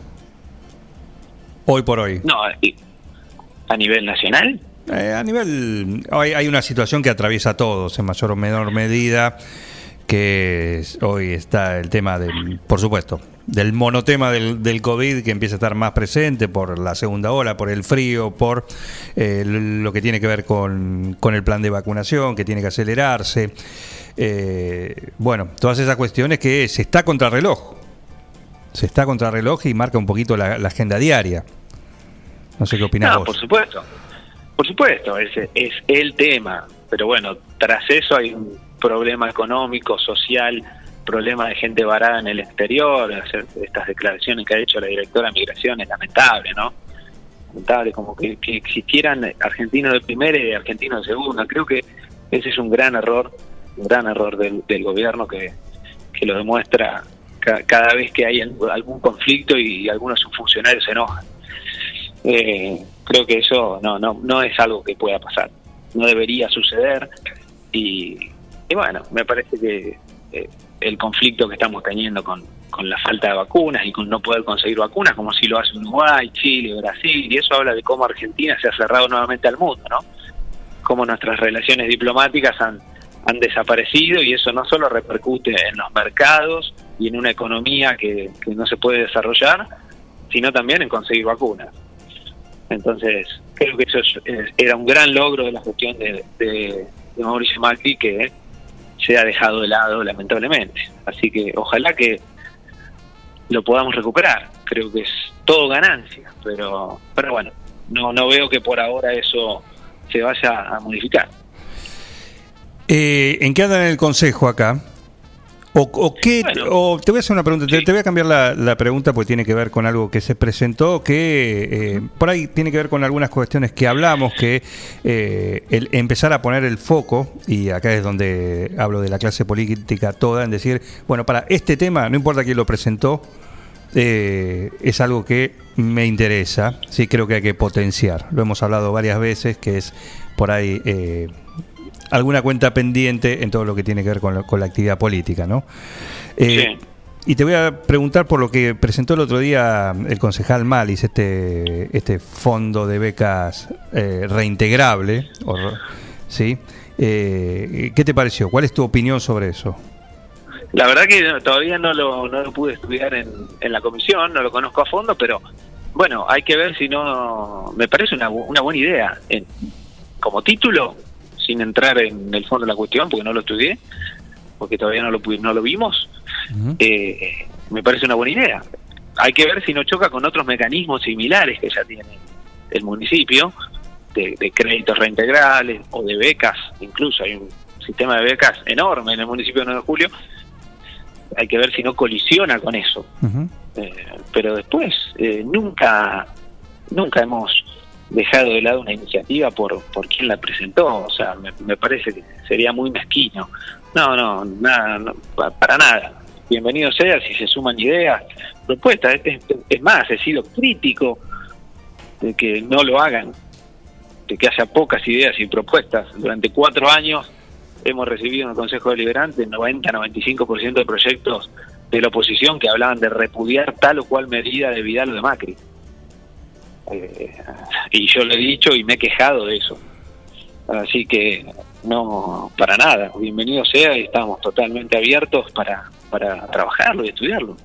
Hoy por hoy. No, a nivel nacional, Eh, a nivel. Hay, hay una situación que atraviesa a todos en mayor o menor medida, que es- hoy está el tema del, por supuesto, del monotema del, del COVID que empieza a estar más presente por la segunda ola, por el frío, por eh, lo que tiene que ver con, con el plan de vacunación, que tiene que acelerarse. Eh, bueno, todas esas cuestiones que se está contra reloj. Se está contra reloj y marca un poquito la, la agenda diaria. No sé qué opinás No, vos. por supuesto. Por supuesto, ese es el tema. Pero bueno, tras eso hay un problema económico, social, problema de gente varada en el exterior. Hacer estas declaraciones que ha hecho la directora de Migración es lamentable, ¿no? Lamentable, como que, que existieran argentinos de primera y argentinos de segunda. Creo que ese es un gran error, un gran error del, del gobierno que, que lo demuestra ca- cada vez que hay algún conflicto y algunos funcionarios se enojan. Eh, creo que eso no, no, no es algo que pueda pasar, no debería suceder y, y bueno, me parece que eh, el conflicto que estamos teniendo con, con la falta de vacunas y con no poder conseguir vacunas, como si lo hace Uruguay, Chile, Brasil, y eso habla de cómo Argentina se ha cerrado nuevamente al mundo, ¿no? Cómo nuestras relaciones diplomáticas han, han desaparecido y eso no solo repercute en los mercados y en una economía que, no se puede desarrollar, sino también en conseguir vacunas. Entonces, creo que eso es- eh, era un gran logro de la gestión de Mauricio Macri que se ha dejado de lado, lamentablemente. Así que ojalá que lo podamos recuperar. Creo que es todo ganancia, pero, pero bueno, no, no veo que por ahora eso se vaya a modificar. Eh, ¿En qué andan en el consejo acá? O, o qué, o te voy a hacer una pregunta, te, te voy a cambiar la, la pregunta porque tiene que ver con algo que se presentó, que eh, por ahí tiene que ver con algunas cuestiones que hablamos, que eh, el empezar a poner el foco, y acá es donde hablo de la clase política toda, en decir, bueno, para este tema, no importa quién lo presentó, eh, es algo que me interesa, sí creo que hay que potenciar. Lo hemos hablado varias veces, que es por ahí eh, alguna cuenta pendiente en todo lo que tiene que ver con, lo- con la actividad política, ¿no? Eh, Y te voy a preguntar por lo que presentó el otro día el concejal Malis, este, este fondo de becas eh, reintegrable, o ¿sí? Eh, ¿Qué te pareció? ¿Cuál es tu opinión sobre eso? La verdad que todavía no lo, no lo pude estudiar en, en la comisión, no lo conozco a fondo, pero bueno, hay que ver si no... Me parece una, una buena idea. En- como título, sin entrar en el fondo de la cuestión, porque no lo estudié, porque todavía no lo, no lo vimos, eh, me parece una buena idea. Hay que ver si no choca con otros mecanismos similares que ya tiene el municipio, de, de créditos reintegrales o de becas, incluso hay un sistema de becas enorme en el municipio de 9 de Julio, hay que ver si no colisiona con eso. Eh, pero después, eh, nunca, nunca hemos dejado de lado una iniciativa por, por quien la presentó, o sea, me, me parece que sería muy mezquino. No, no, nada, para nada. Bienvenido sea si se suman ideas, propuestas. Es, es- es más, he sido crítico de que no lo hagan, de que haya pocas ideas y propuestas. Durante cuatro años hemos recibido en el Consejo Deliberante 90-95% de proyectos de la oposición que hablaban de repudiar tal o cual medida de Vidal o de Macri. Eh, y yo lo he dicho y me he quejado de eso. Así que no, para nada, bienvenido sea y estamos totalmente abiertos para, para trabajarlo y estudiarlo.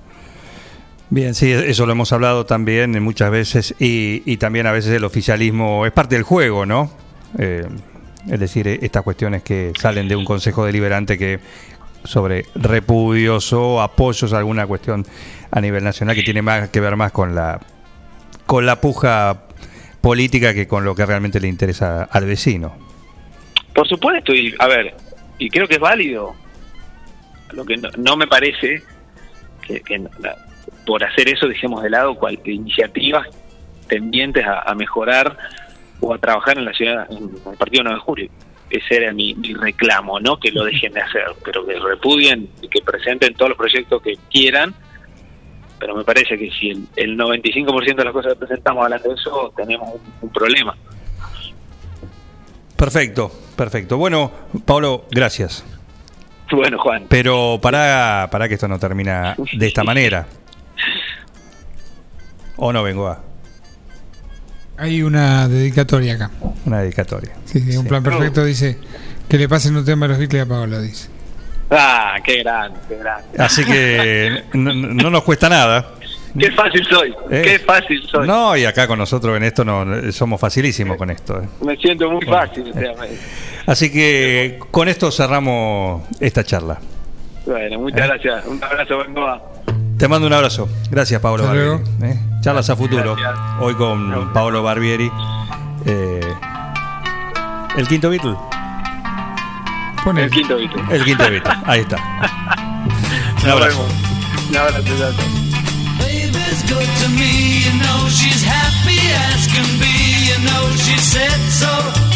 Bien, sí, eso lo hemos hablado también muchas veces y, y también a veces el oficialismo es parte del juego, ¿no? Eh, es decir, eh, estas cuestiones que salen de un consejo deliberante que sobre repudios o apoyos a alguna cuestión a nivel nacional que tiene más que ver más con la con la puja política que con lo que realmente le interesa al vecino. Por supuesto, y a ver, y creo que es válido. Lo que no, me parece que, por hacer eso dejemos de lado cualquier iniciativas tendientes a, a mejorar o a trabajar en la ciudad, en el partido 9 de julio. Ese era mi, mi reclamo, no que lo dejen de hacer, pero que repudien y que presenten todos los proyectos que quieran. Pero me parece que si el, el 95% de las cosas que presentamos hablando de eso, tenemos un, un problema. Perfecto, perfecto. Bueno, Pablo, gracias. Bueno, Juan. Pero para, para que esto no termina de esta manera. ¿O no vengo a Hay una dedicatoria acá. una dedicatoria? Sí, de un plan perfecto dice que le pasen un tema a los Beatles a Paola, dice. Ah, qué grande, qué grande. Así que no, no nos cuesta nada. Qué fácil soy, Eh, qué fácil soy. No, y acá con nosotros en esto no somos facilísimos con esto. eh. Me siento muy fácil. o sea, Así que con esto cerramos esta charla. Bueno, muchas gracias. Un abrazo, Bengoa. Te mando un abrazo. Gracias, Pablo Barbieri. eh. Charlas a futuro. Gracias. Hoy con Pablo Barbieri. eh, el quinto Beatle. El quinto Beatle. El quinto Beatle. Ahí está. Un abrazo. Un abrazo. gracias. Baby's good to me, you know she's happy as can be, you know she said so.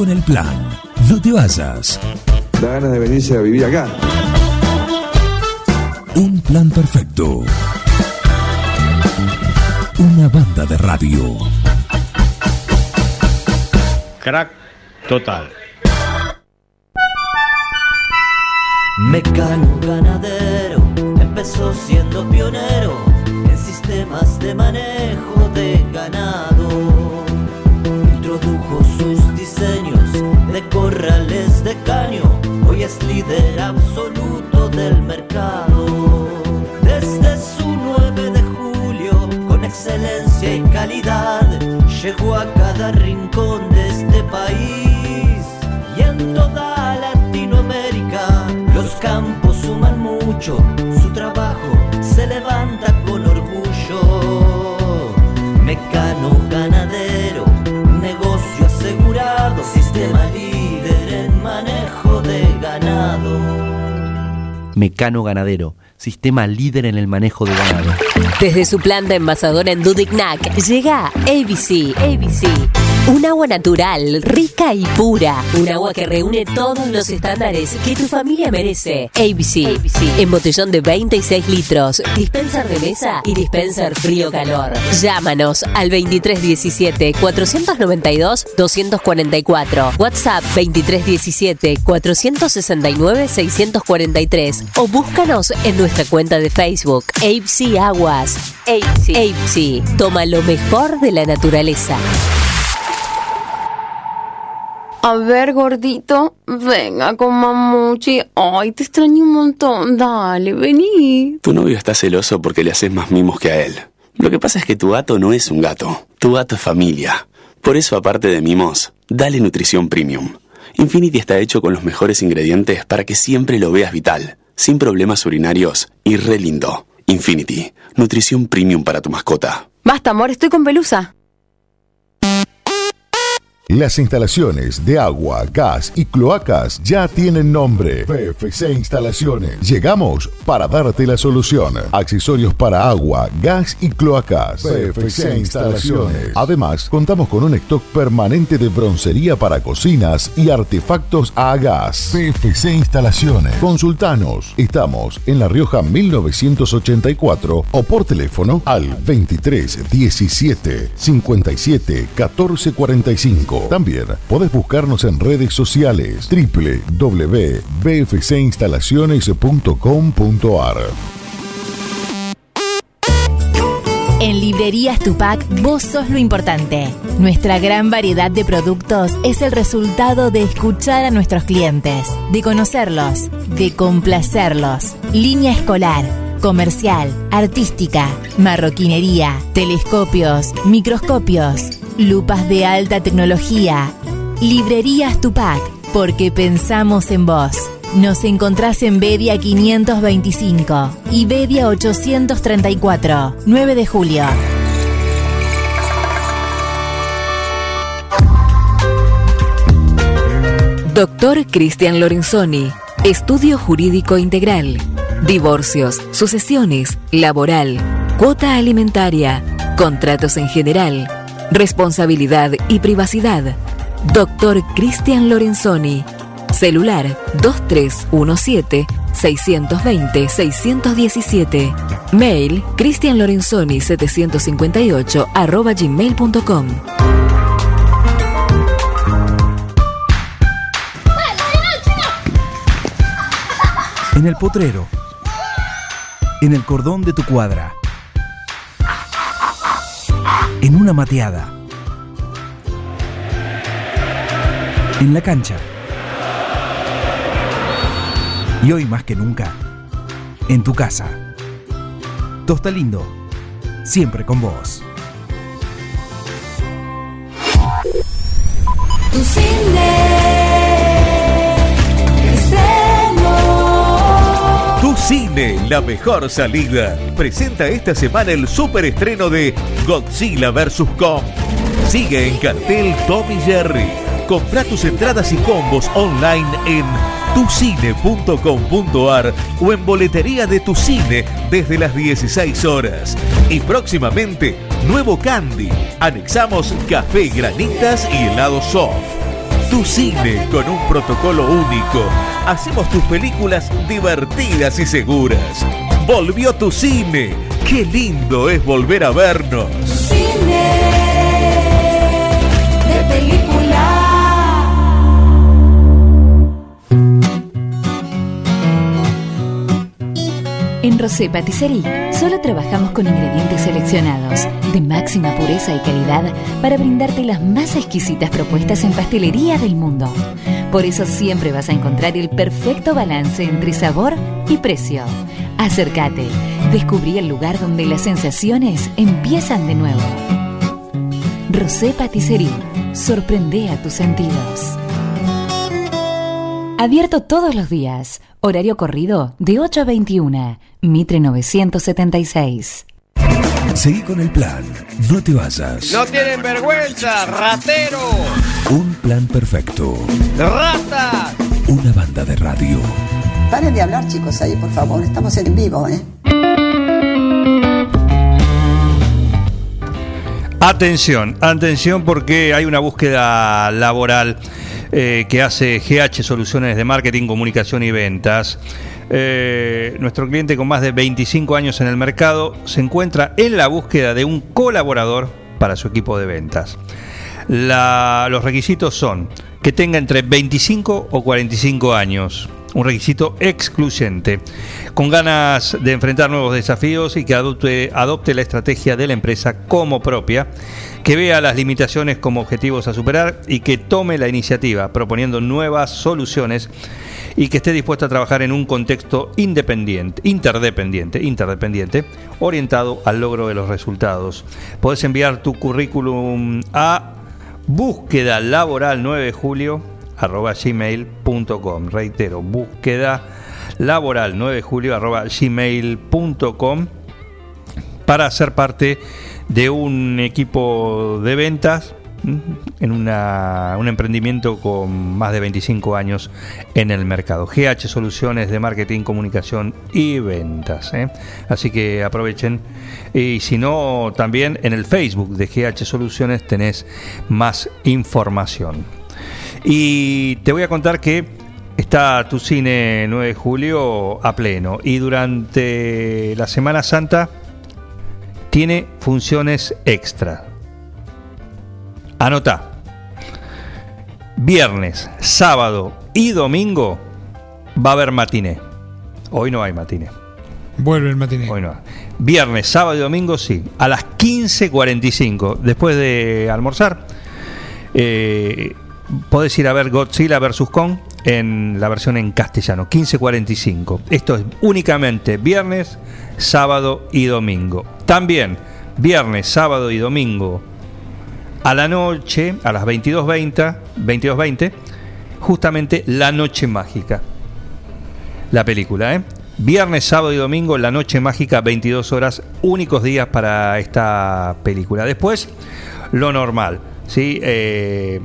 Con el plan. No te vayas. Da ganas de venirse a vivir acá. Un plan perfecto. Una banda de radio. Crack total. Mecano ganadero empezó siendo pionero en sistemas de manejo de ganado. Es líder absoluto del mercado. Desde su 9 de julio, con excelencia y calidad, llegó a cada rincón de este país y en toda Latinoamérica. Los campos suman mucho, su trabajo Mecano Ganadero, sistema líder en el manejo de ganado. Desde su planta envasadora en Dudignac llega ABC. ABC. Un agua natural, rica y pura. Un agua que reúne todos los estándares que tu familia merece. ABC. En botellón de 26 litros. Dispenser de mesa y dispenser frío-calor. Llámanos al 2317-492-244. WhatsApp 2317-469-643. O búscanos en nuestra cuenta de Facebook. ABC Aguas. ABC. ABC. Toma lo mejor de la naturaleza. A ver, gordito, venga con mamuchi. Ay, te extraño un montón. Dale, vení. Tu novio está celoso porque le haces más mimos que a él. Lo que pasa es que tu gato no es un gato. Tu gato es familia. Por eso, aparte de mimos, dale nutrición premium. Infinity está hecho con los mejores ingredientes para que siempre lo veas vital, sin problemas urinarios y re lindo. Infinity, nutrición premium para tu mascota. Basta, amor, estoy con pelusa. Las instalaciones de agua, gas y cloacas ya tienen nombre. PFC Instalaciones. Llegamos para darte la solución. Accesorios para agua, gas y cloacas. PFC Instalaciones. Además, contamos con un stock permanente de broncería para cocinas y artefactos a gas. PFC Instalaciones. Consultanos. Estamos en La Rioja 1984 o por teléfono al 23 17 57 14 45. También podés buscarnos en redes sociales www.bfcinstalaciones.com.ar. En Librerías Tupac, vos sos lo importante. Nuestra gran variedad de productos es el resultado de escuchar a nuestros clientes, de conocerlos, de complacerlos. Línea escolar, comercial, artística, marroquinería, telescopios, microscopios, lupas de alta tecnología. Librerías Tupac, porque pensamos en vos. Nos encontrás en Bedia 525 y Bedia 834, 9 de julio. Doctor Cristian Lorenzoni, Estudio Jurídico Integral, Divorcios, Sucesiones, Laboral, Cuota Alimentaria, Contratos en General, Responsabilidad y Privacidad. Doctor Cristian Lorenzoni, Celular 2317-620-617. Mail cristianlorenzoni758 arroba gmail.com. En el potrero. En el cordón de tu cuadra. En una mateada. En la cancha. Y hoy más que nunca, en tu casa. Tosta Lindo, siempre con vos. Tu Cine, la mejor salida. Presenta esta semana el super estreno de Godzilla vs. Kong. Sigue en cartel Tommy Jerry. Compra tus entradas y combos online en tucine.com.ar o en boletería de tu cine desde las 16 horas. Y próximamente, nuevo candy. Anexamos café, granitas y helado soft. Tu cine con un protocolo único. Hacemos tus películas divertidas y seguras. Volvió tu cine. Qué lindo es volver a vernos. Rosé Patisserie solo trabajamos con ingredientes seleccionados de máxima pureza y calidad para brindarte las más exquisitas propuestas en pastelería del mundo. Por eso siempre vas a encontrar el perfecto balance entre sabor y precio. Acércate, descubrí el lugar donde las sensaciones empiezan de nuevo. Rosé Patisserie, sorprende a tus sentidos. Abierto todos los días. Horario corrido de 8 a 21. Mitre 976. Seguí con el plan. No te vayas. No tienen vergüenza, ratero. Un plan perfecto. Ratas. Una banda de radio. Paren de hablar, chicos, ahí, por favor. Estamos en vivo, ¿eh? Atención, atención porque hay una búsqueda laboral eh, que hace GH Soluciones de Marketing, Comunicación y Ventas. Eh, nuestro cliente con más de 25 años en el mercado se encuentra en la búsqueda de un colaborador para su equipo de ventas. Los requisitos son que tenga entre 25 o 45 años, un requisito excluyente, con ganas de enfrentar nuevos desafíos y que adopte, adopte la estrategia de la empresa como propia, que vea las limitaciones como objetivos a superar y que tome la iniciativa proponiendo nuevas soluciones y que esté dispuesto a trabajar en un contexto independiente, interdependiente, interdependiente, orientado al logro de los resultados. Puedes enviar tu currículum a búsqueda laboral 9 de julio arroba gmail.com. Reitero, búsqueda laboral 9 de julio arroba gmail.com para ser parte de un equipo de ventas en una- un emprendimiento con más de 25 años en el mercado. GH Soluciones de Marketing, Comunicación y Ventas. ¿eh? Así que aprovechen. Y si no, también en el Facebook de GH Soluciones tenés más información. Y te voy a contar que está tu cine 9 de julio a pleno. Y durante la Semana Santa tiene funciones extra. Anota. Viernes, sábado y domingo va a haber matiné. Hoy no hay matiné. Vuelve el matiné. Hoy no. Viernes, sábado y domingo sí. A las 15.45, después de almorzar, eh, podés ir a ver Godzilla vs. Kong en la versión en castellano, 15.45. Esto es únicamente viernes, sábado y domingo. También viernes, sábado y domingo a la noche, a las 22.20, 22.20, justamente La Noche Mágica. La película, ¿eh? Viernes, sábado y domingo, La Noche Mágica, 22 horas, únicos días para esta película. Después, lo normal, ¿sí? Eh,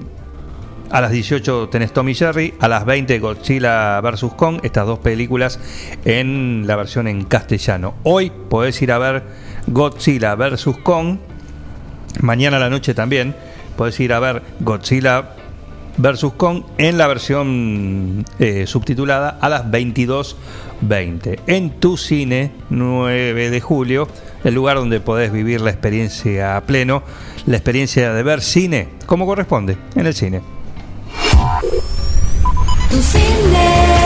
a las 18 tenés Tommy Jerry, a las 20 Godzilla vs. Kong, estas dos películas en la versión en castellano. Hoy podés ir a ver Godzilla vs. Kong, mañana a la noche también podés ir a ver Godzilla vs. Kong en la versión eh, subtitulada a las 22.20 en tu cine 9 de julio, el lugar donde podés vivir la experiencia a pleno, la experiencia de ver cine como corresponde en el cine. Tu cine.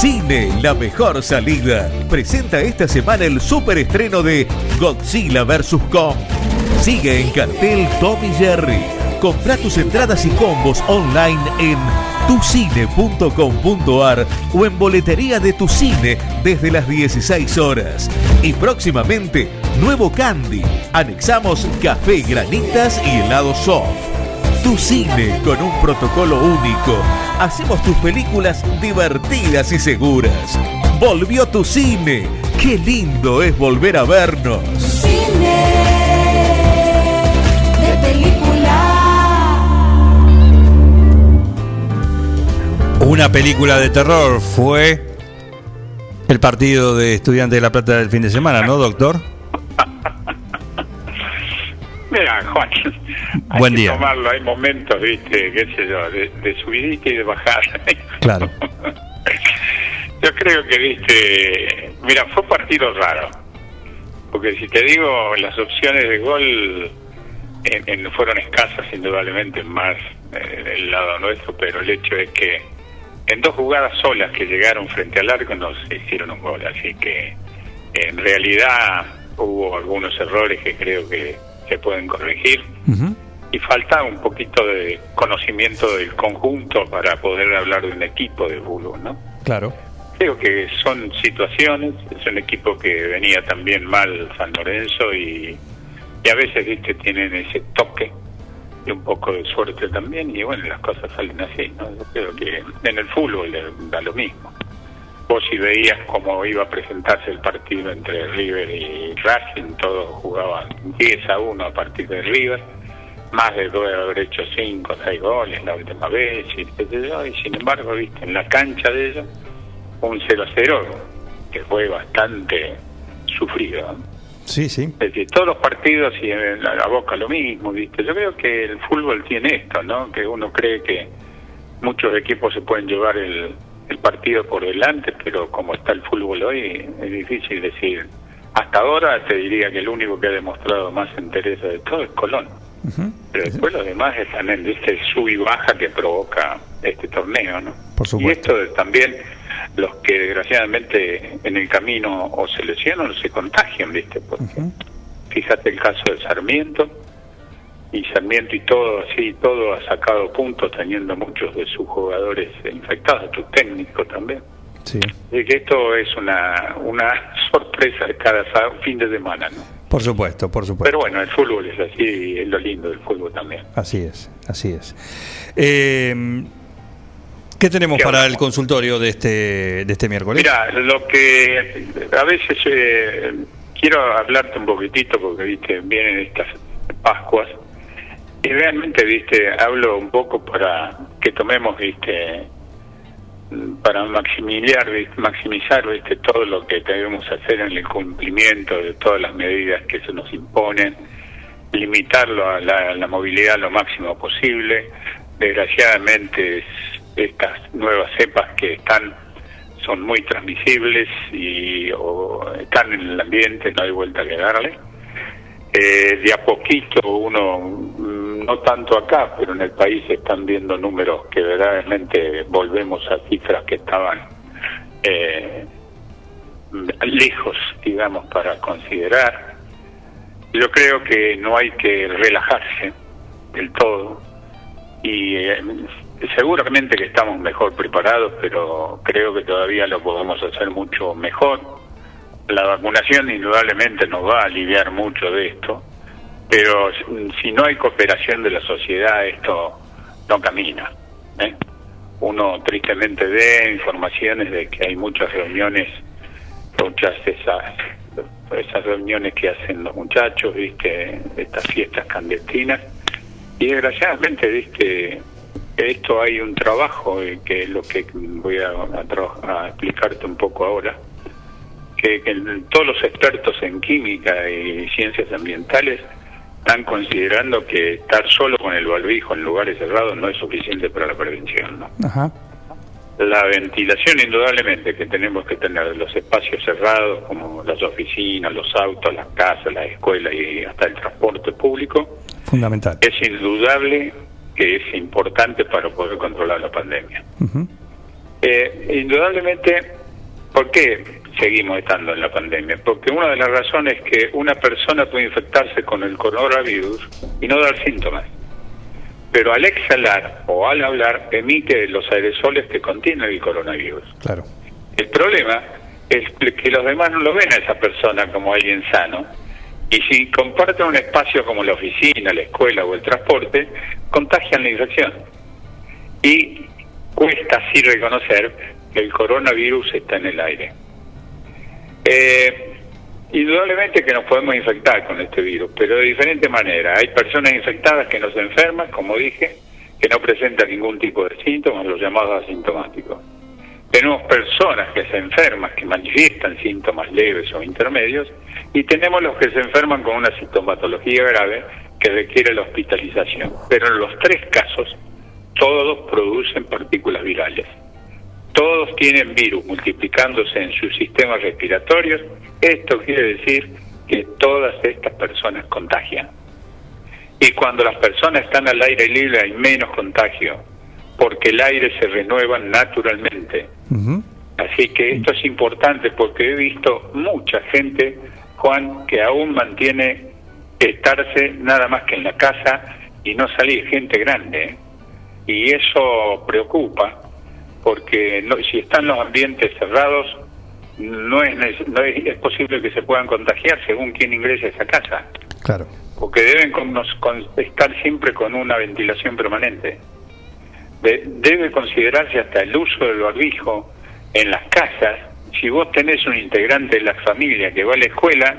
Cine, la mejor salida. Presenta esta semana el super estreno de Godzilla vs. Kong. Sigue en cartel Tommy Jerry. Compra tus entradas y combos online en tucine.com.ar o en boletería de tu cine desde las 16 horas. Y próximamente, nuevo candy. Anexamos café, granitas y helado soft. Tu cine con un protocolo único. Hacemos tus películas divertidas y seguras. Volvió tu cine. Qué lindo es volver a vernos. Cine de película. Una película de terror fue el partido de Estudiantes de La Plata del fin de semana, ¿no, doctor? Mira, Juan, hay Buen que día. tomarlo, hay momentos, viste, qué sé yo, de, de subidita y de bajada. Claro. Yo creo que, viste, mira, fue partido raro. Porque si te digo, las opciones de gol en- en- fueron escasas, indudablemente, más eh, del lado nuestro, pero el hecho es que en dos jugadas solas que llegaron frente al arco no se hicieron un gol. Así que, en realidad, hubo algunos errores que creo que se pueden corregir y falta un poquito de conocimiento del conjunto para poder hablar de un equipo de fútbol, ¿no? Claro. Creo que son situaciones, es un equipo que venía también mal San Lorenzo y, y a veces, viste, tienen ese toque y un poco de suerte también y bueno, las cosas salen así, ¿no? Yo creo que en el fútbol da lo mismo. Vos si veías cómo iba a presentarse el partido entre River y Racing, todos jugaban 10 a 1 a partir de River, más de debe haber hecho 5 o 6 goles la última vez, y, y sin embargo, viste, en la cancha de ellos, un 0 a 0, que fue bastante sufrido. Sí, sí. Es decir, todos los partidos y en la, la boca lo mismo, ¿viste? Yo creo que el fútbol tiene esto, ¿no? Que uno cree que muchos equipos se pueden llevar el, el partido por delante, pero como está el fútbol hoy, es difícil decir. Hasta ahora te diría que el único que ha demostrado más interés de todo es Colón. Pero después los demás están en este sub y baja que provoca este torneo, ¿no? Por Y esto también los que desgraciadamente en el camino o se lesionan o se contagian, ¿viste? Porque fíjate el caso de Sarmiento, y Sarmiento y todo así, todo ha sacado puntos teniendo muchos de sus jugadores infectados, tu técnico también. Sí. Y que esto es una, una sorpresa cada fin de semana, ¿no? Por supuesto, por supuesto. Pero bueno, el fútbol es así y es lo lindo del fútbol también. Así es, así es. Eh, ¿Qué tenemos ¿Qué para el consultorio de este, de este miércoles? Mira, lo que a veces eh, quiero hablarte un poquitito porque viste vienen estas Pascuas y realmente viste hablo un poco para que tomemos viste para maximizar maximizar viste todo lo que debemos hacer en el cumplimiento de todas las medidas que se nos imponen limitarlo a la, la movilidad lo máximo posible desgraciadamente es- estas nuevas cepas que están son muy transmisibles y o están en el ambiente, no hay vuelta que darle. Eh, de a poquito uno, mm, no tanto acá, pero en el país están viendo números que verdaderamente volvemos a cifras que estaban eh, lejos, digamos, para considerar. Yo creo que no hay que relajarse del todo y eh, seguramente que estamos mejor preparados, pero creo que todavía lo podemos hacer mucho mejor. La vacunación indudablemente nos va a aliviar mucho de esto, pero si no hay cooperación de la sociedad esto no camina. ¿eh? Uno tristemente ve informaciones de que hay muchas reuniones, muchas de esas esas reuniones que hacen los muchachos, viste, estas fiestas clandestinas, y desgraciadamente, viste, esto hay un trabajo eh, que es lo que voy a, explicarte un poco ahora, que, todos los expertos en química y ciencias ambientales están considerando que estar solo con el barbijo en lugares cerrados no es suficiente para la prevención. ¿no? Ajá. La ventilación, indudablemente, que tenemos que tener los espacios cerrados, como las oficinas, los autos, las casas, las escuelas y hasta el transporte público, Fundamental. es indudable que es importante para poder controlar la pandemia. Eh, indudablemente, ¿por qué seguimos estando en la pandemia? Porque una de las razones es que una persona puede infectarse con el coronavirus y no dar síntomas. Pero al exhalar o al hablar emite los aerosoles que contienen el coronavirus. Claro. El problema es que los demás no lo ven a esa persona como alguien sano. Y si comparten un espacio como la oficina, la escuela o el transporte, contagian la infección. Y cuesta así reconocer que el coronavirus está en el aire. Eh, indudablemente que nos podemos infectar con este virus, pero de diferente manera. Hay personas infectadas que no se enferman, como dije, que no presentan ningún tipo de síntomas, los llamados asintomáticos. Tenemos personas que se enferman, que manifiestan síntomas leves o intermedios, y tenemos los que se enferman con una sintomatología grave, que requiere la hospitalización. Pero en los tres casos, todos producen partículas virales. Todos tienen virus multiplicándose en sus sistemas respiratorios. Esto quiere decir que todas estas personas contagian. Y cuando las personas están al aire libre hay menos contagio, porque el aire se renueva naturalmente. Así que esto es importante porque he visto mucha gente, Juan, que aún mantiene estarse nada más que en la casa y no salir, gente grande. ¿eh? Y eso preocupa, porque no, si están los ambientes cerrados, no es, no es, es posible que se puedan contagiar según quien ingrese a esa casa, Claro. porque deben con- con- estar siempre con una ventilación permanente. De- debe considerarse hasta el uso del barbijo en las casas. Si vos tenés un integrante de la familia que va a la escuela,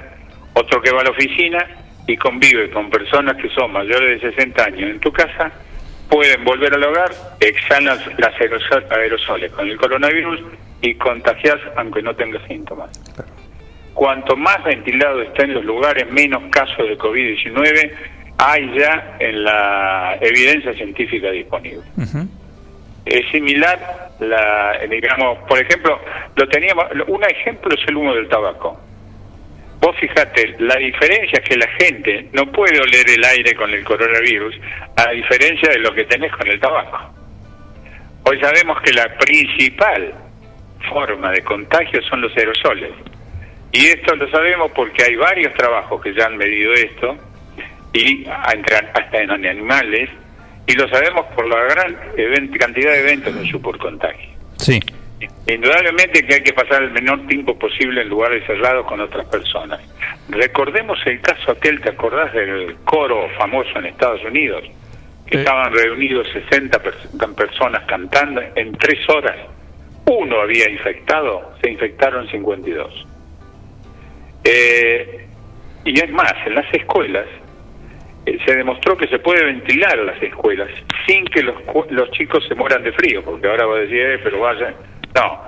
otro que va a la oficina y convive con personas que son mayores de 60 años en tu casa, pueden volver al hogar, exhalan las aerosol- aerosoles con el coronavirus y contagias aunque no tengas síntomas. Cuanto más ventilados estén los lugares, menos casos de COVID-19 hay ya en la evidencia científica disponible. Es similar, la, digamos, por ejemplo, lo teníamos, un ejemplo es el humo del tabaco. Vos fijate, la diferencia es que la gente no puede oler el aire con el coronavirus, a diferencia de lo que tenés con el tabaco. Hoy sabemos que la principal forma de contagio son los aerosoles. Y esto lo sabemos porque hay varios trabajos que ya han medido esto, y entre- hasta en animales, y lo sabemos por la gran cantidad de eventos de supercontagio. Sí. Indudablemente que hay que pasar el menor tiempo posible en lugares cerrados con otras personas. Recordemos el caso aquel, ¿te acordás del coro famoso en Estados Unidos? Que estaban reunidos 60 pers- personas cantando en tres horas. Uno había infectado, se infectaron 52. Eh, y es más, en las escuelas eh, se demostró que se puede ventilar las escuelas sin que los, los chicos se mueran de frío, porque ahora va a decir, "Eh, pero vaya. No,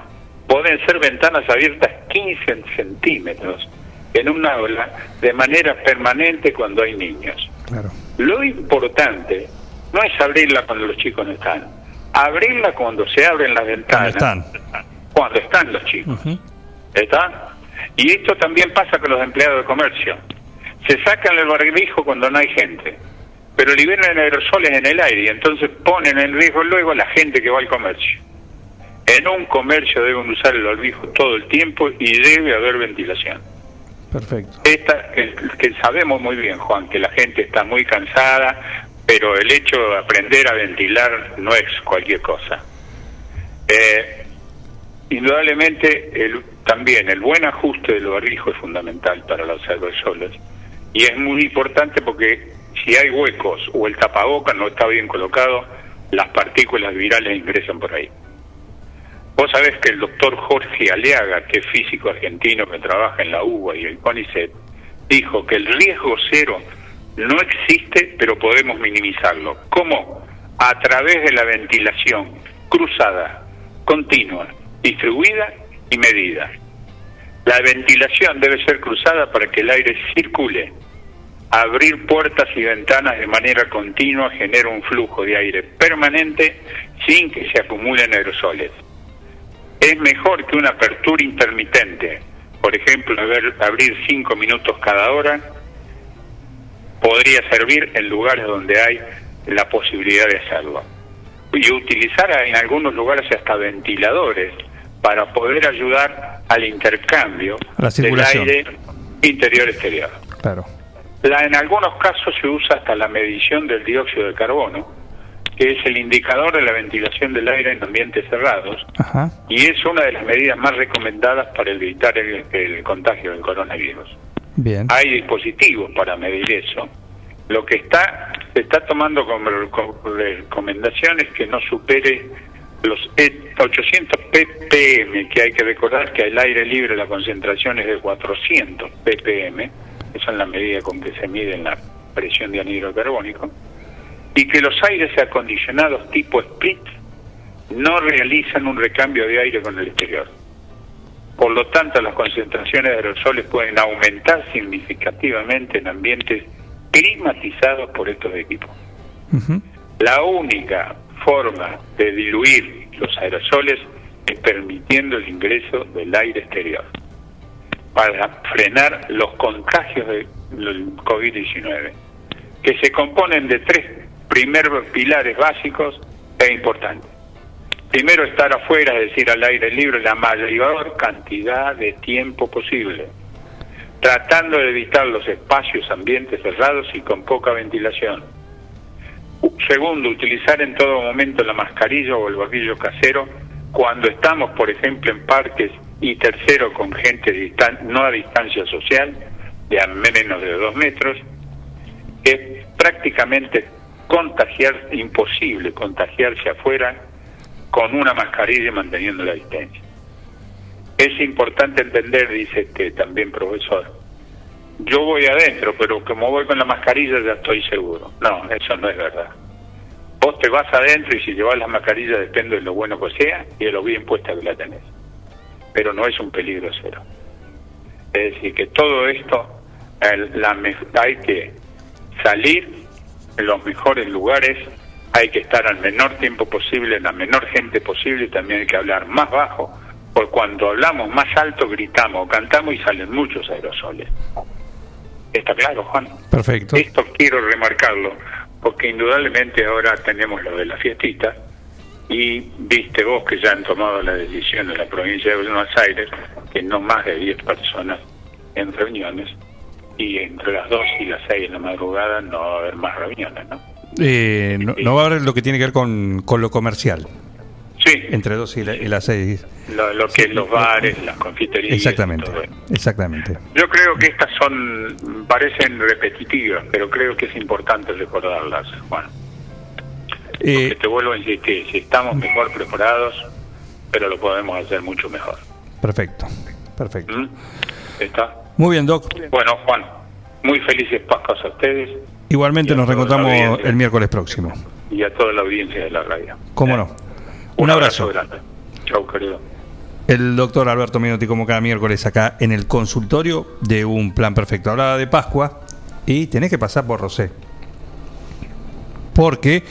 pueden ser ventanas abiertas 15 centímetros en un aula de manera permanente cuando hay niños. Claro. Lo importante no es abrirla cuando los chicos no están, abrirla cuando se abren las ventanas, están. cuando están los chicos. ¿Está? Y esto también pasa con los empleados de comercio. Se sacan el barbijo cuando no hay gente, pero liberan aerosoles en el aire y entonces ponen en riesgo luego a la gente que va al comercio. En un comercio deben usar el barbijo todo el tiempo y debe haber ventilación. Perfecto. Esta, que, que sabemos muy bien, Juan, que la gente está muy cansada, pero el hecho de aprender a ventilar no es cualquier cosa. Eh, indudablemente, el, también el buen ajuste del barbijo es fundamental para los aerosoles y es muy importante porque si hay huecos o el tapaboca no está bien colocado, las partículas virales ingresan por ahí. Vos sabés que el doctor Jorge Aliaga, que es físico argentino que trabaja en la UBA y el CONICET, dijo que el riesgo cero no existe, pero podemos minimizarlo. ¿Cómo? A través de la ventilación cruzada, continua, distribuida y medida. La ventilación debe ser cruzada para que el aire circule. Abrir puertas y ventanas de manera continua genera un flujo de aire permanente sin que se acumulen aerosoles. Es mejor que una apertura intermitente, por ejemplo, haber- abrir cinco minutos cada hora, podría servir en lugares donde hay la posibilidad de hacerlo. Y utilizar en algunos lugares hasta ventiladores para poder ayudar al intercambio del aire interior-exterior. Claro. La, en algunos casos se usa hasta la medición del dióxido de carbono, que es el indicador de la ventilación del aire en ambientes cerrados, Ajá. y es una de las medidas más recomendadas para evitar el, el contagio del coronavirus. Bien. Hay dispositivos para medir eso. Lo que está se está tomando como, como recomendaciones que no supere los e- 800 ppm, que hay que recordar que al aire libre la concentración es de 400 ppm, esa es la medida con que se mide la presión de anhidro carbónico, y que los aires acondicionados tipo split no realizan un recambio de aire con el exterior. Por lo tanto, las concentraciones de aerosoles pueden aumentar significativamente en ambientes climatizados por estos equipos. La única forma de diluir los aerosoles es permitiendo el ingreso del aire exterior para frenar los contagios del COVID-19, que se componen de tres primeros pilares básicos e importantes. Primero, estar afuera, es decir, al aire libre, la mayor cantidad de tiempo posible, tratando de evitar los espacios, ambientes cerrados y con poca ventilación. Segundo, utilizar en todo momento la mascarilla o el barbillo casero cuando estamos, por ejemplo, en parques. Y tercero, con gente distan no a distancia social, de a menos de dos metros, es prácticamente contagiar, imposible contagiarse afuera con una mascarilla y manteniendo la distancia. Es importante entender, dice este también profesor, yo voy adentro, pero como voy con la mascarilla ya estoy seguro. No, eso no es verdad. Vos te vas adentro y si llevas la mascarilla depende de lo bueno que sea y de lo bien puesta que la tenés. Pero no es un peligro cero. Es decir, que todo esto el- la hay que salir en los mejores lugares, hay que estar al menor tiempo posible, en la menor gente posible y también hay que hablar más bajo, porque cuando hablamos más alto gritamos, cantamos y salen muchos aerosoles. ¿Está claro, Juan? Perfecto. Esto quiero remarcarlo, porque indudablemente ahora tenemos lo de la fiestita y viste vos que ya han tomado la decisión de la provincia de Buenos Aires que no más de 10 personas en reuniones y entre las 2 y las 6 de la madrugada no va a haber más reuniones, ¿no? Eh, no, no va a haber lo que tiene que ver con, con lo comercial. Sí. Entre 2 y, la- y las 6. Lo, lo que es los bares, las confiterías. Exactamente. todo eso. Exactamente. Yo creo que estas son, parecen repetitivas, pero creo que es importante recordarlas, Juan. Eh, te vuelvo a insistir, si estamos mejor preparados, pero lo podemos hacer mucho mejor. perfecto. Perfecto. ¿Mm? ¿Está? Muy bien, Doc. Bueno, Juan, muy felices Pascuas a ustedes Igualmente nos reencontramos el miércoles próximo. y a toda la audiencia de la radio. ¿Cómo no? Un abrazo. grande. Chau, querido. El doctor Alberto Minotti, como cada miércoles, acá en el consultorio de Un Plan Perfecto. Hablaba de Pascua y tenés que pasar por Rosé. Porque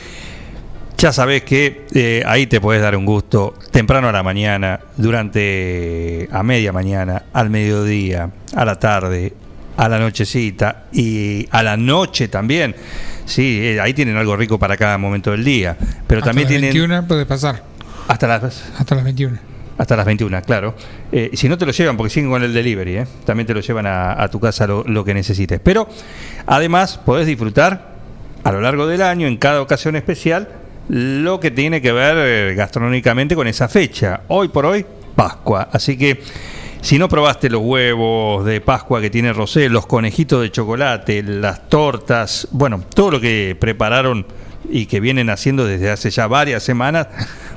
ya sabés que eh, ahí te podés dar un gusto temprano a la mañana, durante a media mañana, al mediodía, a la tarde, a la nochecita y a la noche también. Sí, eh, ahí tienen algo rico para cada momento del día. Pero Hasta también las tienen. 21 puede pasar. Hasta las. Hasta las 21. Hasta las 21, claro. Eh, si no te lo llevan, porque siguen con el delivery, ¿eh? también te lo llevan a, a tu casa lo, lo que necesites. Pero además podés disfrutar a lo largo del año, en cada ocasión especial, lo que tiene que ver eh, gastronómicamente con esa fecha. Hoy por hoy, Pascua. Así que si no probaste los huevos de Pascua que tiene Rosé, los conejitos de chocolate, las tortas, bueno, todo lo que prepararon y que vienen haciendo desde hace ya varias semanas,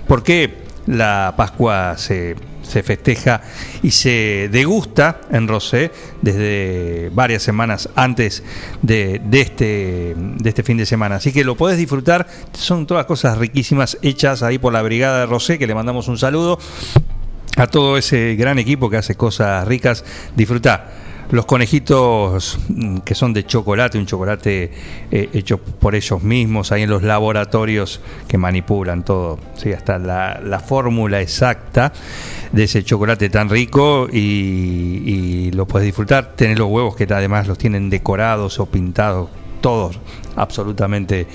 porque la Pascua se, se festeja y se degusta en Rosé desde varias semanas antes de, de este, de este fin de semana. Así que lo podés disfrutar, son todas cosas riquísimas hechas ahí por la Brigada de Rosé, que le mandamos un saludo a todo ese gran equipo que hace cosas ricas. Disfruta los conejitos mm, que son de chocolate, un chocolate eh, hecho por ellos mismos, ahí en los laboratorios que manipulan todo, ¿sí? hasta la, la fórmula exacta de ese chocolate tan rico y, y lo puedes disfrutar. Tener los huevos que además los tienen decorados o pintados todos absolutamente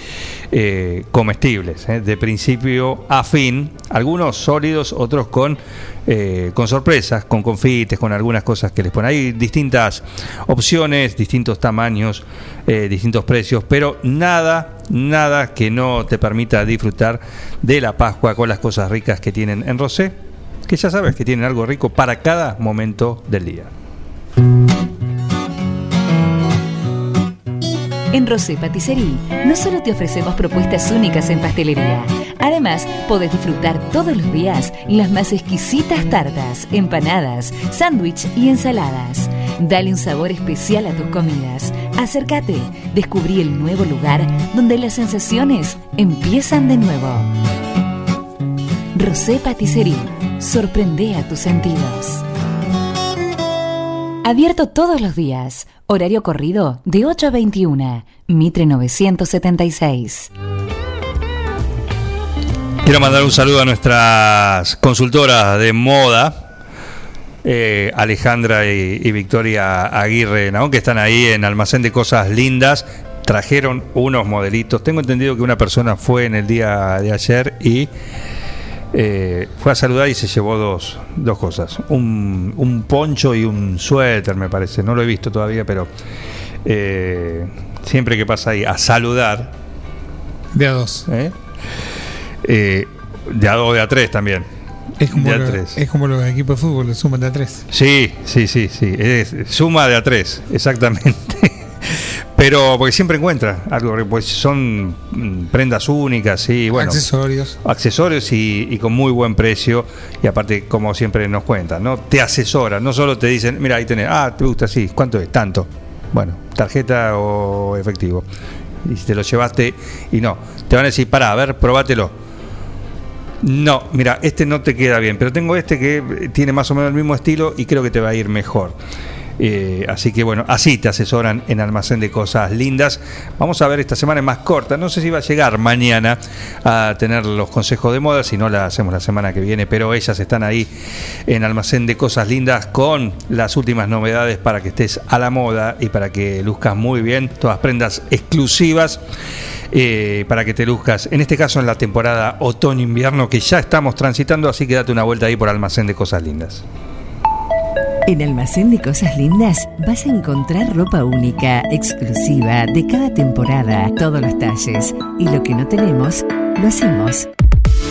eh, comestibles, ¿eh? de principio a fin, algunos sólidos, otros con, eh, con sorpresas, con confites, con algunas cosas que les ponen. Hay distintas opciones, distintos tamaños, distintos precios, pero nada, nada que no te permita disfrutar de la Pascua con las cosas ricas que tienen en Rosé, que ya sabes que tienen algo rico para cada momento del día. En Rosé Patisserie no solo te ofrecemos propuestas únicas en pastelería, además podés disfrutar todos los días las más exquisitas tartas, empanadas, sándwich y ensaladas. Dale un sabor especial a tus comidas. Acércate, descubrí el nuevo lugar donde las sensaciones empiezan de nuevo. Rosé Patisserie, sorprende a tus sentidos. Abierto todos los días. Horario corrido de 8 a 21. Mitre 976. Quiero mandar un saludo a nuestras consultoras de moda, eh, Alejandra y, Victoria Aguirre, ¿no? que están ahí en Almacén de Cosas Lindas. Trajeron unos modelitos. Tengo entendido que una persona fue en el día de ayer y eh, fue a saludar y se llevó dos, dos cosas. Un, un poncho y un suéter, me parece. No lo he visto todavía, pero eh, siempre que pasa ahí a saludar. De a dos. ¿eh? Eh, de a dos, de a tres también. Es como, de a lo- tres. es como los equipos de fútbol, suman de a tres. Sí, sí, sí, sí. Es suma de a tres, exactamente. Pero porque siempre encuentra algo, pues son mm, prendas únicas, sí, bueno. Accesorios. Accesorios y, y con muy buen precio. Y aparte, como siempre nos cuentan, ¿no? Te asesoran, no solo te dicen, mira, ahí tenés, ah, te gusta, sí, ¿cuánto es? Tanto. Bueno, tarjeta o efectivo. Y si te lo llevaste y no, te van a decir, pará, a ver, probátelo. No, mira, este no te queda bien, pero tengo este que tiene más o menos el mismo estilo y creo que te va a ir mejor. Eh, así que bueno, así te asesoran en Almacén de Cosas Lindas. Vamos a ver, esta semana es más corta. No sé si va a llegar mañana a tener los consejos de moda, si no la hacemos la semana que viene, pero ellas están ahí en Almacén de Cosas Lindas con las últimas novedades para que estés a la moda y para que luzcas muy bien. Todas prendas exclusivas eh, para que te luzcas, en este caso en la temporada otoño-invierno que ya estamos transitando, así que date una vuelta ahí por Almacén de Cosas Lindas. En Almacén de Cosas Lindas vas a encontrar ropa única, exclusiva, de cada temporada, todos los talles. Y lo que no tenemos, lo hacemos.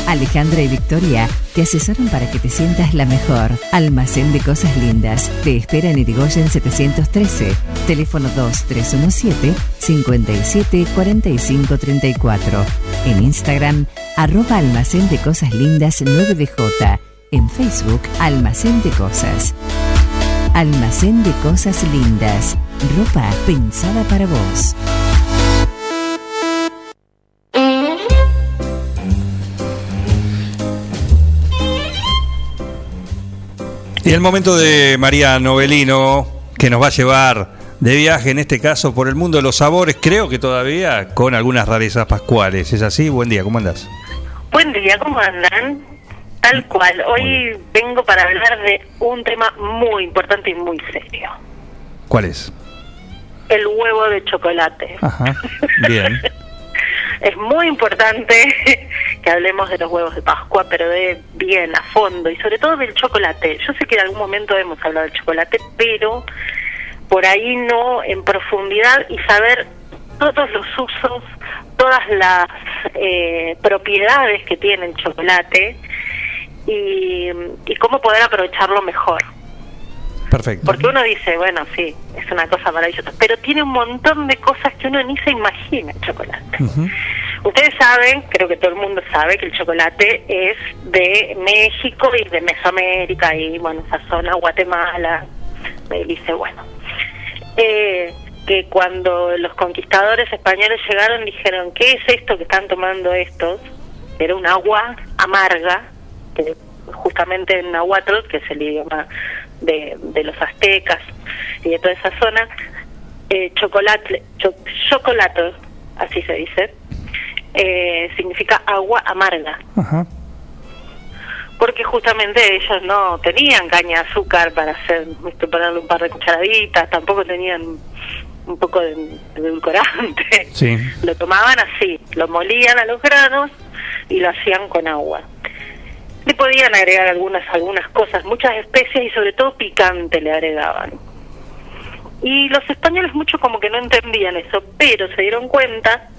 Alejandra y Victoria te asesoran para que te sientas la mejor. Almacén de Cosas Lindas. Te espera en Irigoyen 713. Teléfono 2317 57 45 34. En Instagram, arroba Almacén de Cosas Lindas 9DJ. En Facebook, Almacén de Cosas. Almacén de Cosas Lindas. Ropa pensada para vos. Y el momento de María Novelino, que nos va a llevar de viaje, en este caso, por el mundo de los sabores, creo que todavía con algunas rarezas pascuales. ¿Es así? Buen día, ¿cómo andás? Buen día, ¿cómo andan? Tal cual, hoy vengo para hablar de un tema muy importante y muy serio. ¿Cuál es? El huevo de chocolate. Ajá, bien. Es muy importante que hablemos de los huevos de Pascua, pero de bien, a fondo, y sobre todo del chocolate. Yo sé que en algún momento hemos hablado del chocolate, pero por ahí no en profundidad y saber todos los usos, todas las eh, propiedades que tiene el chocolate y, y cómo poder aprovecharlo mejor. Perfecto. Porque uno dice, bueno, sí, es una cosa maravillosa, pero tiene un montón de cosas que uno ni se imagina el chocolate. Ustedes saben, creo que todo el mundo sabe que el chocolate es de México y de Mesoamérica y, bueno, esa zona, Guatemala, Belice, bueno. Eh, que cuando los conquistadores españoles llegaron dijeron, ¿qué es esto que están tomando estos? Era un agua amarga, justamente en Nahuatl, que es el idioma de, de los aztecas y de toda esa zona, eh, chocolate, cho- chocolate, así se dice, eh, significa agua amarga, Ajá. porque justamente ellos no tenían caña de azúcar para hacer, ¿viste? ponerle un par de cucharaditas, tampoco tenían un poco de, de edulcorante. Sí. Lo tomaban así, lo molían a los granos y lo hacían con agua. Le podían agregar algunas algunas cosas, muchas especias y sobre todo picante le agregaban. Y los españoles mucho como que no entendían eso, pero se dieron cuenta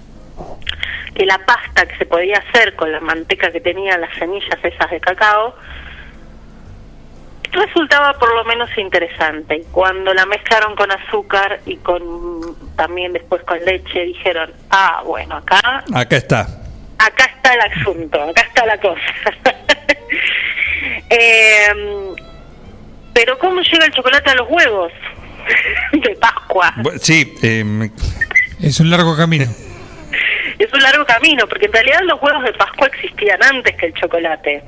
que la pasta que se podía hacer con la manteca que tenían las semillas esas de cacao resultaba por lo menos interesante. Y cuando la mezclaron con azúcar y con también después con leche, dijeron, ah, bueno, acá Acá está. Acá está el asunto, acá está la cosa. Em, pero ¿cómo llega el chocolate a los huevos de Pascua? Sí, eh, me- Es un largo camino. Es un largo camino, porque en realidad los huevos de Pascua existían antes que el chocolate.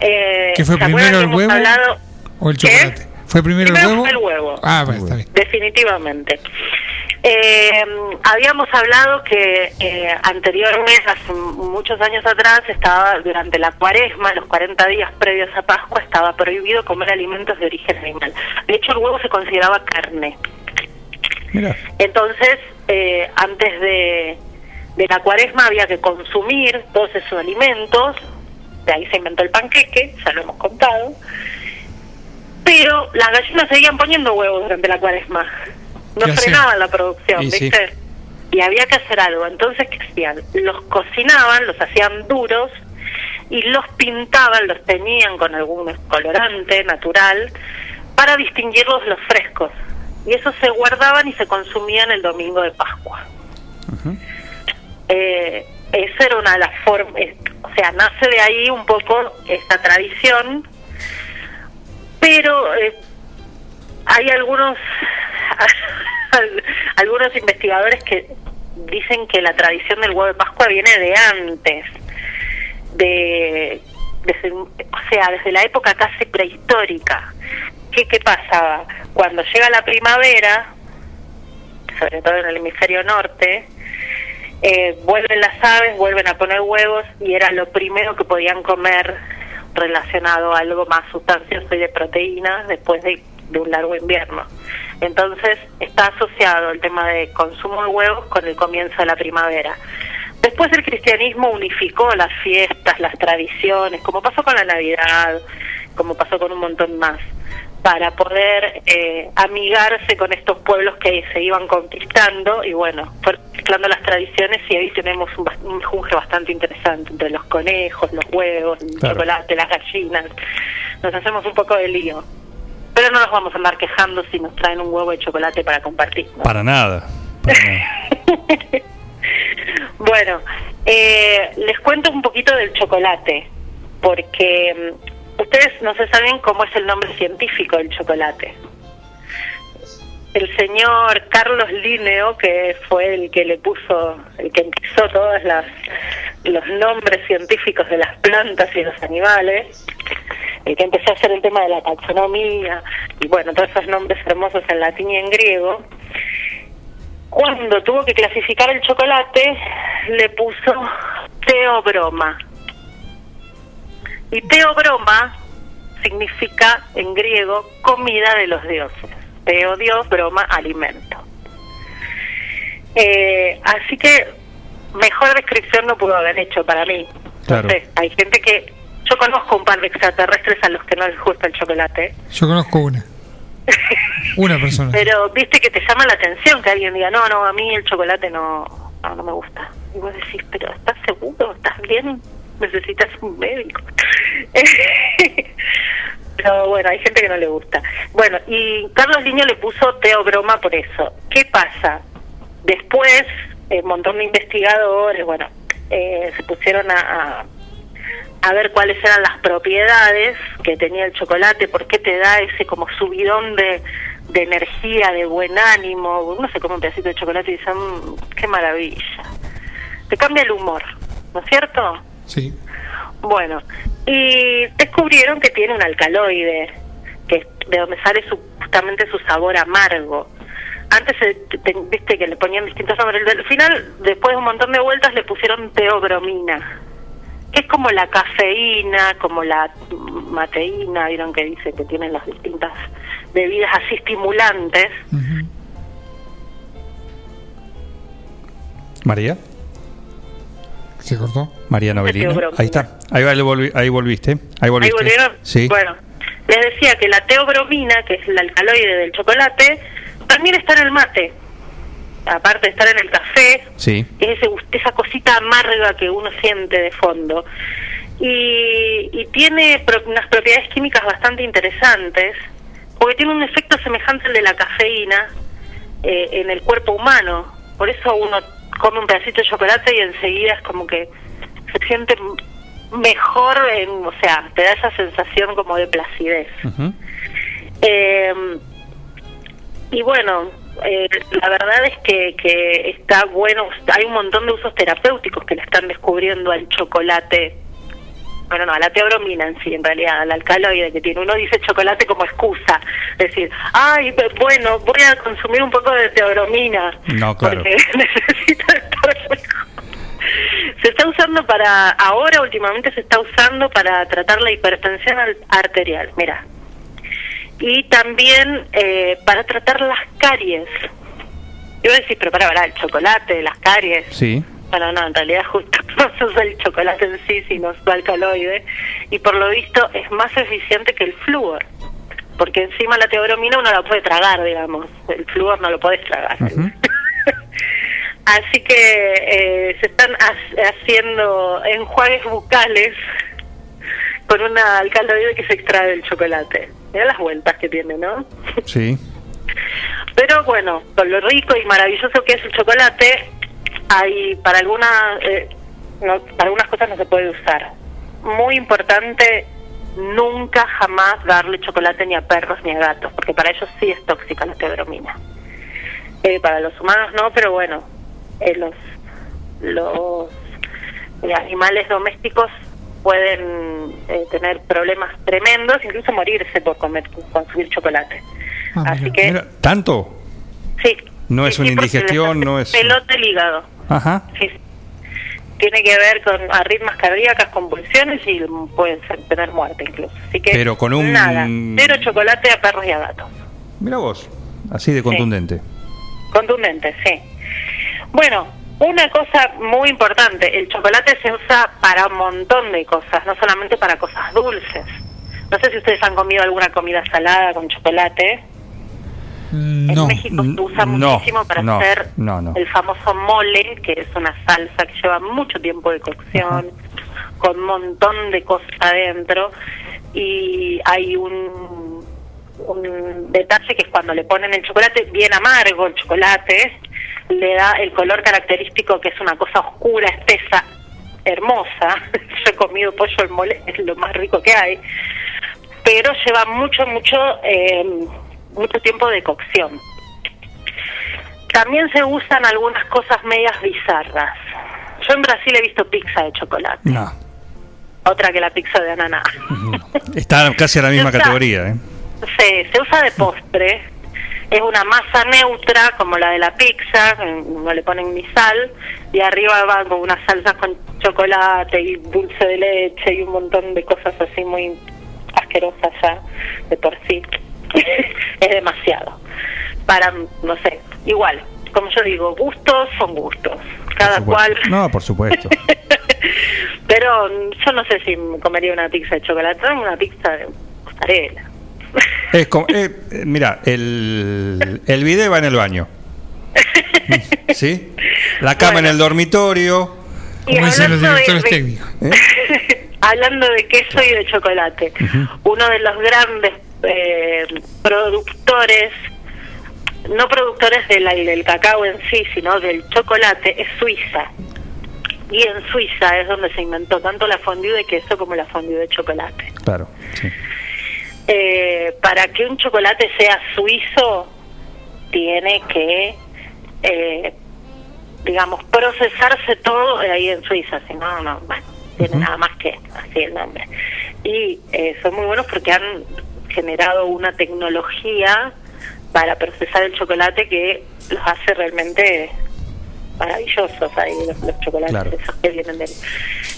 Eh, ¿Qué fue ¿se acuerdan primero el huevo hablado- o el ¿Qué? chocolate? ¿Fue primero, Primero el huevo? fue el huevo. Ah, bueno, está bien. Definitivamente. Eh, habíamos hablado que eh, anteriormente, hace muchos años atrás, estaba durante la cuaresma, los 40 días previos a Pascua, estaba prohibido comer alimentos de origen animal. De hecho, el huevo se consideraba carne. Mira. Entonces, eh, antes de, de la cuaresma había que consumir todos esos alimentos, de ahí se inventó el panqueque, ya lo hemos contado, pero las gallinas seguían poniendo huevos durante la cuaresma, no frenaban la producción, Y sí. ¿viste? Y había que hacer algo, entonces, ¿qué hacían? Los cocinaban, los hacían duros y los pintaban, los tenían con algún colorante natural para distinguirlos los frescos. Y esos se guardaban y se consumían el domingo de Pascua. Eh, esa era una de las formas, o sea, nace de ahí un poco esta tradición, pero eh, hay algunos algunos investigadores que dicen que la tradición del huevo de Pascua viene de antes, de, desde- o sea, desde la época casi prehistórica. ¿Qué, ¿Qué pasaba? Cuando llega la primavera, sobre todo en el hemisferio norte, eh, vuelven las aves, vuelven a poner huevos y era lo primero que podían comer relacionado a algo más sustancioso y de proteínas después de, de un largo invierno. Entonces está asociado el tema de consumo de huevos con el comienzo de la primavera. Después el cristianismo unificó las fiestas, las tradiciones, como pasó con la Navidad, como pasó con un montón más, para poder eh, amigarse con estos pueblos que se iban conquistando y bueno, fueron mezclando las tradiciones y ahí tenemos un, un junje bastante interesante entre los conejos, los huevos, el Claro. chocolate, las gallinas. Nos hacemos un poco de lío. Pero no nos vamos a andar quejando si nos traen un huevo de chocolate para compartir. ¿no? Para nada. Para nada. Bueno, eh, les cuento un poquito del chocolate, porque mm, ustedes no se saben cómo es el nombre científico del chocolate. El señor Carlos Linneo, que fue el que le puso, el que empezó todos los nombres científicos de las plantas y los animales, el que empezó a hacer el tema de la taxonomía y bueno, todos esos nombres hermosos en latín y en griego, cuando tuvo que clasificar el chocolate, le puso teobroma. Y teobroma significa en griego comida de los dioses. Teo, Dios, broma, alimento. Eh, así que mejor descripción no pudo haber hecho para mí. Claro. Sé, hay gente que... Yo conozco un par de extraterrestres a los que no les gusta el chocolate. Yo conozco una. Una persona. Pero viste que te llama la atención que alguien diga, no, no, a mí el chocolate no, no, no me gusta. Y vos decís, pero ¿estás seguro? ¿Estás bien? Necesitas un médico. pero bueno, hay gente que no le gusta. Bueno, y Carlos Liño le puso Teo Broma por eso. ¿Qué pasa? Después, eh, un montón de investigadores, bueno, eh, se pusieron a, a a ver cuáles eran las propiedades que tenía el chocolate, por qué te da ese como subidón de, de energía, de buen ánimo. Uno se come un pedacito de chocolate y dice, "Mm, qué maravilla. Te cambia el humor, ¿no es cierto? Sí. Bueno, y descubrieron que tiene un alcaloide, que es de donde sale su, justamente su sabor amargo. Antes, eh, te- te- viste que le ponían distintos nombres. Al final, después de un montón de vueltas, le pusieron teobromina que es como la cafeína, como la mateína, vieron que dice que tienen las distintas bebidas así estimulantes. María. ¿Se cortó? María Novelino. Ahí está. Ahí, va, ahí volvi- ahí volviste. Ahí Ahí volviste. volvieron. Sí. Bueno, les decía que la teobromina, que es el alcaloide del chocolate, también está en el mate. Aparte de estar en el café, Sí. es ese, esa cosita amarga que uno siente de fondo. Y, y tiene pro- unas propiedades químicas bastante interesantes, porque tiene un efecto semejante al de la cafeína eh, en el cuerpo humano. Por eso uno come un pedacito de chocolate y enseguida es como que se siente mejor, en, o sea, te da esa sensación como de placidez. Eh, y bueno, eh, la verdad es que, que está bueno, hay un montón de usos terapéuticos que le están descubriendo al chocolate bueno, no, a la teobromina en sí, en realidad, al alcaloide que tiene. Uno dice chocolate como excusa, decir, ay, bueno, voy a consumir un poco de teobromina. No, claro. Porque necesito estar mejor. Se está usando para, ahora últimamente se está usando para tratar la hipertensión al- arterial, mira. Y también eh, para tratar las caries. Iba a decir, pero para, para, el chocolate, las caries. Sí. Bueno, no, en realidad justo no se usa el chocolate en sí, sino su alcaloide. Y por lo visto es más eficiente que el flúor. Porque encima la teobromina uno la puede tragar, digamos. El flúor no lo podés tragar. Así que eh, se están ha- haciendo enjuagues bucales con una alcaloide que se extrae del chocolate. Mira las vueltas que tiene, ¿no? Sí. Pero bueno, con lo rico y maravilloso que es el chocolate, hay para algunas eh, no, para algunas cosas no se puede usar. Muy importante nunca jamás darle chocolate ni a perros ni a gatos, porque para ellos sí es tóxica la teobromina. Eh, para los humanos no, pero bueno, eh, los los animales domésticos pueden eh, tener problemas tremendos, incluso morirse por comer consumir chocolate. Así que Mira, ¿Tanto? sí. No es Sí, una indigestión, no es... Pelota el hígado. Ajá. Sí. Tiene que ver con arritmas cardíacas, convulsiones y pueden ser- tener muerte incluso. Así que Pero con un- nada, cero chocolate a perros y a gatos. Mira vos, así de contundente. Contundente, sí. Bueno, una cosa muy importante, el chocolate se usa para un montón de cosas, no solamente para cosas dulces. No sé si ustedes han comido alguna comida salada con chocolate. En No. México se usa no, muchísimo para no, hacer el famoso mole, que es una salsa que lleva mucho tiempo de cocción, con un montón de cosas adentro. Y hay un, un detalle que es cuando le ponen el chocolate bien amargo, el chocolate, le da el color característico que es una cosa oscura, espesa, hermosa. Yo he comido pollo al mole, es lo más rico que hay. Pero lleva mucho, mucho, eh, mucho tiempo de cocción. También se usan algunas cosas medias bizarras. Yo en Brasil he visto pizza de chocolate, No, otra que la pizza de ananá. está casi a la misma categoría, ¿eh? Se, se usa de postre, es una masa neutra como la de la pizza, no le ponen ni sal, y arriba va con unas salsas con chocolate y dulce de leche y un montón de cosas así muy asquerosas ya de por sí. es demasiado. Para, no sé, igual, como yo digo, gustos son gustos, cada cual. No, por supuesto. Pero yo no sé si me comería una pizza de chocolate, Tráeme una pizza de mozzarella. Es como, eh, eh, mira, el, el video va en el baño. ¿Sí? La cama en el dormitorio. Y Como dicen los hablando de- directores de- técnicos. Hablando de queso y de chocolate, uno de los grandes eh, productores, no productores del, del cacao en sí, sino del chocolate, es Suiza. Y en Suiza es donde se inventó tanto la fondue de queso como la fondue de chocolate. Claro, sí. Eh, para que un chocolate sea suizo, tiene que, eh, digamos, procesarse todo ahí en Suiza, si no, no, bueno, tiene nada más que así el nombre. Y eh, son muy buenos porque han generado una tecnología para procesar el chocolate que los hace realmente maravillosos ahí los, los chocolates Claro. esos que vienen de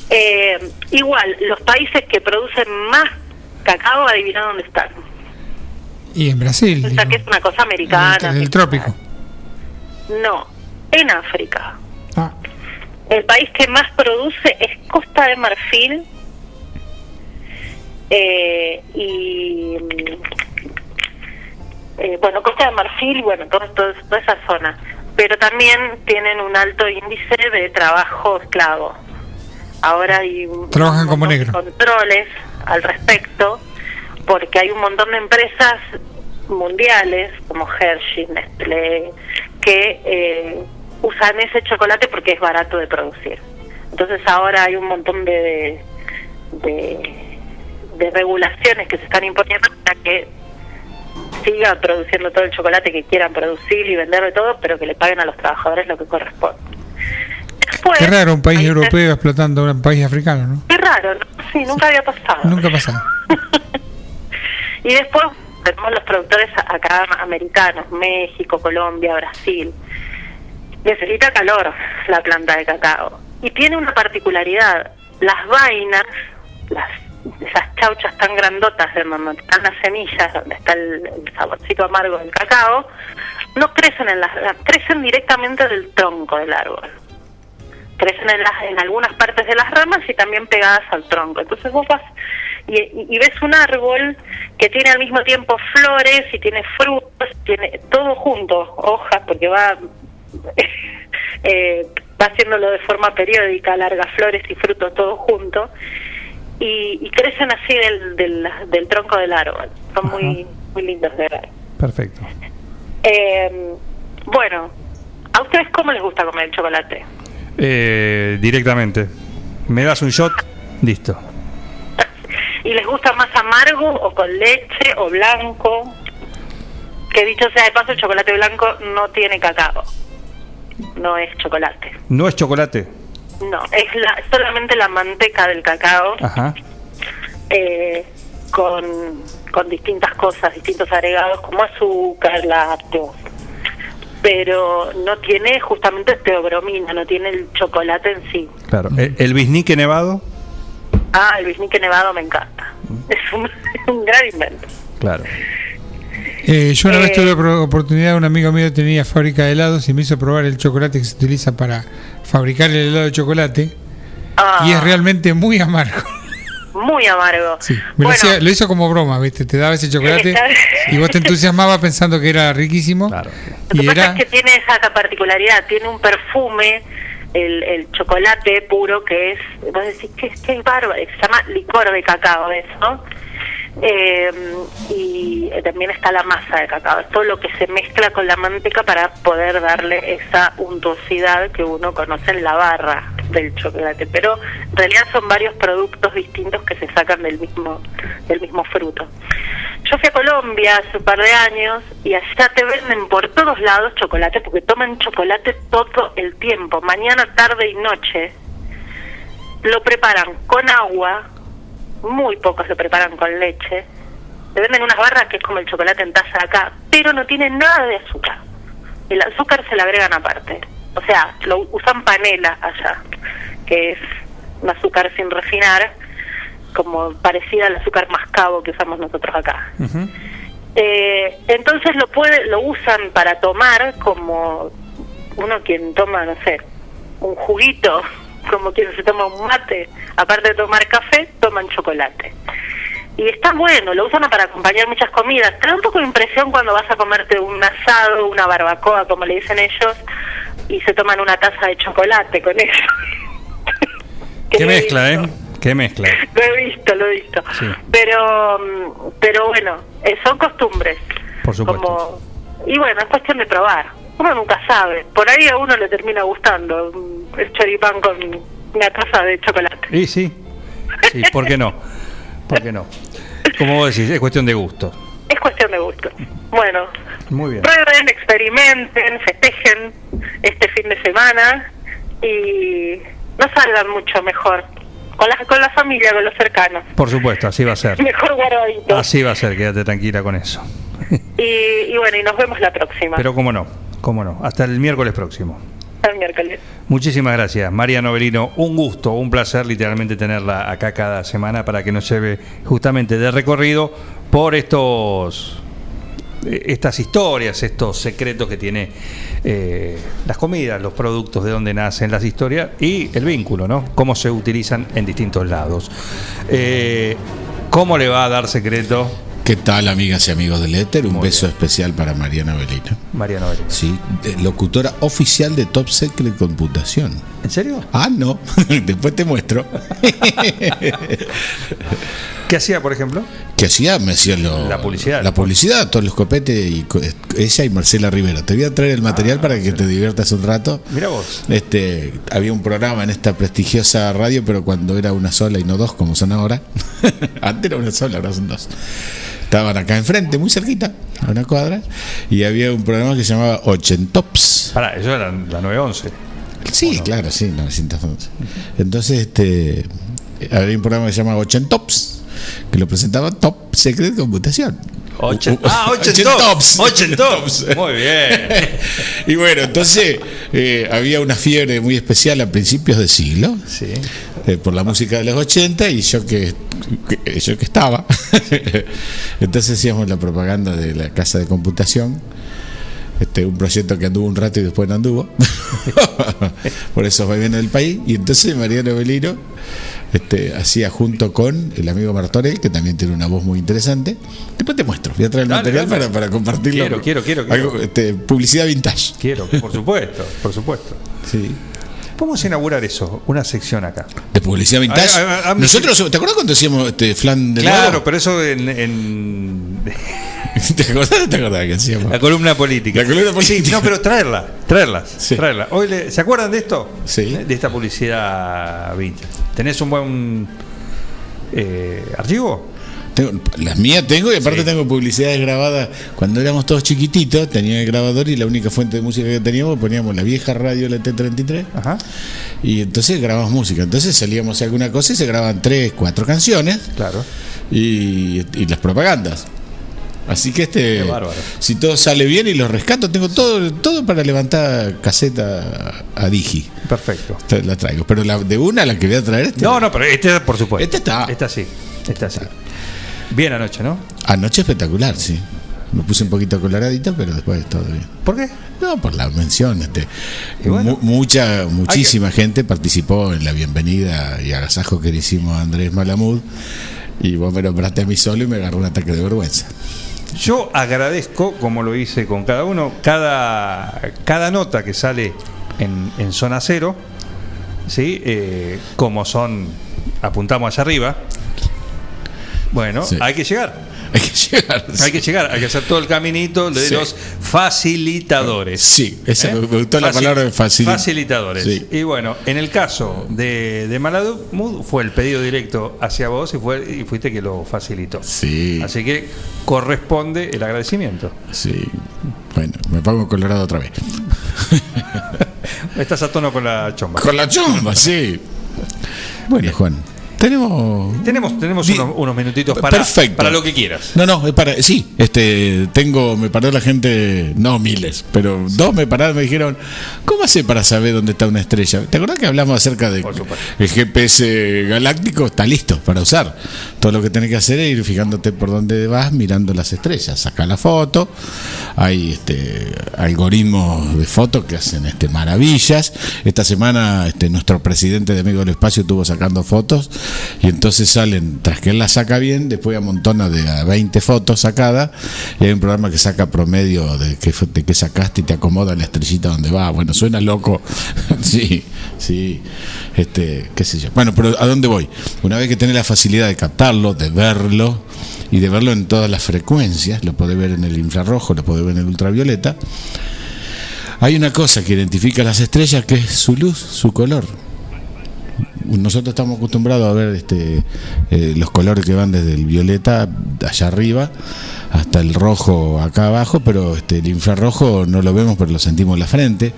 eh, igual los países que producen más cacao adivina dónde están Y en Brasil, o sea digo, que es una cosa americana en el trópico. no en África Ah. el país que más produce es Costa de Marfil eh, y mm, eh, bueno Costa de Marfil y bueno todo, todo- toda esa zona pero también tienen un alto índice de trabajo esclavo ahora hay un- Trabajan como negro. controles al respecto porque hay un montón de empresas mundiales como Hershey, Nestlé que eh, usan ese chocolate porque es barato de producir. Entonces ahora hay un montón de, de, regulaciones que se están imponiendo para que sigan produciendo todo el chocolate que quieran producir y venderlo y todo, pero que le paguen a los trabajadores lo que corresponde. Después... Qué raro un país europeo explotando a un país africano, ¿no? Qué raro, ¿no? Sí, nunca había pasado. Nunca pasa. Y después tenemos los productores acá americanos, México, Colombia, Brasil. Necesita calor la planta de cacao. Y tiene una particularidad. Las vainas, las, esas chauchas tan grandotas de donde están las semillas, donde está el, el saborcito amargo del cacao, no crecen en las- crecen directamente del tronco del árbol. Crecen en, las, en algunas partes de las ramas y también pegadas al tronco. Entonces vos vas y, y- ves un árbol que tiene al mismo tiempo flores y tiene frutos, tiene todo junto, hojas, porque va eh, va haciéndolo de forma periódica, largas flores y frutos todo junto, y, y crecen así del, del, del tronco del árbol. Son muy, muy lindos de ver. Perfecto. Eh, bueno, ¿a ustedes cómo les gusta comer el chocolate? Eh, directamente. ¿Me das un shot? Listo. ¿Y les gusta más amargo o con leche o blanco? Que dicho sea de paso, el chocolate blanco no tiene cacao. No es chocolate. ¿No es chocolate? No, es la, solamente la manteca del cacao Ajá. eh, con, con distintas cosas, distintos agregados como azúcar, lácteos. Pero no tiene justamente teobromina, no tiene el chocolate en sí. Claro. ¿El, el bisnique nevado? Ah, el bisnique nevado me encanta. Es un, un gran invento. Claro. Eh, yo una vez Eh, tuve la oportunidad, un amigo mío tenía fábrica de helados y me hizo probar el chocolate que se utiliza para fabricar el helado de chocolate Ah, y es realmente muy amargo. muy amargo. Me lo, hacía- lo hizo como broma, ¿viste? Te daba ese chocolate Está- y vos te entusiasmabas pensando que era riquísimo. Lo que Y pasa es que tiene esa particularidad, tiene un perfume, el, el chocolate puro que es, vos decís, que qué bárbaro, se llama licor de cacao eso. Eh, y también está la masa de cacao, es todo lo que se mezcla con la manteca para poder darle esa untuosidad que uno conoce en la barra del chocolate, pero en realidad son varios productos distintos que se sacan del mismo del mismo fruto. Yo fui a Colombia hace un par de años y allá te venden por todos lados chocolate porque toman chocolate todo el tiempo, mañana, tarde y noche. Lo preparan con agua, muy pocos lo preparan con leche. Le venden unas barras que es como el chocolate en taza acá, pero no tiene nada de azúcar. El azúcar se le agregan aparte. O sea, lo usan panela allá, que es un azúcar sin refinar, como parecida al azúcar mascabo que usamos nosotros acá. Eh, entonces lo puede, lo usan para tomar como uno quien toma, no sé, un juguito, como quien se toma un mate, aparte de tomar café, toman chocolate. Y está bueno, lo usan para acompañar muchas comidas. Te da un poco de impresión cuando vas a comerte un asado, una barbacoa, como le dicen ellos, y se toman una taza de chocolate con eso. Qué mezcla, ¿eh? Qué mezcla. Lo he visto, lo he visto. Sí, Pero, mm, pero bueno, eh, son costumbres. por supuesto. Como, y bueno, es cuestión de probar. Uno nunca sabe. Por ahí a uno le termina gustando mm, el choripán con una taza de chocolate. Y sí. Sí, ¿por qué no? ¿Por qué no? Como vos decís, es cuestión de gusto. Es cuestión de gusto. Bueno, Muy bien. prueben, experimenten, festejen este fin de semana y no salgan mucho mejor. Con la, con la familia, con los cercanos. Por supuesto, así va a ser. Mejor guardadito. Así va a ser, quédate tranquila con eso. Y, y bueno, y nos vemos la próxima. Pero cómo no, cómo no. Hasta el miércoles próximo. Hasta el miércoles. Muchísimas gracias, María Novelino. Un gusto, un placer literalmente tenerla acá cada semana para que nos lleve justamente de recorrido por estos eh, estas historias, estos secretos que tiene eh, las comidas, los productos, de dónde nacen las historias y el vínculo, ¿no? Cómo se utilizan en distintos lados. Eh, ¿Cómo le va a dar secreto ¿Qué tal, amigas y amigos del Éter? Un beso especial para Mariana Belina. María Novelino? Sí, locutora oficial de Top Secret Computación. ¿En serio? Ah, no. Después te muestro. ¿Qué hacía, por ejemplo? que hacía? Me hacía lo- La publicidad. La publicidad, todo el escopete y ella y Marcela Rivera. Te voy a traer el material para que te diviertas un rato. Mira vos. Este, había un programa en esta prestigiosa radio, pero cuando era una sola y no dos, como son ahora. Antes era una sola, ahora son dos. Estaban acá enfrente, muy cerquita, a una cuadra, y había un programa que se llamaba Ochentops. Pará, eso era la 911. Sí, claro, sí, 911. Entonces, este, había un programa que se llama 80 Tops, que lo presentaba Top Secret Computación. Ochen- ah, Ochen Tops. Tops. Ochen Tops. Muy bien. Y bueno, entonces eh, había una fiebre muy especial a principios de siglo Sí. eh, por la música de los 80 y yo que, que- yo que estaba. Entonces hacíamos la propaganda de la casa de computación. Este, un proyecto que anduvo un rato y después no anduvo. por eso va bien del país. Y entonces Mariano Belino este, hacía junto con el amigo Martorell, que también tiene una voz muy interesante. Después te muestro, voy a traer el Dale, material dale. para, para compartirlo. Quiero, quiero, quiero, quiero. Algo, este, publicidad vintage. Quiero, por supuesto, por supuesto. Sí. Vamos a inaugurar eso, una sección acá. De publicidad vintage. A- a- a mí- Nosotros, ¿te acuerdas cuando hacíamos este flan de Claro, lado? pero eso en, en ¿Te acordás? ¿Te acordás que hacíamos? la columna política. La columna política. Sí, no, pero traerla, traerlas, Sí. traerla. Hoy le- ¿Se acuerdan de esto? Sí. De esta publicidad vintage. ¿Tenés un buen eh, archivo? Tengo- las mías tengo y aparte Sí. tengo publicidades grabadas. Cuando éramos todos chiquititos, tenía el grabador y la única fuente de música que teníamos poníamos la vieja radio, la T33. Ajá. Y entonces grabamos música. Entonces salíamos a alguna cosa y se grababan tres, cuatro canciones Claro. y, y las propagandas. Así que este, si todo sale bien y los rescato, tengo todo, todo para levantar caseta a Digi. Perfecto. La traigo. Pero la de una, la que voy a traer este. No, no, pero este por supuesto. Este está. Esta sí, esta sí. Bien anoche, ¿no? Anoche espectacular, sí. Me puse un poquito coloradito, pero después todo bien. ¿Por qué? No, por la mención. Este, bueno. Mu- mucha, muchísima gente participó en la bienvenida y agasajo que le hicimos a Andrés Malamud. Y vos me nombraste a mí solo y me agarró un ataque de vergüenza. Yo agradezco, como lo hice con cada uno, cada, cada nota que sale en, en zona cero, ¿sí? Eh, como son, apuntamos hacia arriba, bueno, Sí. hay que llegar. Hay que llegar. Hay que llegar, hay que hacer todo el caminito de Sí. los facilitadores. Sí, esa ¿Eh? me gustó la palabra de facili- Facilitadores. Sí. Y bueno, en el caso de, de Maladud, fue el pedido directo hacia vos y, fue, y fuiste que lo facilitó. Sí, Así que corresponde el agradecimiento. sí. Bueno, me pongo colorado otra vez. Estás a tono con la chomba. Con la chomba, sí. Bueno, Juan, tenemos Tenemos, tenemos unos, unos minutitos para, Perfecto. para lo que quieras. No, no, para. Sí, este, tengo, me paró la gente, no miles, pero dos me pararon me dijeron, ¿cómo hace para saber dónde está una estrella? ¿Te acordás que hablamos acerca de el GPS galáctico? Está listo para usar. Todo lo que tenés que hacer es ir fijándote por dónde vas, mirando las estrellas. Saca la foto. Hay este algoritmos de fotos que hacen este maravillas. Esta semana este nuestro presidente de Amigos del Espacio estuvo sacando fotos y entonces salen, tras que él las saca bien, después amontona de a 20 fotos sacadas y hay un programa que saca promedio de qué, de qué sacaste y te acomoda la estrellita donde va. Bueno, suena loco. sí, sí. Este, qué sé yo. Bueno, pero ¿a dónde voy? Una vez que tenés la facilidad de captarlo, de verlo y de verlo en todas las frecuencias, lo podés ver en el infrarrojo, lo podés ver en el ultravioleta. Hay una cosa que identifica las estrellas que es su luz, su color. Nosotros estamos acostumbrados a ver este, eh, los colores que van desde el violeta allá arriba hasta el rojo acá abajo, pero este, el infrarrojo no lo vemos, pero lo sentimos en la frente.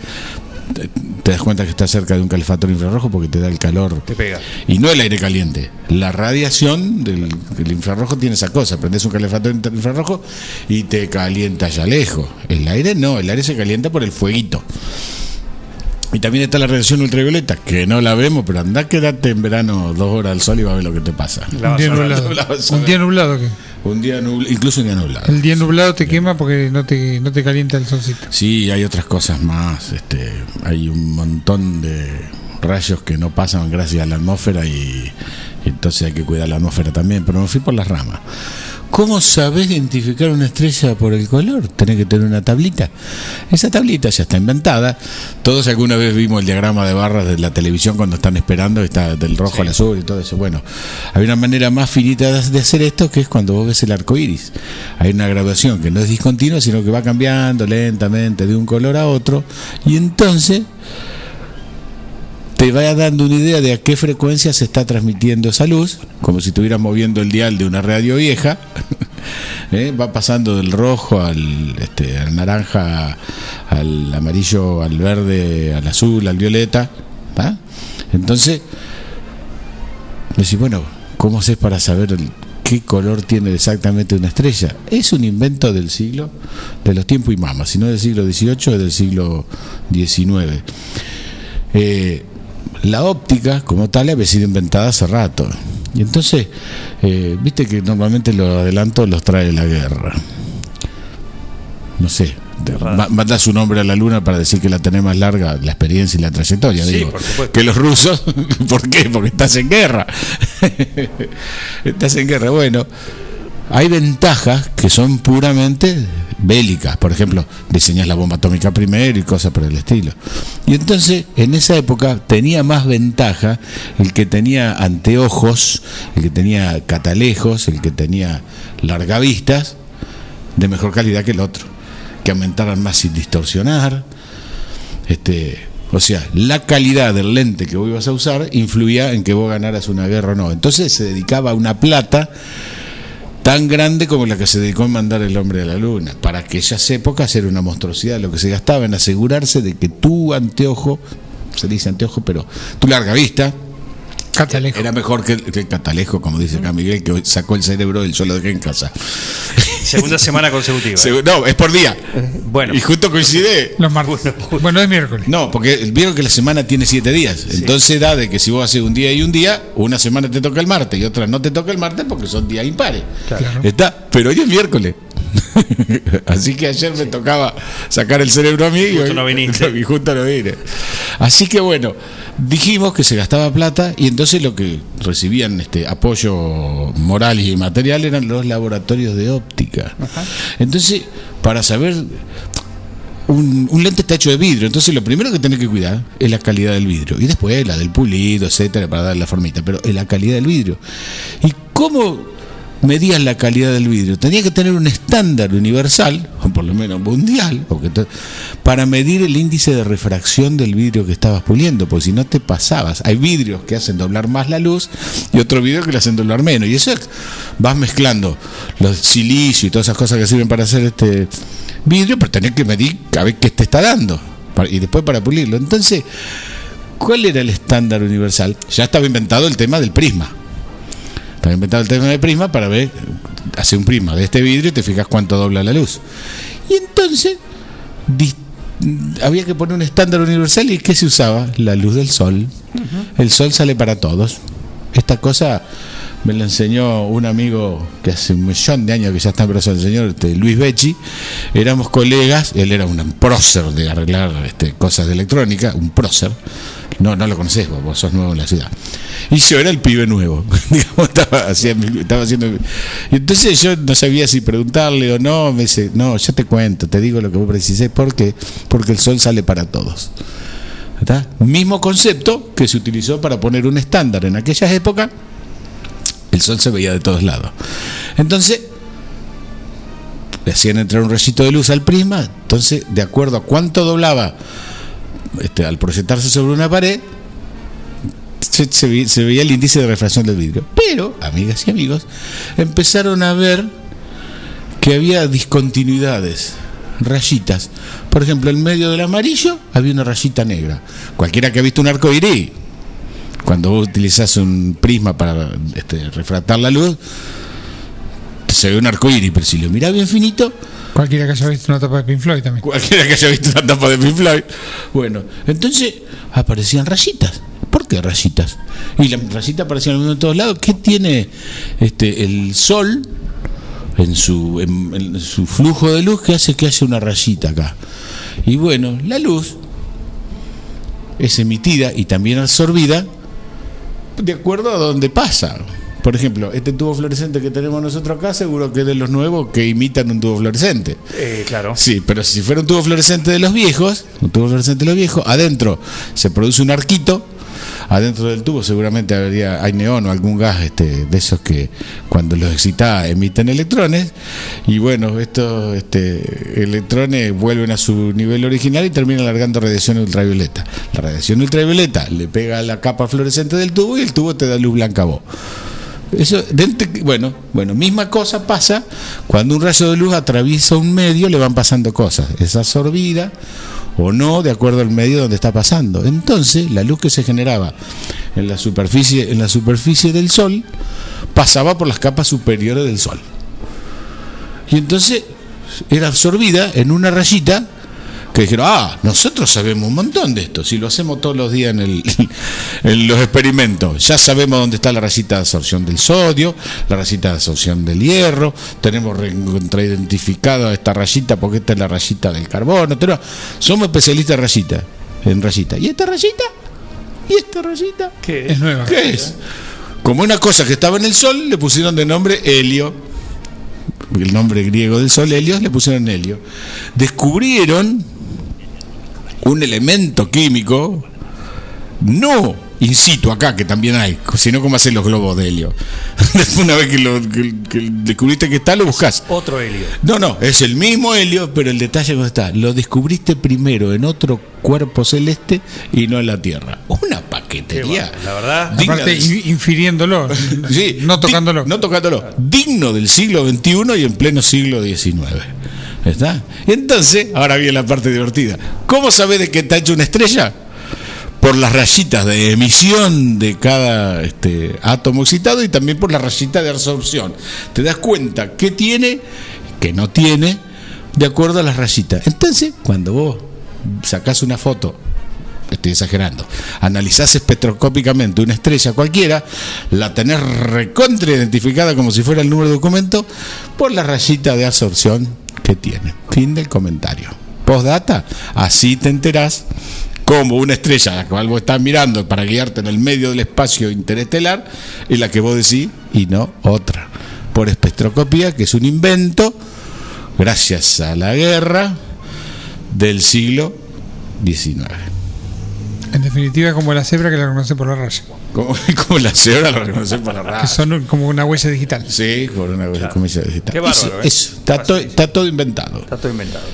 Te, te das cuenta que está cerca de un calefactor infrarrojo porque te da el calor. Te pega. Y no el aire caliente. La radiación del, del infrarrojo tiene esa cosa. Prendes un calefactor infrarrojo y te calienta allá lejos. El aire no, el aire se calienta por el fueguito. Y también está la radiación ultravioleta, que no la vemos, pero anda quédate en verano dos horas al sol y va a ver lo que te pasa. Un día nublado. Un día nublado que Un día nublado, incluso un día nublado. el día nublado te quema porque no te, no te calienta el solcito. Sí, hay otras cosas más. Este, hay un montón de rayos que no pasan gracias a la atmósfera y, y entonces hay que cuidar la atmósfera también. Pero me fui por las ramas. ¿Cómo sabés identificar una estrella por el color? Tenés que tener una tablita. Esa tablita ya está inventada. Todos alguna vez vimos el diagrama de barras de la televisión cuando están esperando, está del rojo al azul y todo eso. Bueno, hay una manera más finita de de hacer esto que es cuando vos ves el arco iris. Hay una graduación que no es discontinua, sino que va cambiando lentamente de un color a otro. Y entonces te va dando una idea de a qué frecuencia se está transmitiendo esa luz, como si estuvieras moviendo el dial de una radio vieja. ¿eh? va pasando del rojo al, este, al naranja, al amarillo, al verde, al azul, al violeta. ¿tá? Entonces, decís, bueno, ¿cómo haces para saber qué color tiene exactamente una estrella? Es un invento del siglo, de los tiempos y mamas, si no del siglo XVIII, es del siglo XIX. La óptica, como tal, había sido inventada hace rato. Y entonces, eh, viste que normalmente los adelantos los trae la guerra. No sé, manda su nombre a la luna para decir que la tenés más larga, la experiencia y la trayectoria. Sí, digo, por que los rusos, ¿por qué? Porque estás en guerra. estás en guerra. Bueno, hay ventajas que son puramente bélicas. Por ejemplo, diseñas la bomba atómica primero y cosas por el estilo. Y entonces, en esa época, tenía más ventaja el que tenía anteojos, el que tenía catalejos, el que tenía largavistas, de mejor calidad que el otro. Que aumentaran más sin distorsionar. Este, o sea, la calidad del lente que vos ibas a usar influía en que vos ganaras una guerra o no. Entonces se dedicaba una plata tan grande como la que se dedicó en mandar el hombre a la luna. Para aquellas épocas era una monstruosidad lo que se gastaba en asegurarse de que tu anteojo, se dice anteojo, pero tu larga vista, era mejor que el, que el catalejo, como dice acá Miguel, que sacó el cerebro y yo lo dejé en casa. Segunda semana consecutiva. Segu- No, es por día. Bueno. Y justo coincide. Los martes. Bueno, es miércoles. No, porque vieron que la semana tiene siete días. Entonces da de que si vos haces un día y un día, una semana te toca el martes y otra no te toca el martes porque son días impares. Claro. Está, pero hoy es miércoles. Así que ayer me tocaba sacar el cerebro a mí y, Justo hoy- no viniste. y justo no vine. Así que bueno, dijimos que se gastaba plata y entonces lo que recibían este apoyo moral y material eran los laboratorios de óptica. Entonces, para saber un, un lente está hecho de vidrio, entonces lo primero que tenés que cuidar es la calidad del vidrio y después la del pulido, etcétera, para darle la formita, pero es la calidad del vidrio. ¿Y cómo medías la calidad del vidrio? Tenía que tener un estándar universal, o por lo menos mundial, para medir el índice de refracción del vidrio que estabas puliendo, porque si no te pasabas. Hay vidrios que hacen doblar más la luz y otros vidrios que le hacen doblar menos. Y eso es- vas mezclando los silicio y todas esas cosas que sirven para hacer este vidrio, pero tenés que medir a ver qué te está dando y después para pulirlo. Entonces, ¿cuál era el estándar universal? Ya estaba inventado el tema del prisma. Estaba inventado el tema del prisma para ver, hace un prisma de este vidrio y te fijas cuánto dobla la luz. Y entonces había que poner un estándar universal y ¿qué se usaba? La luz del sol. El sol sale para todos. Esta cosa me la enseñó un amigo que hace un millón de años que ya está preso el señor este, Luis Becci. Éramos colegas, él era un prócer de arreglar este, cosas de electrónica, un prócer. No, no lo conocés, vos, vos sos nuevo en la ciudad. Y yo era el pibe nuevo. Digamos, estaba, haciendo. Y entonces yo no sabía si preguntarle o no. Me dice, no, yo te cuento, te digo lo que vos precisés. ¿Por qué? Porque el sol sale para todos. ¿Está? Mismo concepto que se utilizó para poner un estándar en aquellas épocas. El sol se veía de todos lados. Entonces, le hacían entrar un rayito de luz al prisma. Entonces, de acuerdo a cuánto doblaba este, al proyectarse sobre una pared, se, se ve- se veía el índice de refracción del vidrio. Pero, amigas y amigos, empezaron a ver que había discontinuidades, rayitas. Por ejemplo, en medio del amarillo había una rayita negra. Cualquiera que ha visto un arco iris, cuando vos utilizás un prisma para este, refractar la luz, se ve un arco iris, pero si lo mirás bien finito, Cualquiera que haya visto una tapa de Pink Floyd también. Cualquiera que haya visto una tapa de Pink Floyd. Bueno, entonces aparecían rayitas. ¿Por qué rayitas? Y las rayitas aparecían en todos lados. ¿Qué tiene este el sol en su, en su flujo de luz que hace que haya una rayita acá? Y bueno, la luz es emitida y también absorbida de acuerdo a donde pasa. Por ejemplo, este tubo fluorescente que tenemos nosotros acá, seguro que es de los nuevos que imitan un tubo fluorescente. Eh, claro. Sí, pero si fuera un tubo fluorescente de los viejos, un tubo fluorescente de los viejos, adentro se produce un arquito, adentro del tubo seguramente habría, hay neón o algún gas este, de esos que cuando los excita emiten electrones, y bueno, estos este, electrones vuelven a su nivel original y terminan alargando radiación ultravioleta. La radiación ultravioleta le pega a la capa fluorescente del tubo y el tubo te da luz blanca a vos. Eso, bueno, bueno, misma cosa pasa cuando un rayo de luz atraviesa un medio, le van pasando cosas. Es absorbida o no de acuerdo al medio donde está pasando. Entonces, la luz que se generaba en la superficie, en la superficie del Sol pasaba por las capas superiores del Sol. Y entonces era absorbida en una rayita que dijeron, ah, nosotros sabemos un montón de esto, si lo hacemos todos los días en, el- en los experimentos, ya sabemos dónde está la rayita de absorción del sodio, la rayita de absorción del hierro, tenemos recontraidentificado esta rayita porque esta es la rayita del carbono, tenemos- somos especialistas en rayita, en rayita. ¿Y esta rayita? ¿Y esta rayita? ¿Qué Es nueva. ¿Qué es? Como una cosa que estaba en el sol, le pusieron de nombre helio. El nombre griego del sol, Helios, le pusieron helio. Descubrieron un elemento químico, no in situ acá, que también hay, sino como hacen los globos de helio. Una vez que, lo, que- que descubriste que está, lo buscas. Otro helio. No, no, es el mismo helio, pero el detalle no está. Lo descubriste primero en otro cuerpo celeste y no en la Tierra. Una paquetería. La verdad. Digna Aparte, de- in- infiriéndolo, Sí, no tocándolo. no tocándolo. Digno del siglo XXI y en pleno siglo XIX. ¿Está? Entonces, ahora viene la parte divertida. ¿Cómo sabes de qué está hecho una estrella? Por las rayitas de emisión de cada este, átomo excitado y también por la rayita de absorción. Te das cuenta qué tiene, qué no tiene, de acuerdo a las rayitas. Entonces, cuando vos sacás una foto estoy exagerando, analizás espectroscópicamente una estrella cualquiera, la tenés recontra identificada como si fuera el número de documento por la rayita de absorción que tiene. Fin del comentario. Postdata, así te enterás como una estrella a la cual vos estás mirando para guiarte en el medio del espacio interestelar es la que vos decís y no otra. Por espectroscopía, que es un invento, gracias a la guerra del siglo XIX. En definitiva, como la cebra que la reconoce por la raya. Como, como la cebra lo reconoce por la Que raza. son como una huella digital. Sí, por una comilla digital. Qué bárbaro, Eso, ¿eh? eso, está, todo, está todo inventado. Está todo inventado.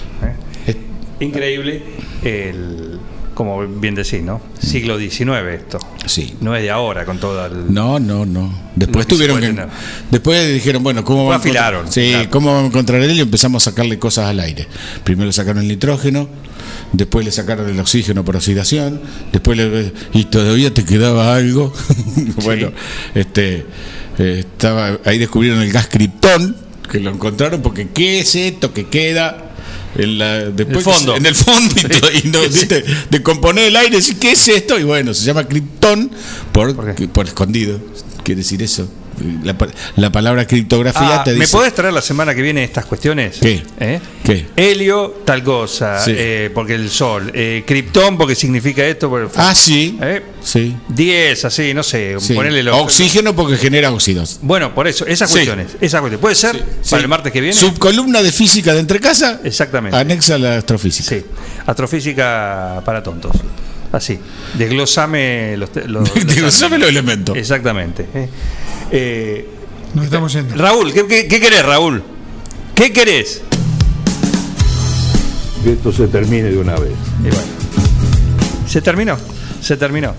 ¿eh? Increíble el, como bien decís, ¿no? Siglo XIX esto. Sí. No es de ahora con todo el... No, no, no. Después que tuvieron que. tener. Después dijeron, bueno, ¿cómo vamos a encontrar- afilaron, Sí, claro. ¿cómo vamos a encontrar el helio? Empezamos a sacarle cosas al aire. Primero sacaron el nitrógeno, después le sacaron el oxígeno por oxidación, después le. Y todavía te quedaba algo. bueno, este. eh, estaba, ahí descubrieron el gas criptón, que lo encontraron porque ¿qué es esto que queda? En, la, después El fondo. en el fondo y, y no, ¿viste? de componer el aire, ¿qué es esto? Y bueno, se llama criptón por, por escondido. Quiere decir eso. La, pa- la palabra criptografía Ah, te ¿Me dice. podés traer la semana que viene estas cuestiones? ¿Qué? ¿Eh? ¿Qué? Helio, tal cosa, Sí. eh, porque el sol. Eh, Krypton, porque significa esto. Porque, Ah, sí. ¿Eh? Sí. 10, así, no sé. sí. Ponerle los- Oxígeno porque genera óxidos. Bueno, por eso, esas Sí. cuestiones. Esas cuestiones. ¿Puede ser Sí. para el martes que viene? Subcolumna de física de entrecasa. Exactamente. Anexa a la astrofísica. Sí. Astrofísica para tontos. Así. Desglosame los. los- Desglosame los elementos. Exactamente. Eh, eh, Nos estamos yendo. Raúl, ¿qué, qué, qué querés, Raúl? ¿Qué querés? Que esto se termine de una vez. Y bueno, se terminó, se terminó.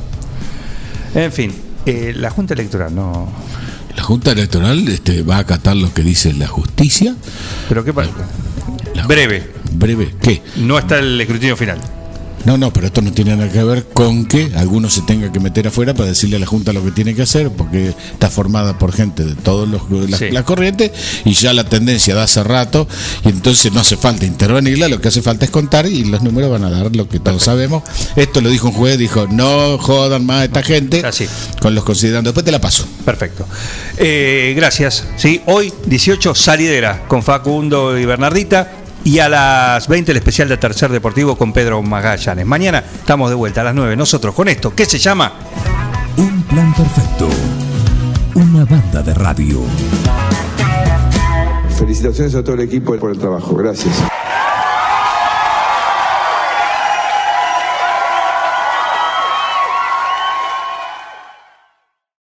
En fin, eh, la Junta Electoral no. La Junta Electoral este, va a acatar lo que dice la justicia. Pero qué pasa. Breve, Breve. ¿Qué? no está el escrutinio final. No, no, pero esto no tiene nada que ver con que alguno se tenga que meter afuera para decirle a la Junta lo que tiene que hacer, porque está formada por gente de todas las Sí. las corrientes y ya la tendencia da hace rato, y entonces no hace falta intervenirla, lo que hace falta es contar y los números van a dar lo que todos sabemos. Esto lo dijo un juez, dijo, no jodan más a esta gente Así. con los considerando. Después te la paso. Perfecto. Eh, gracias. Sí, hoy 18 salidera con Facundo y Bernardita. Y a las 20 el especial de Tercer Deportivo con Pedro Magallanes. Mañana estamos de vuelta a las 9. Nosotros con esto, ¿qué se llama? Un plan perfecto. Una banda de radio. Felicitaciones a todo el equipo por el trabajo. Gracias.